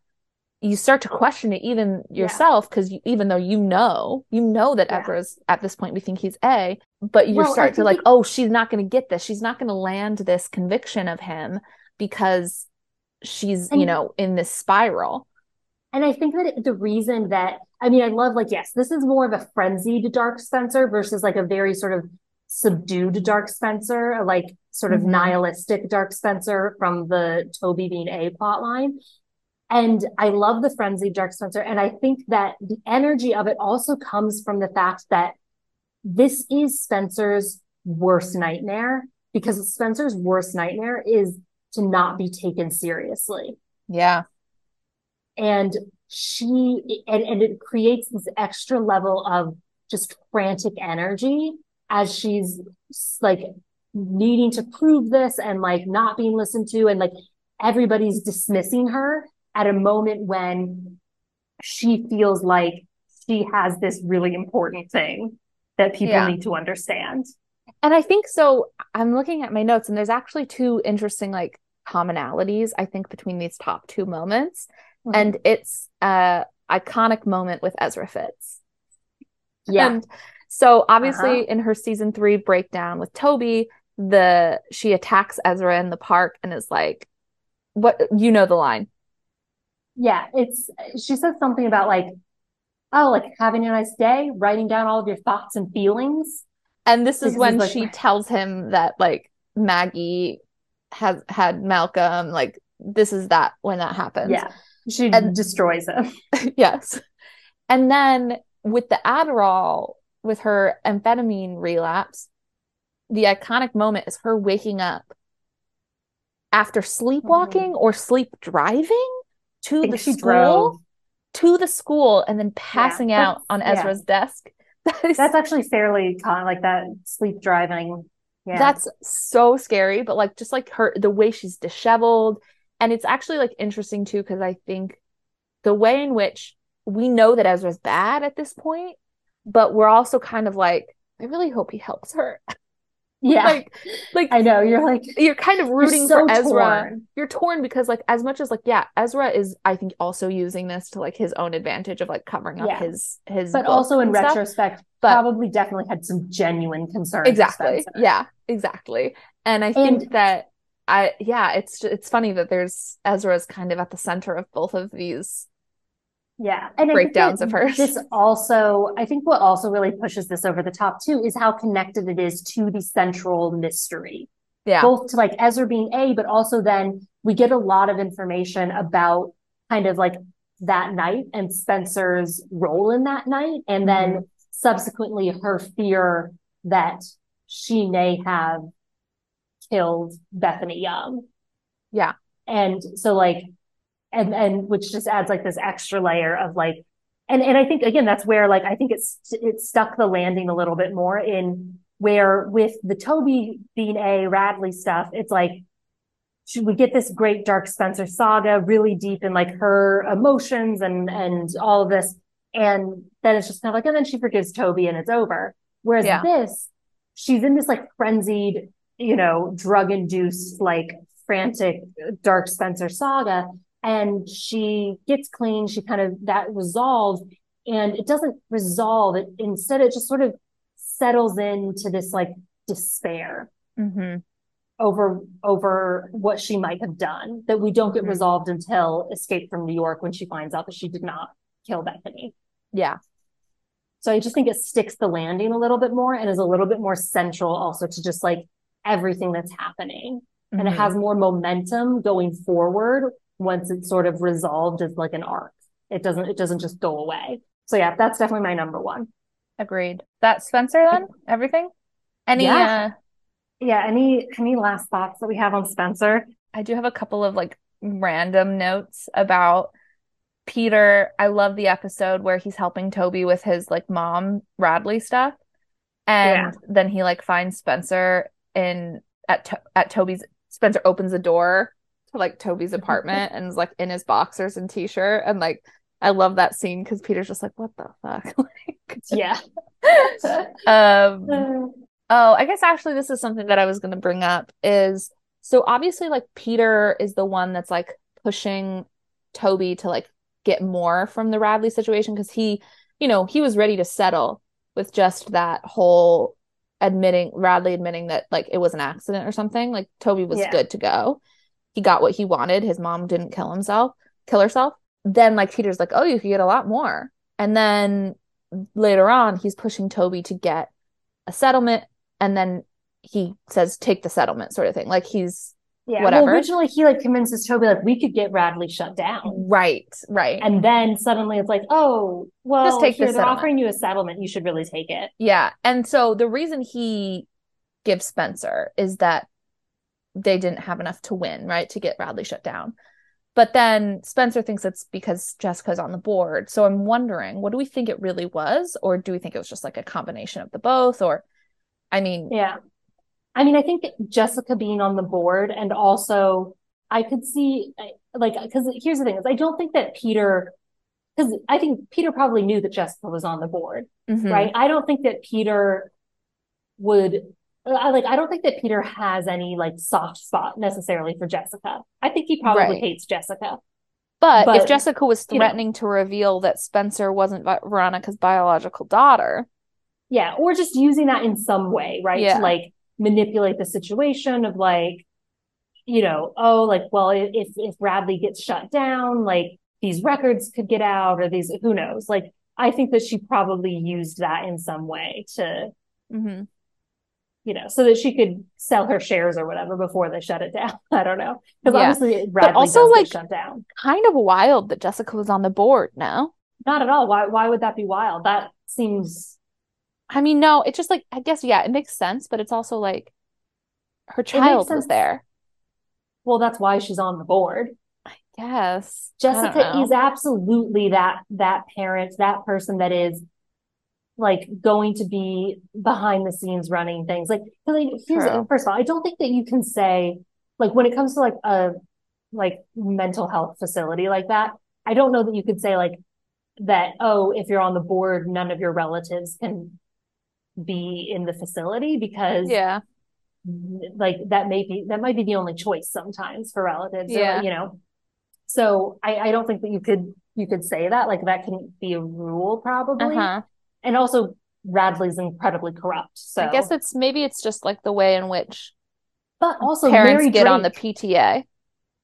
Speaker 1: you start to question it even yourself because yeah. even though you know you know that yeah. Ezra's at this point we think he's A, but you well, start to like, oh, she's not going to get this. She's not going to land this conviction of him because she's and, you know in this spiral.
Speaker 2: And I think that the reason that I mean I love like yes, this is more of a frenzied Dark Spencer versus like a very sort of subdued Dark Spencer, like sort of mm-hmm. nihilistic Dark Spencer from the Toby being A plotline. And I love the frenzied Dark Spencer. And I think that the energy of it also comes from the fact that this is Spencer's worst nightmare because Spencer's worst nightmare is to not be taken seriously.
Speaker 1: Yeah.
Speaker 2: And she, and, and it creates this extra level of just frantic energy as she's like needing to prove this and like not being listened to and like everybody's dismissing her at a moment when she feels like she has this really important thing that people yeah. need to understand.
Speaker 1: And I think so. I'm looking at my notes, and there's actually two interesting like commonalities I think between these top two moments, mm-hmm. and it's a iconic moment with Ezra Fitz.
Speaker 2: Yeah.
Speaker 1: And so obviously uh-huh. in her season three breakdown with Toby, the she attacks Ezra in the park and is like, "What you know the line."
Speaker 2: Yeah, it's she says something about like, oh, like having a nice day, writing down all of your thoughts and feelings.
Speaker 1: And this is when like, she tells him that like Maggie has had Malcolm, like this is that when that happens.
Speaker 2: Yeah. She and, destroys him.
Speaker 1: yes. And then with the Adderall, with her amphetamine relapse, the iconic moment is her waking up after sleepwalking mm-hmm. or sleep driving to the school drove. to the school and then passing yeah, out on Ezra's yeah. desk.
Speaker 2: That is, that's actually fairly common, like that sleep driving.
Speaker 1: Yeah. That's so scary, but like just like her the way she's disheveled. And it's actually like interesting too, because I think the way in which we know that Ezra's bad at this point, but we're also kind of like, I really hope he helps her.
Speaker 2: Yeah. Like, like I know you're like
Speaker 1: you're kind of rooting so for Ezra. Torn. You're torn because like as much as like yeah, Ezra is I think also using this to like his own advantage of like covering up yeah. his his
Speaker 2: But also in retrospect but, probably definitely had some genuine concerns.
Speaker 1: Exactly. Yeah, exactly. And I and, think that I yeah, it's it's funny that there's Ezra's kind of at the center of both of these
Speaker 2: yeah.
Speaker 1: And breakdowns of hers.
Speaker 2: this also i think what also really pushes this over the top too is how connected it is to the central mystery.
Speaker 1: Yeah.
Speaker 2: Both to like ezra being a but also then we get a lot of information about kind of like that night and spencer's role in that night and mm-hmm. then subsequently her fear that she may have killed bethany young.
Speaker 1: Yeah.
Speaker 2: And so like and and which just adds like this extra layer of like and and I think again that's where like I think it's it stuck the landing a little bit more in where with the Toby being a Radley stuff it's like should we get this great Dark Spencer saga really deep in like her emotions and and all of this? And then it's just kind of like and then she forgives Toby and it's over. Whereas yeah. this she's in this like frenzied you know drug induced like frantic Dark Spencer saga and she gets clean. She kind of that resolves and it doesn't resolve it. Instead, it just sort of settles into this like despair
Speaker 1: mm-hmm.
Speaker 2: over, over what she might have done that we don't get mm-hmm. resolved until escape from New York when she finds out that she did not kill Bethany.
Speaker 1: Yeah.
Speaker 2: So I just think it sticks the landing a little bit more and is a little bit more central also to just like everything that's happening. Mm-hmm. And it mm-hmm. has more momentum going forward once it's sort of resolved as like an arc. It doesn't it doesn't just go away. So yeah, that's definitely my number one.
Speaker 1: Agreed. That Spencer then? Everything? Any
Speaker 2: yeah. uh yeah, any any last thoughts that we have on Spencer?
Speaker 1: I do have a couple of like random notes about Peter. I love the episode where he's helping Toby with his like mom Radley stuff. And yeah. then he like finds Spencer in at to- at Toby's Spencer opens the door to like Toby's apartment and is like in his boxers and t-shirt and like I love that scene because Peter's just like, what the fuck? like,
Speaker 2: Yeah.
Speaker 1: um oh, I guess actually this is something that I was gonna bring up is so obviously like Peter is the one that's like pushing Toby to like get more from the Radley situation because he, you know, he was ready to settle with just that whole admitting Radley admitting that like it was an accident or something. Like Toby was
Speaker 2: Yeah.
Speaker 1: good to go. He got what he wanted. His mom didn't kill himself, kill herself. Then like Peter's like, "Oh, you could get a lot more." And then later on, he's pushing Toby to get a settlement and then he says take the settlement sort of thing. Like he's
Speaker 2: Yeah.
Speaker 1: Whatever.
Speaker 2: Well, originally he like convinces Toby like we could get Radley shut down.
Speaker 1: right, right.
Speaker 2: And then suddenly it's like, oh, well,
Speaker 1: Just take
Speaker 2: here, they're
Speaker 1: settlement.
Speaker 2: offering you a settlement. You should really take it.
Speaker 1: Yeah. And so the reason he gives Spencer is that they didn't have enough to win, right? To get Radley shut down. But then Spencer thinks it's because Jessica's on the board. So I'm wondering, what do we think it really was? Or do we think it was just like a combination of the both? Or, I mean,
Speaker 2: Yeah. I mean, I think Jessica being on the board and also I could see like because here's the thing is I don't think that Peter because I think Peter probably knew that Jessica was on the board,
Speaker 1: mhm.
Speaker 2: right? I don't think that Peter would I like I don't think that Peter has any like soft spot necessarily for Jessica. I think he probably
Speaker 1: Right.
Speaker 2: hates Jessica.
Speaker 1: But, if Jessica was
Speaker 2: you know.
Speaker 1: threatening to reveal that Spencer wasn't Veronica's biological daughter,
Speaker 2: Yeah, or just using that in some way, right?
Speaker 1: Yeah.
Speaker 2: To like manipulate the situation of like, you know, oh, like, well, if if Radley gets shut down, like these records could get out, or these who knows? Like, I think that she probably used that in some way to,
Speaker 1: Mhm.
Speaker 2: You know, so that she could sell her shares or whatever before they shut it down. I don't know, because
Speaker 1: Yeah.
Speaker 2: obviously
Speaker 1: also, like-
Speaker 2: shut down.
Speaker 1: kind of wild that Jessica was on the board now.
Speaker 2: Not at all. Why? Why would that be wild? That seems
Speaker 1: I mean, no, It's just like I guess yeah, it makes sense, but it's also like her child was there.
Speaker 2: well. That's why she's on the board.
Speaker 1: I don't
Speaker 2: Jessica is absolutely that that parent, that person that is like going to be behind the scenes running things. Like, here's
Speaker 1: True.
Speaker 2: first of all, I don't think that you can say like when it comes to like a like mental health facility like that, I don't know that you could say like that, oh, if you're on the board, none of your relatives can be in the facility because
Speaker 1: Yeah.
Speaker 2: like that may be that might be the only choice sometimes for relatives or,
Speaker 1: Yeah.
Speaker 2: you know so I, I don't think that you could you could say that like that can be a rule probably
Speaker 1: Uh-huh.
Speaker 2: And also Radley's incredibly corrupt so
Speaker 1: I guess it's maybe it's just like the way in which
Speaker 2: but also
Speaker 1: parents
Speaker 2: Mary
Speaker 1: get on the PTA.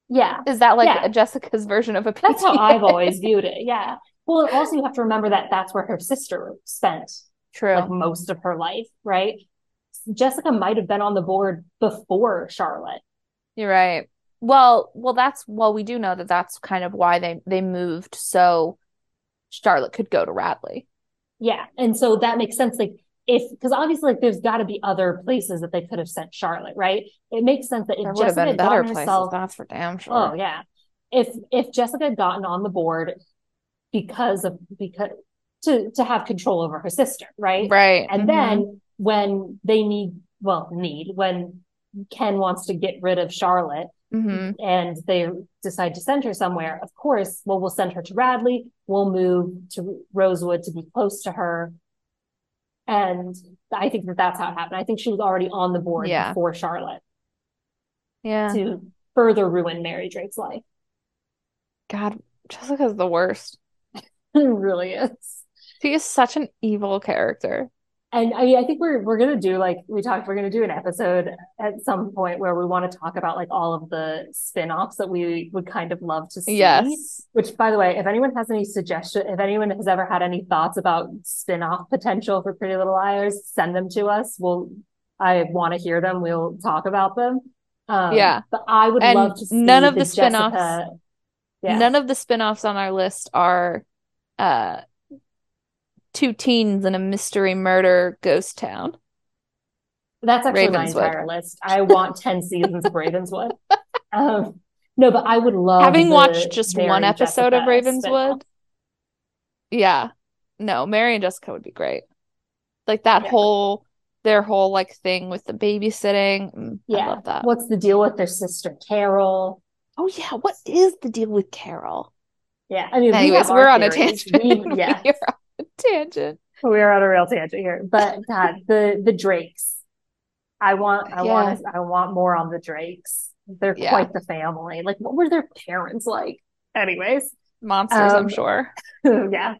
Speaker 2: yeah
Speaker 1: Is that like
Speaker 2: Yeah.
Speaker 1: Jessica's version of a PTA?
Speaker 2: that's how I've always viewed it yeah well also you have to remember that that's where her sister spent
Speaker 1: True.
Speaker 2: like most of her life right Jessica might have been on the board before Charlotte
Speaker 1: You're right. Well, well, that's well, we do know that that's kind of why they they moved so Charlotte could go to Radley.
Speaker 2: Yeah. And so that makes sense. Like if, because obviously like there's got to be other places that they could have sent Charlotte, right? It makes sense that
Speaker 1: There
Speaker 2: if
Speaker 1: have
Speaker 2: Jessica
Speaker 1: been
Speaker 2: had
Speaker 1: better places,
Speaker 2: herself,
Speaker 1: that's for damn sure.
Speaker 2: oh yeah. If, if Jessica had gotten on the board because of, because to, to have control over her sister, right?
Speaker 1: Right.
Speaker 2: And
Speaker 1: Mhm.
Speaker 2: then when they need, well, need, when Ken wants to get rid of Charlotte,
Speaker 1: Mhm.
Speaker 2: and they decide to send her somewhere, of course, well, we'll send her to Radley. We'll move to Rosewood to be close to her. And I think that that's how it happened. I think she was already on the board
Speaker 1: Yeah.
Speaker 2: before Charlotte
Speaker 1: Yeah.
Speaker 2: to further ruin Mary Drake's life.
Speaker 1: God, Jessica's the worst.
Speaker 2: it really is.
Speaker 1: She is such an evil character.
Speaker 2: And I mean, I think we're we're gonna do like we talked, we're gonna do an episode at some point where we want to talk about like all of the spin-offs that we would kind of love to see.
Speaker 1: Yes.
Speaker 2: Which, by the way, if anyone has any suggestion, if anyone has ever had any thoughts about spin-off potential for Pretty Little Liars, send them to us. We'll, I want to hear them. We'll talk about them. Um,
Speaker 1: Yeah.
Speaker 2: but I would
Speaker 1: And
Speaker 2: love to see
Speaker 1: none of the
Speaker 2: Jessica-
Speaker 1: spin-offs-
Speaker 2: Yeah.
Speaker 1: None of the spin-offs on our list are uh two teens in a mystery murder ghost town.
Speaker 2: That's actually my entire list. I want 10 seasons of Ravenswood. Um, no, but I would love
Speaker 1: Having
Speaker 2: the
Speaker 1: watched just one episode of Ravenswood,
Speaker 2: spin-off.
Speaker 1: yeah. No, Mary and Jessica would be great. Like that
Speaker 2: Yeah.
Speaker 1: whole their whole like thing with the babysitting. Mm, I
Speaker 2: Yeah.
Speaker 1: love that.
Speaker 2: What's the deal with their sister Carol?
Speaker 1: Oh yeah, what is the deal with Carol?
Speaker 2: Yeah, I mean, we
Speaker 1: Anyways,
Speaker 2: our
Speaker 1: we're on a tangent.
Speaker 2: We- yeah,
Speaker 1: We're on a tangent.
Speaker 2: we are on a real tangent here. But God, the the Drakes. I want, I
Speaker 1: Yeah.
Speaker 2: want, I want more on the Drakes. They're
Speaker 1: Yeah.
Speaker 2: quite the family. Like, what were their parents like? Anyways,
Speaker 1: Monsters, I'm
Speaker 2: Um,
Speaker 1: sure.
Speaker 2: yeah.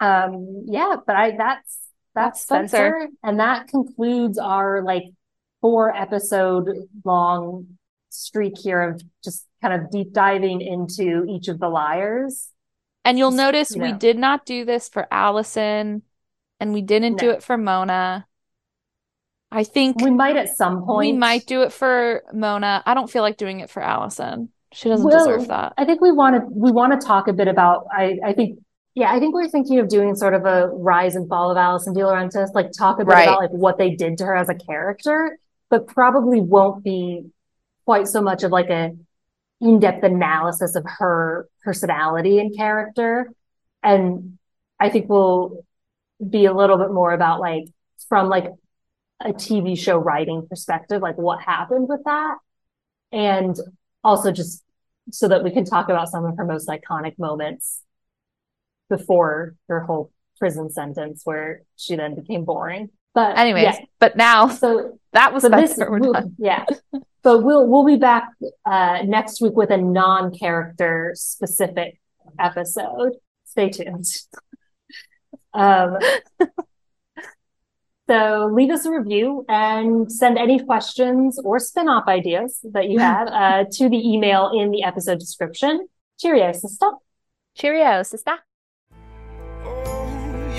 Speaker 2: Um, yeah, but I that's that's
Speaker 1: That's Spencer.
Speaker 2: Spencer, and that concludes our like four episode long streak here of just kind of deep diving into each of the liars.
Speaker 1: And you'll notice
Speaker 2: you
Speaker 1: we did not do this for Alison, and we didn't do it for Mona. I think
Speaker 2: We might at some point.
Speaker 1: we might do it for Mona. I don't feel like doing it for Alison. She doesn't
Speaker 2: Well,
Speaker 1: deserve that.
Speaker 2: I think we want to we want to talk a bit about I I think yeah, I think we're thinking of doing sort of a rise and fall of Alison DiLaurentis, like talk a bit
Speaker 1: Right.
Speaker 2: about like what they did to her as a character, but probably won't be quite so much of like a in-depth analysis of her personality and character. And I think we'll be a little bit more about like from like a TV show writing perspective, like what happened with that. And also just so that we can talk about some of her most iconic moments before her whole prison sentence where she then became boring. But
Speaker 1: Anyways,
Speaker 2: yeah,
Speaker 1: but now
Speaker 2: so
Speaker 1: that was
Speaker 2: so this
Speaker 1: Spencer. We're
Speaker 2: we'll-
Speaker 1: done.
Speaker 2: yeah. But we'll we'll be back uh next week with a non-character specific episode. Stay tuned. Um so leave us a review and send any questions or spin-off ideas that you have uh, to the email in the episode description. Cheerio, sister.
Speaker 1: Cheerio, sister.
Speaker 4: Oh,